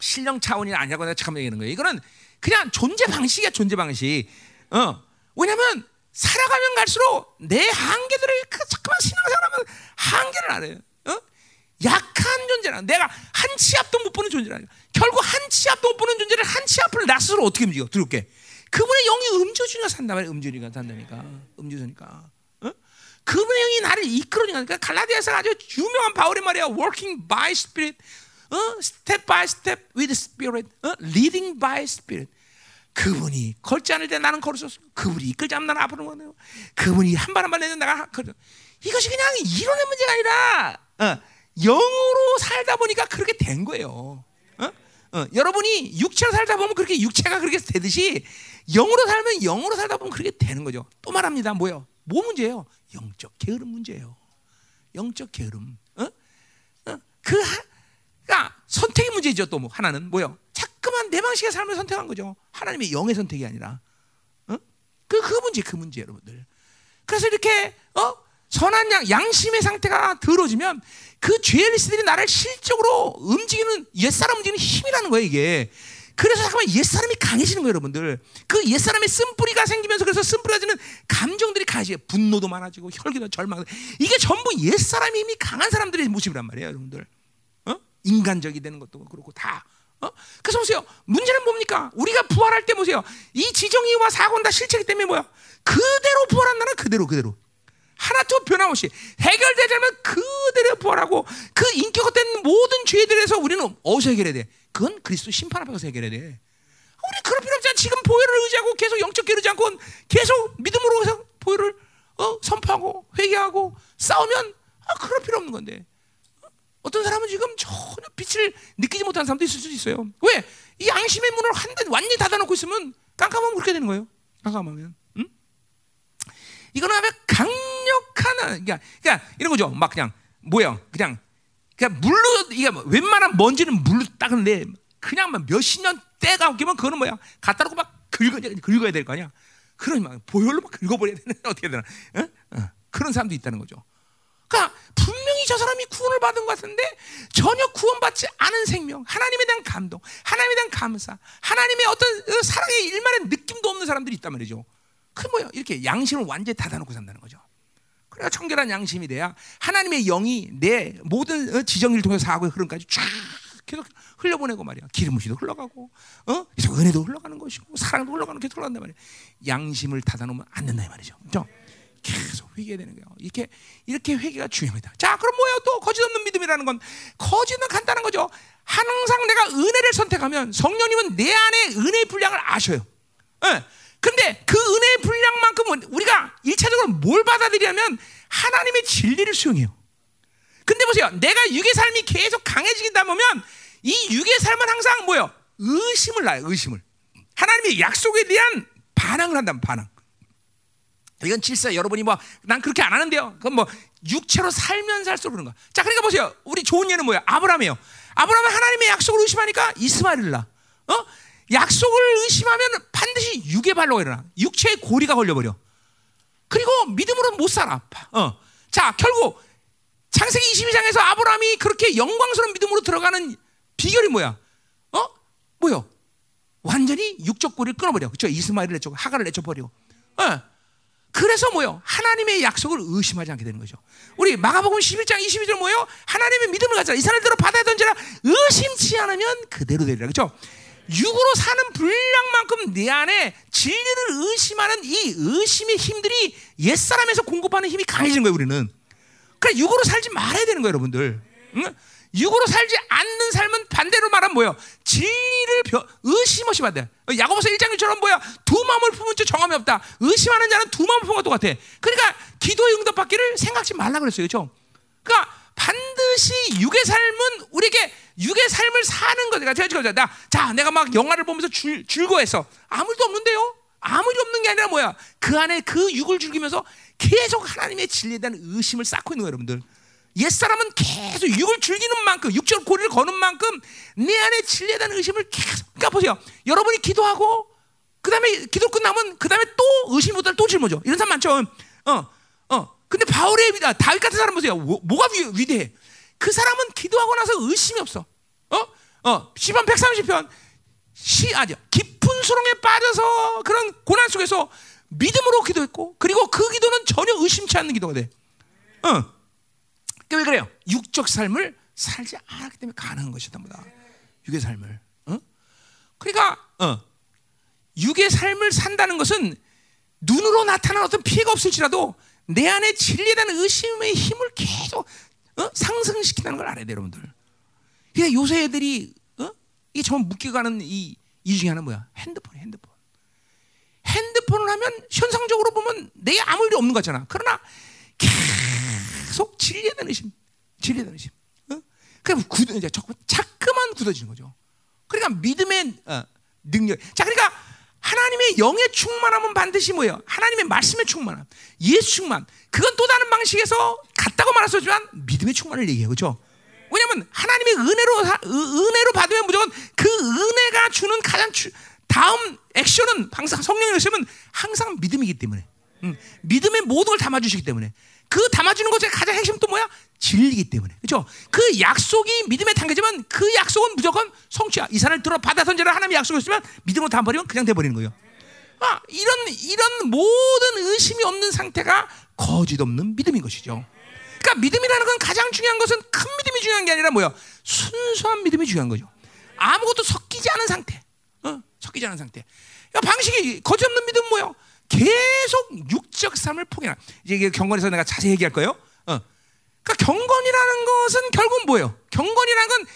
Speaker 1: 신령 차원이 아니라고 내가 잠깐만 얘기하는 거예요 이거는 그냥 존재 방식이야 존재 방식 어 왜냐면 살아가면 갈수록 내 한계들을 그 잠깐만 신앙생활하면 한계를 알아요. 어? 약한 존재라. 내가 한 치 앞도 못 보는 존재라. 결국 한 치 앞도 못 보는 존재를 한 치 앞을 나 스스로 어떻게 움직여? 두렵게. 그분의 영이 음주주니까 산다 말이야. 음주니까 산다니까. 음주니까. 어? 그분의 영이 나를 이끌어니까. 그러니까 갈라디아서 아주 유명한 바울의 말이야. Working by Spirit. 어? Step by step with Spirit. 어? Leading by Spirit. 그분이 걸지 않을 때 나는 걸을 수 없어. 그분이 이끌지 않으면 나는 앞으로 가네요. 그분이 한 발 한발 내면 내가 걸어. 이것이 그냥 이론의 문제가 아니라 어, 영으로 살다 보니까 그렇게 된 거예요. 어? 어, 여러분이 육체로 살다 보면 그렇게 육체가 그렇게 되듯이 영으로 살면 영으로 살다 보면 그렇게 되는 거죠. 또 말합니다. 뭐요? 뭐 문제예요? 영적 게으름 문제예요. 영적 게으름. 어? 어? 그 하, 그러니까 선택의 문제죠. 또 뭐 하나는 뭐요? 자꾸만 내 방식의 삶을 선택한 거죠. 하나님의 영의 선택이 아니라. 어? 그, 그 문제, 그 문제, 여러분들. 그래서 이렇게, 어? 선한 양, 양심의 상태가 들어지면 그 죄리스들이 나를 실적으로 움직이는, 옛사람 움직이는 힘이라는 거예요, 이게. 그래서 잠깐만 옛사람이 강해지는 거예요, 여러분들. 그 옛사람의 쓴뿌리가 생기면서 그래서 쓴뿌리가 지는 감정들이 강해져요. 분노도 많아지고, 혈기도 절망. 이게 전부 옛사람이 이미 강한 사람들의 모습이란 말이에요, 여러분들. 어? 인간적이 되는 것도 그렇고 다. 어? 그래서 보세요. 문제는 뭡니까? 우리가 부활할 때 보세요. 이 지정이와 사고는 다 실체이기 때문에 뭐야? 그대로 부활한다는 그대로 그대로. 하나도 변함없이 해결되려면 그대로 부활하고 그 인격화된 모든 죄들에서 우리는 어디서 해결해야 돼? 그건 그리스도 심판 앞에서 해결해야 돼. 우리 그럴 필요 없잖아. 지금 보혈을 의지하고 계속 영적 게르지 않고 계속 믿음으로 해서 보혈을 어? 선포하고 회개하고 싸우면 아, 그럴 필요 없는 건데. 어떤 사람은 지금 전혀 빛을 느끼지 못하는 사람도 있을 수 있어요. 왜? 이 양심의 문을 완전 완전히 닫아놓고 있으면 깜깜하면 그렇게 되는 거예요. 깜깜하면. 응? 이거는 아주 강력한 그러니까, 그러니까 이런 거죠. 막 그냥 뭐야? 그냥 그냥 물로 이게 뭐 웬만한 먼지는 물로 닦는데 그냥 막 몇십 년 때가 오면 그거는 뭐야? 갖다 놓고 막 긁어 긁어야 될 거 아니야. 그러니 막 보혈로 막 긁어버려야 되는 [LAUGHS] 어떻게 되나? 어? 어. 그런 사람도 있다는 거죠. 그러니까 분명히 저 사람이 구원을 받은 것 같은데 전혀 구원받지 않은 생명, 하나님에 대한 감동, 하나님에 대한 감사, 하나님의 어떤 어, 사랑의 일만의 느낌도 없는 사람들이 있단 말이죠. 그 뭐야? 이렇게 양심을 완전히 닫아놓고 산다는 거죠. 청결한 양심이 돼야 하나님의 영이 내 모든 어, 지정을 통해서 사고의 흐름까지 쫙 계속 흘려보내고 말이야. 기름부시도 흘러가고, 어? 계속 은혜도 흘러가는 것이고, 사랑도 흘러가는 계속 흘러간단 말이야. 양심을 닫아놓으면 안 된다 이 말이죠. 그죠? 계속 회개되는 거예요. 이렇게 이렇게 회개가 중요합니다. 자, 그럼 뭐예요? 또 거짓 없는 믿음이라는 건 거짓은 간단한 거죠. 항상 내가 은혜를 선택하면 성령님은 내 안에 은혜의 분량을 아셔요. 예. 근데 그 은혜의 분량만큼은 우리가 일차적으로 뭘 받아들이냐면 하나님의 진리를 수용해요. 근데 보세요. 내가 육의 삶이 계속 강해지다 보면 이 육의 삶은 항상 뭐요? 의심을 낳아요. 의심을. 하나님의 약속에 대한 반항을 한다면 반항. 이건 질서 여러분이 뭐 난 그렇게 안 하는데요. 그건 뭐 육체로 살면 살수록 그런 거. 자, 그러니까 보세요. 우리 좋은 예는 뭐야? 아브라함이에요. 아브라함은 하나님의 약속을 의심하니까 이스마엘을 낳아. 어? 약속을 의심하면 반드시 육의 발로가 일어나. 육체의 고리가 걸려버려. 그리고 믿음으로 못 살아. 어. 자, 결국 창세기 22장에서 아브라함이 그렇게 영광스러운 믿음으로 들어가는 비결이 뭐야? 어? 뭐요? 완전히 육적 고리를 끊어버려. 그렇죠? 이스마엘을 내쳐, 하가를 내쳐버리고. 어. 그래서 뭐요? 하나님의 약속을 의심하지 않게 되는 거죠. 우리 마가복음 11장 22절 뭐요? 하나님의 믿음을 가져라. 이 산을 들어 바다에 던져라. 의심치 않으면 그대로 되리라. 그렇죠? 육으로 사는 분량만큼 내 안에 진리를 의심하는 이 의심의 힘들이 옛사람에서 공급하는 힘이 강해지는 거예요, 우리는. 그래 육으로 살지 말아야 되는 거예요, 여러분들. 응? 육으로 살지 않는 삶은 반대로 말하면 뭐예요? 진리를 벼, 의심 없이 받아. 야고보서 1장 1처럼 뭐야? 두 마음을 품은 자 정함이 없다. 의심하는 자는 두 마음을 품은 것도 같아. 그러니까 기도의 응답받기를 생각지 말라 그랬어요. 그렇죠? 그러니까 반드시 육의 삶은 우리에게 육의 삶을 사는 거니까 제가 지금 나, 자, 내가 막 영화를 보면서 줄, 즐거워했어. 아무 일도 없는데요? 아무 일 없는 게 아니라 뭐야? 그 안에 그 육을 즐기면서 계속 하나님의 진리에 대한 의심을 쌓고 있는 거예요, 여러분들. 옛사람은 계속 육을 즐기는 만큼, 육적 고리를 거는 만큼 내 안에 진리에 대한 의심을 계속. 그러니까 보세요. 여러분이 기도하고, 그 다음에 기도 끝나면, 그 다음에 또 의심보다 또 짊어져. 이런 사람 많죠. 어, 어. 근데 바울의 위다, 다윗 같은 사람 보세요. 뭐, 가 위, 대해 그 사람은 기도하고 나서 의심이 없어. 어? 어. 시편 130편. 시, 아니요. 깊은 수렁에 빠져서 그런 고난 속에서 믿음으로 기도했고, 그리고 그 기도는 전혀 의심치 않는 기도가 돼. 어. 왜 그래요? 육적 삶을 살지 않았기 때문에 가능한 것이다 보다. 육의 삶을. 어? 그러니까 어. 육의 삶을 산다는 것은 눈으로 나타나는 어떤 피해가 없을지라도 내 안에 진리에 대한 의심의 힘을 계속 어? 상승시키는 걸 알아야 돼요, 여러분들. 그러니까 요새 애들이 어? 이게 전 묶여가는 이, 이 중에 하나 뭐야? 핸드폰, 핸드폰. 핸드폰을 하면 현상적으로 보면 내게 아무 일이 없는 거잖아. 그러나 계속 진리에 대한 의심, 진리에 대한 의심. 어? 그럼 굳어 이제 자꾸 자꾸만 굳어지는 거죠. 그러니까 믿음의 어, 능력. 자, 그러니까 하나님의 영의 충만함은 반드시 뭐예요? 하나님의 말씀의 충만함, 예수 충만. 그건 또 다른 방식에서 같다고 말하지만 믿음의 충만을 얘기해요, 그렇죠? 왜냐하면 하나님의 은혜로 은혜로 받으면 무조건 그 은혜가 주는 가장 주, 다음 액션은 항상 성령의 액션은 항상 믿음이기 때문에 음, 믿음의 모든 걸 담아주시기 때문에 그 담아주는 것의 가장 핵심 또 뭐야? 진리이기 때문에. 그죠? 그 약속이 믿음에 담겨지면 그 약속은 무조건 성취야. 이 산을 들어 받아 던져라 하나님의 약속을 쓰면 믿음으로 담버리면 그냥 돼버리는 거예요. 아, 이런, 이런 모든 의심이 없는 상태가 거짓 없는 믿음인 것이죠. 그러니까 믿음이라는 건 가장 중요한 것은 큰 믿음이 중요한 게 아니라 뭐야? 순수한 믿음이 중요한 거죠. 아무것도 섞이지 않은 상태. 어? 섞이지 않은 상태. 그러니까 방식이 거짓 없는 믿음은 뭐야? 계속 육적 삶을 포기하. 이제 경건에서 내가 자세히 얘기할 거예요. 어. 그러니까 경건이라는 것은 결국 뭐예요? 경건이라는 건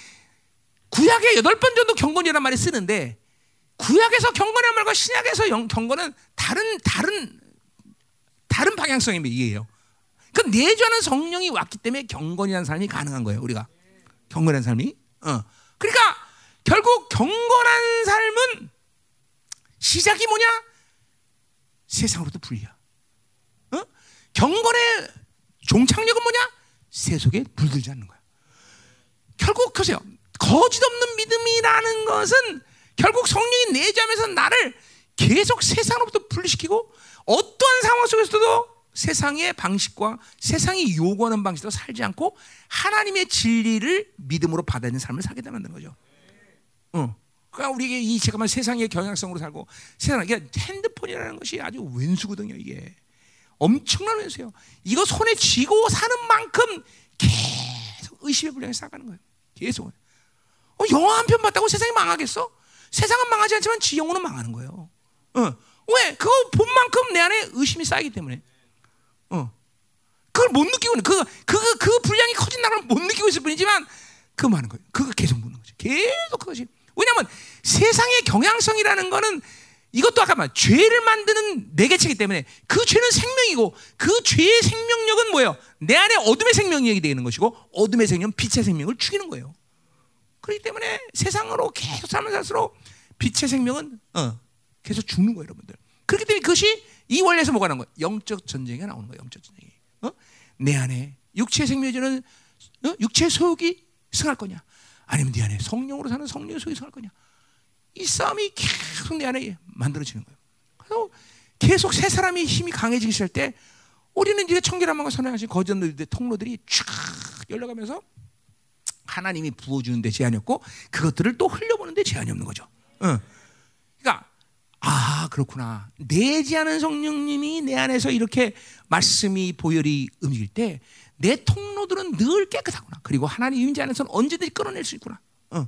Speaker 1: 구약에 여덟 번 정도 경건이라는 말을 쓰는데 구약에서 경건이라는 말과 신약에서 영, 경건은 다른 다른 다른 방향성의 얘기예요. 그 내주하는 성령이 왔기 때문에 경건이라는 삶이 가능한 거예요. 우리가 경건한 삶이. 어. 그러니까 결국 경건한 삶은 시작이 뭐냐? 세상으로부터 분리야. 어? 경건의 종착역은 뭐냐? 세속에 물들지 않는 거야. 결국 보세요. 거짓 없는 믿음이라는 것은 결국 성령이 내주하면서 나를 계속 세상으로부터 분리시키고 어떠한 상황 속에서도 세상의 방식과 세상이 요구하는 방식으로 살지 않고 하나님의 진리를 믿음으로 받아들이는 삶을 살게 되는 거죠. 어. 그러니까 우리에게 이 잠깐만 세상의 경향성으로 살고 세상 이게 핸드폰이라는 것이 아주 왼수거든요 이게 엄청난 왼수예요. 이거 손에 쥐고 사는 만큼 계속 의심의 불량에 쌓아가는 거예요. 계속. 어, 영화 한 편 봤다고 세상이 망하겠어? 세상은 망하지 않지만 지 영혼은 망하는 거예요. 어. 왜? 그거 본 만큼 내 안에 의심이 쌓이기 때문에. 어. 그걸 못 느끼고 있는 그, 그, 그 분량이 커진 나를 못 느끼고 있을 뿐이지만 그 많은 거예요. 그거 계속 묻는 거죠. 계속 그것이. 왜냐하면 세상의 경향성이라는 거는 이것도 아까 말 죄를 만드는 내개체이기 때문에 그 죄는 생명이고 그 죄의 생명력은 뭐예요? 내 안에 어둠의 생명력이 되는 것이고 어둠의 생명, 빛의 생명을 죽이는 거예요. 그렇기 때문에 세상으로 계속 살면 살수록 빛의 생명은 어, 계속 죽는 거예요, 여러분들. 그렇기 때문에 그것이 이 원리에서 뭐가 나온 거예요? 영적 전쟁이 나오는 거예요, 영적 전쟁이. 어? 내 안에 육체의 생명이 주는 어? 육체의 소욕이 승할 거냐? 아니면 네 안에 성령으로 사는 성령의 소욕이 승할 거냐? 이 싸움이 계속 내 안에 만들어지는 거예요. 그래서 계속 새 사람이 힘이 강해지기 시작할 때 우리는 이제 청결함과 선행하신 거짓들의 통로들이 쫙 열려가면서 하나님이 부어주는데 제한이 없고 그것들을 또 흘려보는데 제한이 없는 거죠. 어. 그러니까 아 그렇구나 내지 않은 성령님이 내 안에서 이렇게 말씀이 보혈이 움직일 때 내 통로들은 늘 깨끗하구나. 그리고 하나님 임재 안에서는 언제든지 끌어낼 수 있구나. 어.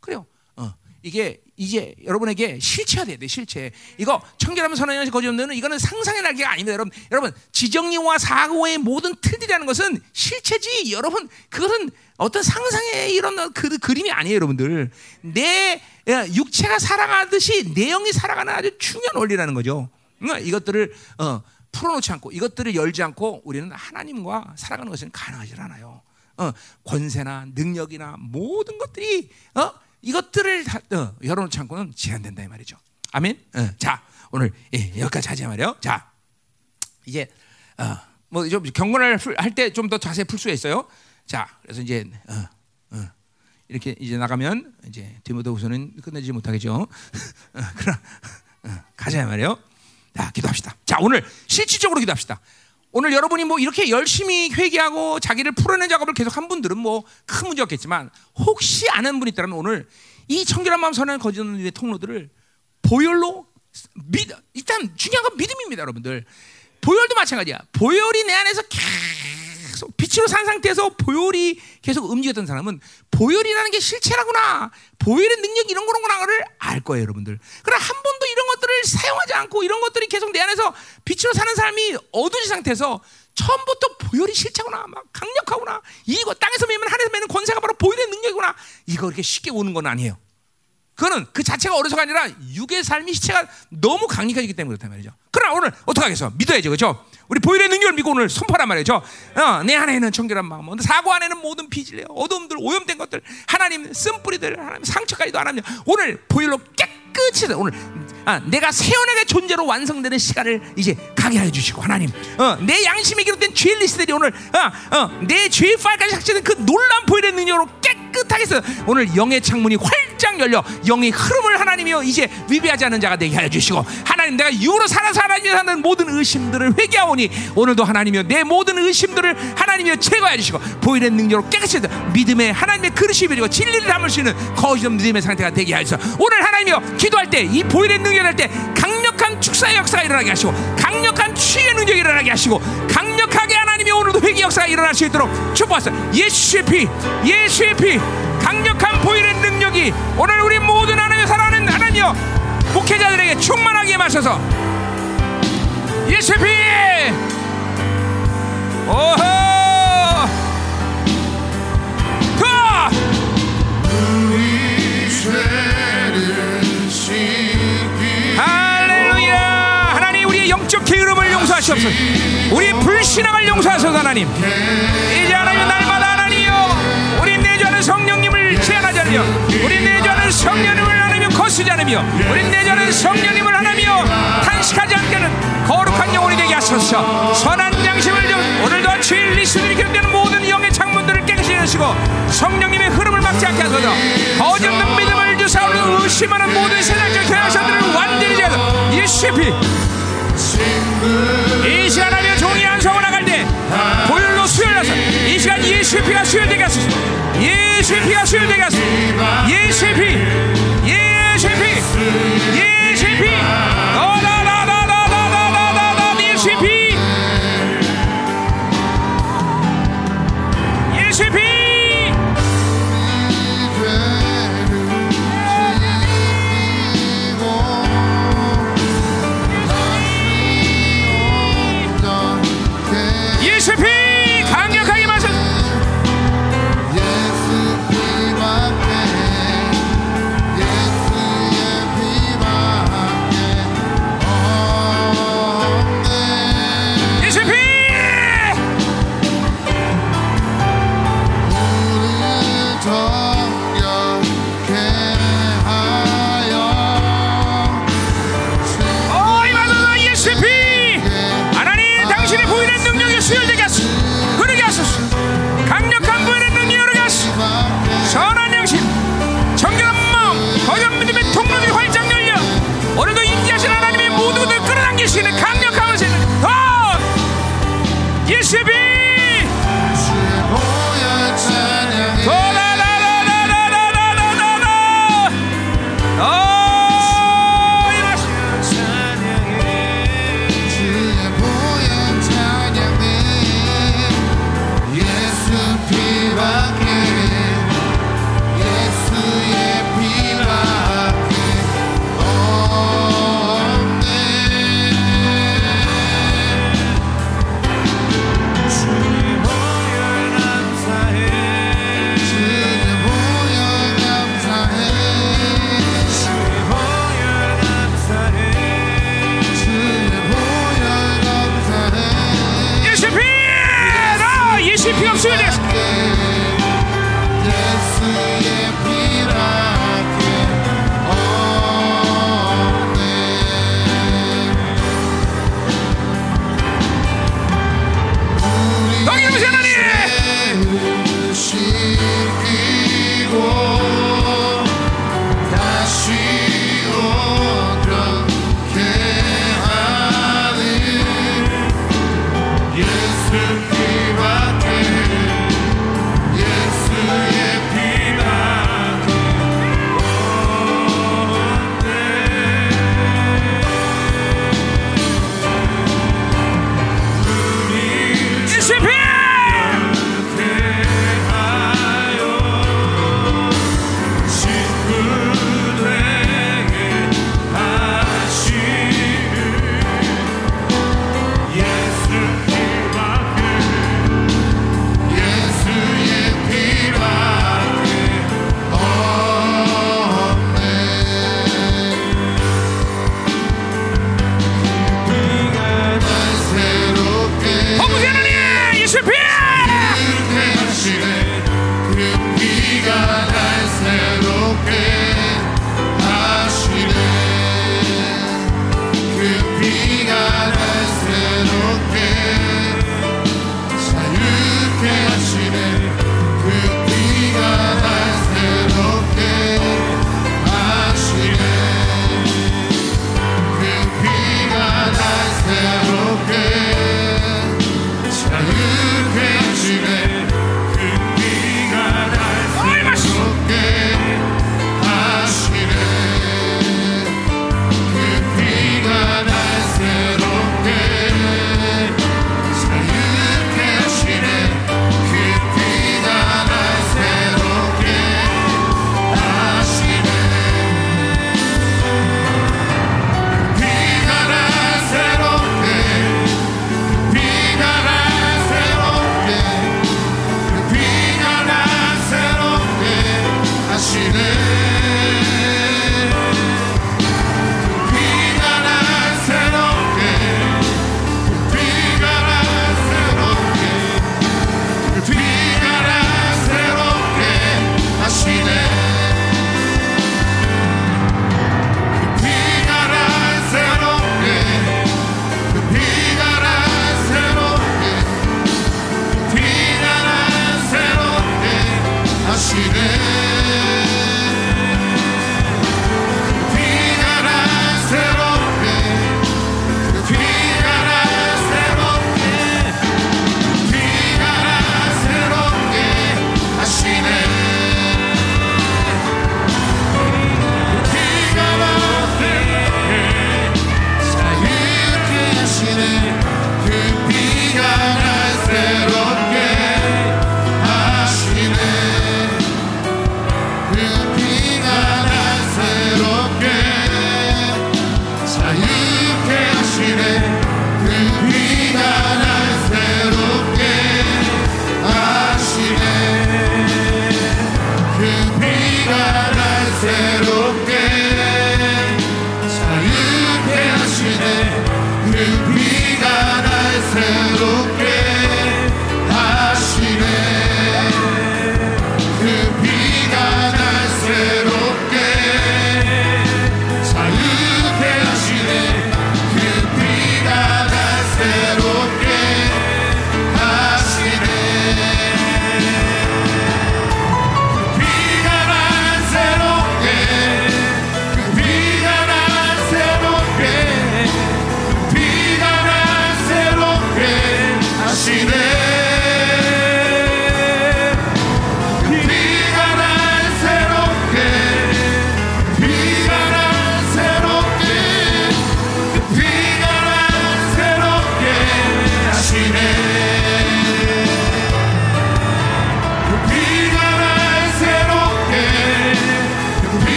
Speaker 1: 그래요. 어. 이게 이제 여러분에게 실체가 돼야 돼 실체. 이거 청결하면 선언하시 거짓 없는 이거는 상상의 날개가 아닙니다, 여러분. 여러분 지정리와 사고의 모든 틀들이라는 것은 실체지. 여러분 그것은 어떤 상상의 이런 그, 그림이 아니에요, 여러분들. 내 육체가 살아가듯이 내 영이 살아가는 아주 중요한 원리라는 거죠. 그러니까 이것들을 어, 풀어놓지 않고 이것들을 열지 않고 우리는 하나님과 살아가는 것은 가능하지 않아요. 어, 권세나 능력이나 모든 것들이 어, 이것들을 다, 어, 열어놓지 않고는 제한된다 이 말이죠. 아멘. 어, 자 오늘 예, 여기까지 하자 말이요. 자 이제 어, 뭐좀 경건을 할 때 좀 더 자세히 풀 수가 있어요. 자 그래서 이제 어, 어, 이렇게 이제 나가면 이제 디모데후서는 끝내지 못하겠죠. [LAUGHS] 어, 어, 가자 말이요. 자 기도합시다. 자 오늘 실질적으로 기도합시다. 오늘 여러분이 뭐 이렇게 열심히 회개하고 자기를 풀어낸 작업을 계속 한 분들은 뭐 큰 문제 없겠지만 혹시 아는 분이 있다면 오늘 이 청결한 마음 선한 거짓의 통로들을 보혈로 믿 일단 중요한 건 믿음입니다, 여러분들. 보혈도 마찬가지야. 보혈이 내 안에서 빛으로 산 상태에서 보혈이 계속 움직였던 사람은 보혈이라는 게 실체라구나. 보혈의 능력 이런 거구나를 알 거예요, 여러분들. 그러나 한 번도 이런 것들을 사용하지 않고 이런 것들이 계속 내 안에서 빛으로 사는 사람이 어두운 상태에서 처음부터 보혈이 실체구나, 막 강력하구나. 이거 땅에서 매면 하늘에서 매는 권세가 바로 보혈의 능력이구나. 이거 이렇게 쉽게 오는 건 아니에요. 그거는 그 자체가 어려서가 아니라 육의 삶이 시체가 너무 강력해지기 때문에 그렇단 말이죠. 그러나 오늘 어떻게 하겠어? 믿어야죠, 그렇죠? 우리 보혈의 능력을 믿고 오늘 선포란 말이죠. 어, 내 안에는 청결한 마음, 사고 안에는 모든 비질레, 어둠들, 오염된 것들, 하나님 쓴뿌리들, 하나님 상처까지도 안 하며 오늘 보혈로 깨끗이 오늘 아, 내가 세연하게 존재로 완성되는 시간을 이제 가게 해 주시고 하나님, 어, 내 양심에 기록된 죄 리스트들이 오늘 어, 어, 내 죄의 파일까지 삭제된 그 놀란 보혈의 능력으로 깨끗하게 해서 오늘 영의 창문이 활짝 열려 영의 흐름을 하나님이여 이제 위배하지 않는 자가 되게 하여 주시고 하나님 내가 유로 살아서 하나님이 사는 모든 의심들을 회개하오니 오늘도 하나님이여 내 모든 의심들을 하나님이여 제거해 주시고 보혈의 능력으로 깨끗이 믿음의 하나님의 그릇이 되고 진리를 담을 수 있는 거짓 믿음의 상태가 되게 하여서. 오늘 하나님이여 기도할 때 이 보혈의 능력을 할 때 강력한 축사의 역사가 일어나게 하시고 강력한 치유의 능력이 일어나게 하시고 오늘도 회개 역사가 일어날 수 있도록 축복하소서. 예수의 피 예수의 피 강력한 보혈의 능력이 오늘 우리 모든 하나님의 사랑하는 하나님여 목회자들에게 충만하게 마셔서. 예수의 피! 오호! 더!
Speaker 2: 우리 죄
Speaker 1: 용서하시옵소서. 우리 불신앙을 용서하소서 하나님. 이제 하나님 날마다 하나님이여 우리 내주하는 성령님을 지향하지 않으며 우리 내주하는 성령님을 하나님 거스지 않으며 우리 내주하는 성령님을 하나며 탄식하지 않게는 거룩한 영혼이 되게 하소서. 선한 양심을 좀 오늘도 진리스들이 기록되는 모든 영의 창문들을 깨끗이 하시고 성령님의 흐름을 막지 않게 하소서. 거짓된 믿음을 주사오는 의심하는 모든 세상적 경향사들을 완전히 제하소서. 예수의 이 시간 하며 종이 안성을 나갈 때 보혈로 수혈하소 이 시간 예수의 피가 수혈되게 하소서. 예수의 피가 수혈되게 하소서. 예수의 피 예수의 피 예수의 피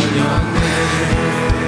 Speaker 2: 문이 열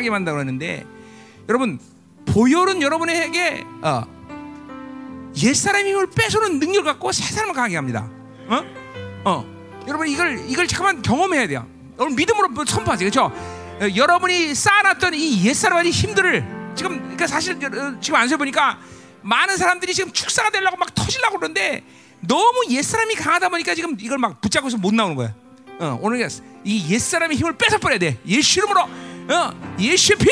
Speaker 1: 강하게 만든다고 했는데 여러분 보혈은 여러분에게 어, 옛 사람의 힘을 뺏어오는 능력을 갖고 새 사람을 강하게 합니다. 어? 어. 여러분 이걸 이걸 잠깐만 경험해야 돼요. 오늘 믿음으로 선포하세요. 그렇죠? 어, 여러분이 쌓아놨던 이 옛사람의 힘들을 지금 그러니까 사실 어, 지금 안세 보니까 많은 사람들이 지금 축사가 되려고 막 터지려고 그러는데 너무 옛사람이 강하다 보니까 지금 이걸 막 붙잡고서 못 나오는 거야. 어, 오늘 이 옛사람의 힘을 뺏어 버려야 돼. 예수 이름으로 어, 예수 피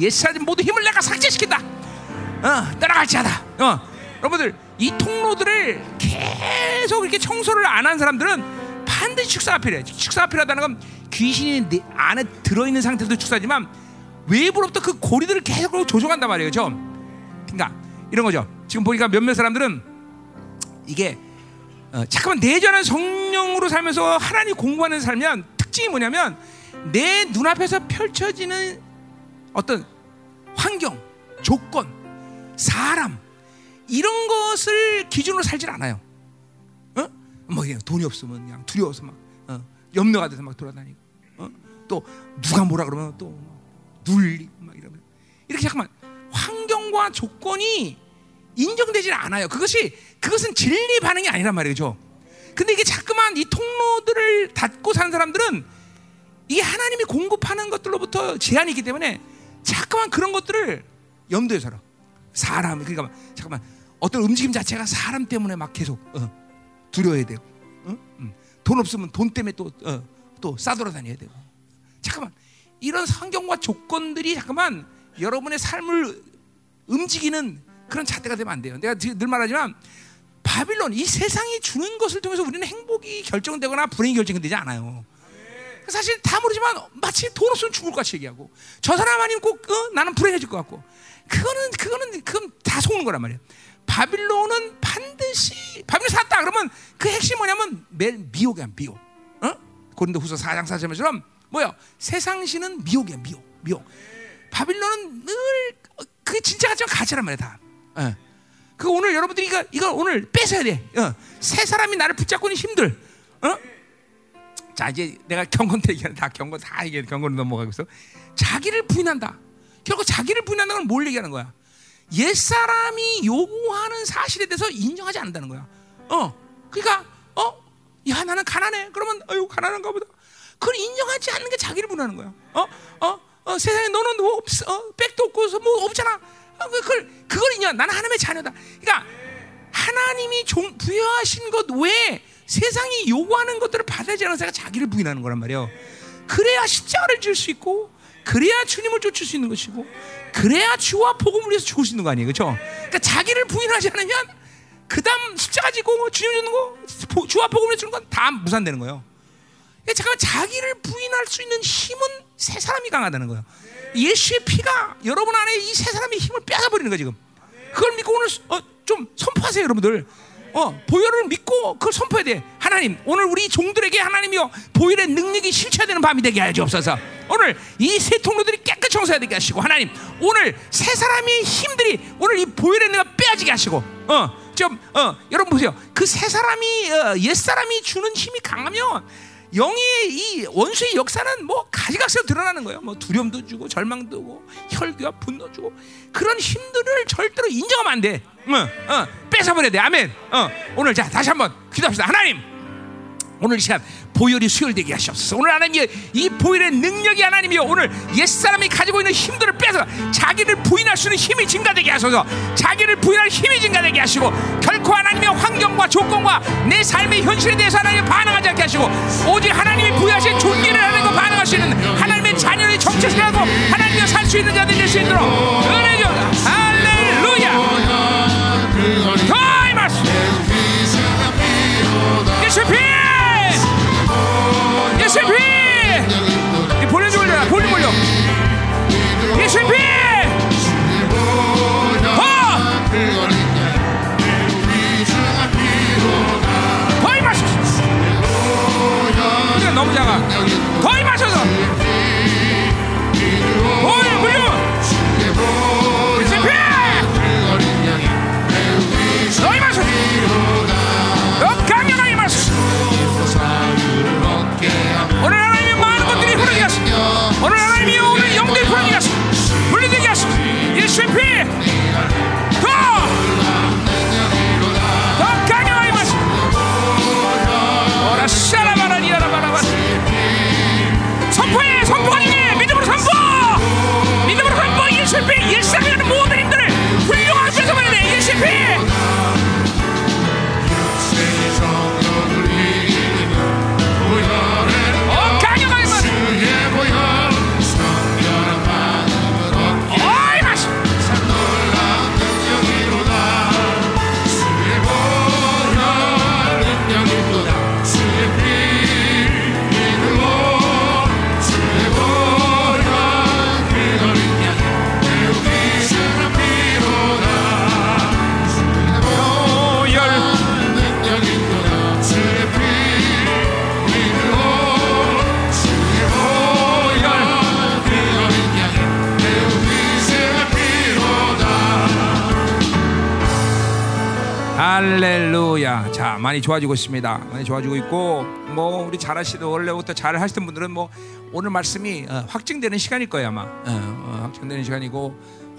Speaker 1: 옛사람 모두 힘을 내가 삭제시킨다. 어, 따라갈지 하다. 어, 여러분들 이 통로들을 계속 이렇게 청소를 안 한 사람들은 반드시 축사가 필요해. 축사가 필요하다는 건 귀신이 내 안에 들어있는 상태도 축사지만 외부로부터 그 고리들을 계속 조종한단 말이에요. 죠 그러니까 이런 거죠. 지금 보니까 몇몇 사람들은 이게 어, 잠깐만 내전한 성령으로 살면서 하나님 공부하는 살면 특징이 뭐냐면 내 눈앞에서 펼쳐지는 어떤 환경, 조건, 사람 이런 것을 기준으로 살질 않아요. 어? 뭐 그냥 돈이 없으면 그냥 두려워서 막 어, 염려가 돼서 막 돌아다니고 어? 또 누가 뭐라 그러면 또 눌리고 막 이러면 이렇게 잠깐만 환경과 조건이 인정되질 않아요. 그것이 그것은 진리 반응이 아니란 말이죠. 근데 이게 자꾸만 이 통로들을 닫고 사는 사람들은 이게 하나님이 공급하는 것들로부터 제한이 있기 때문에 자꾸만 그런 것들을 염두에 살아. 사람 그러니까 잠깐만 어떤 움직임 자체가 사람 때문에 막 계속 어, 두려워야 되고 어? 음. 돈 없으면 돈 때문에 또 어, 또 싸돌아다녀야 되고 잠깐만 이런 환경과 조건들이 잠깐만 여러분의 삶을 움직이는 그런 잣대가 되면 안 돼요. 내가 늘 말하지만 바빌론 이 세상이 주는 것을 통해서 우리는 행복이 결정되거나 불행이 결정되지 않아요. 사실 다 모르지만 마치 돈 없으면 죽을 것 같이 얘기하고 저 사람 아니면 꼭 어? 나는 불행해질 것 같고 그거는 그거는 그건 다 속는 거란 말이에요. 바빌론은 반드시 바빌론 샀다 그러면 그 핵심 뭐냐면 매일 미혹이야 미혹. 어? 고린도후서 4장 4절처럼 뭐야 세상신은 미혹이야 미혹 미혹. 바빌론은 늘 그 진짜 같지만 가짜란 말이야 다. 어. 그 오늘 여러분들이 이거 이거 오늘 뺏어야 돼. 어. 새 사람이 나를 붙잡고 있는 힘들. 어? 자 이제 내가 경건 얘기하는 다 경건 다 얘기해 경건 넘어가고 있어. 자기를 부인한다. 결국 자기를 부인한다는 건 뭘 얘기하는 거야? 옛 사람이 요구하는 사실에 대해서 인정하지 않는다는 거야. 어, 그러니까 어, 야 나는 가난해. 그러면 아유 가난한가 보다. 그걸 인정하지 않는 게 자기를 부인하는 거야. 어, 어, 어 세상에 너는 뭐 없, 어, 백도 없고 뭐 없잖아. 어, 그걸 그걸 인정. 나는 하나님의 자녀다. 그러니까 하나님이 종, 부여하신 것 외에 세상이 요구하는 것들을 받아들이지 않은 자가 자기를 부인하는 거란 말이에요. 그래야 십자가를 질 수 있고 그래야 주님을 쫓을 수 있는 것이고 그래야 주와 복음을 위해서 죽을 수 있는 거 아니에요, 그렇죠? 그러니까 자기를 부인하지 않으면 그다음 십자가 지고 주님 주는 거 주와 복음을 주는 건 다 무산되는 거예요. 그러니까 잠깐만 자기를 부인할 수 있는 힘은 세 사람이 강하다는 거예요. 예수의 피가 여러분 안에 이 세 사람의 힘을 빼앗아 버리는 거야 지금. 그걸 믿고 오늘 어, 좀 선포하세요, 여러분들. 어, 보혈을 믿고 그걸 선포해야 돼. 하나님, 오늘 우리 종들에게 하나님이요 보혈의 능력이 실체되는 밤이 되게 하여 주옵소서. 오늘 이 세 통로들이 깨끗 청소해야 되게 하시고 하나님, 오늘 세 사람의 힘들이 오늘 이 보혈의 능력 빼앗지게 하시고, 어, 좀, 어, 여러분 보세요. 그 세 사람이 어, 옛 사람이 주는 힘이 강하면 영의 이 원수의 역사는 뭐 가지각색으로 드러나는 거예요. 뭐 두려움도 주고 절망도 주고 혈기와 분노 주고 그런 힘들을 절대로 인정하면 안 돼. 어, 어, 뺏어버려야 돼. 아멘. 어, 오늘 자 다시 한번 기도합시다. 하나님, 오늘 이 시간 보혈이 수혈되게 하시옵소서. 오늘 하나님이 이 보혈의 능력이 하나님이요. 오늘 옛 사람이 가지고 있는 힘들을 빼서 자기를 부인할 수 있는 힘이 증가되게 하소서. 자기를 부인할 힘이 증가되게 하시고 결코 하나님의 환경과 조건과 내 삶의 현실에 대해서 하나님 반응하지 않게 하시고 오직 하나님이 부여하신 존귀를 하는 거 반응할 수 있는 하나님의 자녀의 정체성하고 하나님과 살 수 있는 자들이 될수 있도록 은혜 주 예수의 피! 이 볼륨 좀 올려라 볼륨 올려 예수의 피! 더! 더 임하소서 우리가 너무 작아 더 임하소서 worship 자, 많이 좋아지고 있습니다. 많이 좋아지고 있고, 뭐 우리 잘하시던 원래부터 잘 하시던 분들은 뭐 오늘 말씀이 어, 확증되는 시간일 거예요 아마. 어, 어, 확증되는 시간이고,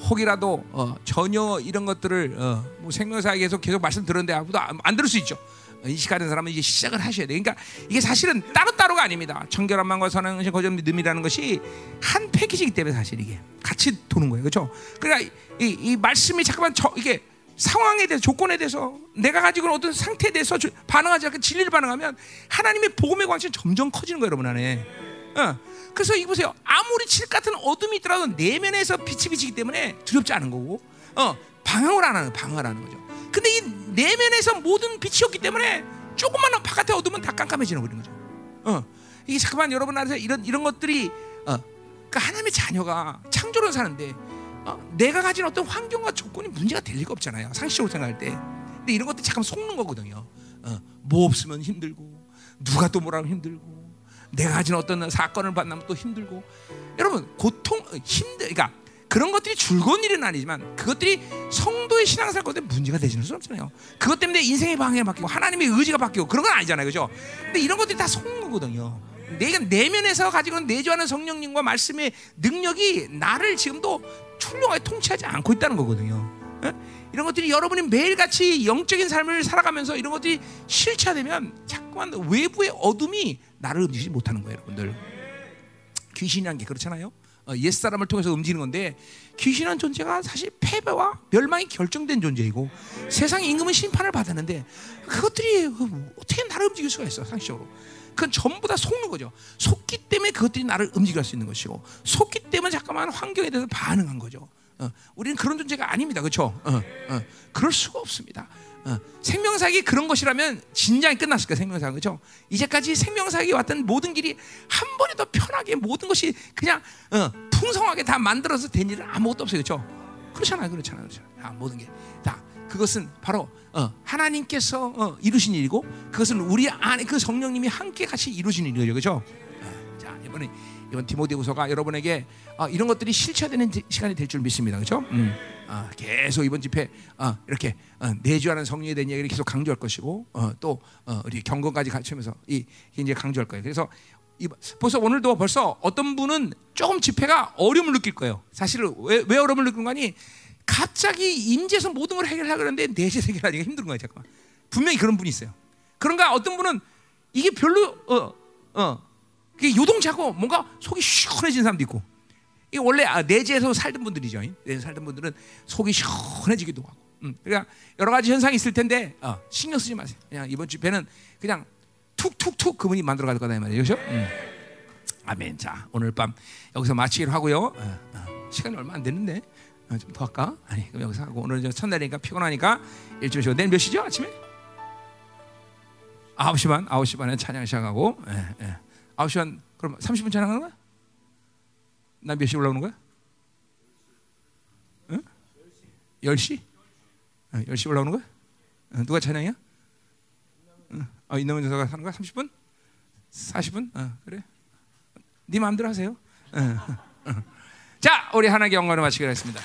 Speaker 1: 혹이라도 어, 전혀 이런 것들을 어, 뭐 생명사에 계속 계속 말씀 들었는데 아무도 안, 안 들을 수 있죠. 어, 이 시간에 사람은 이제 시작을 하셔야 돼. 그러니까 이게 사실은 따로따로가 아닙니다. 청결함만과 선한 거점 믿음이라는 것이 한 패키지이기 때문에 사실 이게 같이 도는 거예요. 그렇죠? 그러니까 이, 이 말씀이 잠깐만 저 이게 상황에 대해서 조건에 대해서 내가 가지고 있는 어떤 상태에 대해서 주- 반응하지 않고 진리를 반응하면 하나님의 복음의 광채는 점점 커지는 거예요, 여러분 안에. 어. 그래서 이거 보세요. 아무리 칠 같은 어둠이 있더라도 내면에서 빛이 비치기 때문에 두렵지 않은 거고, 어 방황을 안 하는 방황을 하는 거죠. 근데 이 내면에서 모든 빛이 없기 때문에 조금만 바깥에 어두면 다 깜깜해지는 거죠. 어 이게 잠깐만 여러분 안에서 이런 이런 것들이 어 그러니까 하나님의 자녀가 창조로 사는데 어, 내가 가진 어떤 환경과 조건이 문제가 될 리가 없잖아요. 상식적으로 생각할 때. 근데 이런 것들 잠깐 속는 거거든요. 어, 뭐 없으면 힘들고 누가 또 뭐라면 힘들고 내가 가진 어떤 사건을 만나면 또 힘들고 여러분 고통 어, 힘들 그러니까 그런 것들이 즐거운 일은 아니지만 그것들이 성도의 신앙생활 가운데 문제가 되지는 수 없잖아요. 그것 때문에 인생의 방향이 바뀌고 하나님의 의지가 바뀌고 그런 건 아니잖아요, 그죠? 근데 이런 것들이 다 속는 거거든요. 내가 내면에서 가지고 내주하는 성령님과 말씀의 능력이 나를 지금도 훌륭하게 통치하지 않고 있다는 거거든요. 예? 이런 것들이 여러분이 매일같이 영적인 삶을 살아가면서 이런 것들이 실체화되면 자꾸만 외부의 어둠이 나를 움직이지 못하는 거예요, 여러분들. 귀신이란 게 그렇잖아요. 어, 옛 사람을 통해서 움직이는 건데 귀신한 존재가 사실 패배와 멸망이 결정된 존재이고 세상의 임금은 심판을 받았는데 그것들이 어떻게 나를 움직일 수가 있어 상식적으로 그건 전부 다 속는 거죠. 속기 때문에 그것들이 나를 움직일 수 있는 것이고 속기 때문에 잠깐만 환경에 대해서 반응한 거죠. 어, 우리는 그런 존재가 아닙니다. 그렇죠 어, 어, 그럴 수가 없습니다. 어, 생명사역이 그런 것이라면 진작에 끝났을 거예요 생명사역 그렇죠 이제까지 생명사역이 왔던 모든 길이 한 번에 더 편하게 모든 것이 그냥 어, 풍성하게 다 만들어서 된 일은 아무것도 없어요. 그렇죠 그렇잖아요 그렇잖아요 그렇죠 다 모든 게 다 그것은 바로 어, 하나님께서 어, 이루신 일이고 그것은 우리 안에 그 성령님이 함께 같이 이루신 일이에요 그렇죠 어, 자 이번에 이번 디모데후서가 여러분에게 어, 이런 것들이 실체되는 지- 시간이 될 줄 믿습니다 그렇죠 음. 어, 계속 이번 집회 어, 이렇게 어, 내주하는 성령에 대한 얘기를 계속 강조할 것이고 어, 또 어, 우리 경건까지 갖추면서 이 이제 강조할 거예요. 그래서 이, 벌써 오늘도 벌써 어떤 분은 조금 집회가 어려움을 느낄 거예요. 사실은 왜, 왜 어려움을 느끼는 거니? 갑자기 임재에서 모든 걸 해결하려고 그러는데 내재에서 해결하기가 힘든 거예요. 잠깐만. 분명히 그런 분이 있어요. 그런가 어떤 분은 이게 별로 어 어 그게 요동차고 뭔가 속이 시원해진 사람도 있고 이 원래 아, 내재에서 살던 분들이죠. 내재 살던 분들은 속이 시원해지기도 하고. 음, 그러니까 여러 가지 현상이 있을 텐데 어, 신경 쓰지 마세요. 그냥 이번 집회는 그냥 툭툭툭 그분이 만들어 갈 거다 이 말이에요. 그렇죠? 음. 아멘. 자, 오늘 밤 여기서 마치기로 하고요. 어, 어, 시간이 얼마 안 됐는데 어, 좀더 할까? 아니, 그럼 여기서 하고 오늘 저 첫날이니까 피곤하니까 일주일 쉬고 내일 몇 시죠? 아침에? 9시 반, 9시 반에 찬양 시작하고 예, 예. 9시 반 그럼 30분 찬양하는 거야? 난몇시 올라오는 거야? 응? 10시? 어, 10시 올라오는 거야? 어, 누가 찬양이야? 어, 어, 이놈의 전사가 하는 거야? 30분? 40분? 어, 그래. 네 마음대로 하세요. 어, 어. 자, 우리 하나님께 영광을 마치기로 했습니다.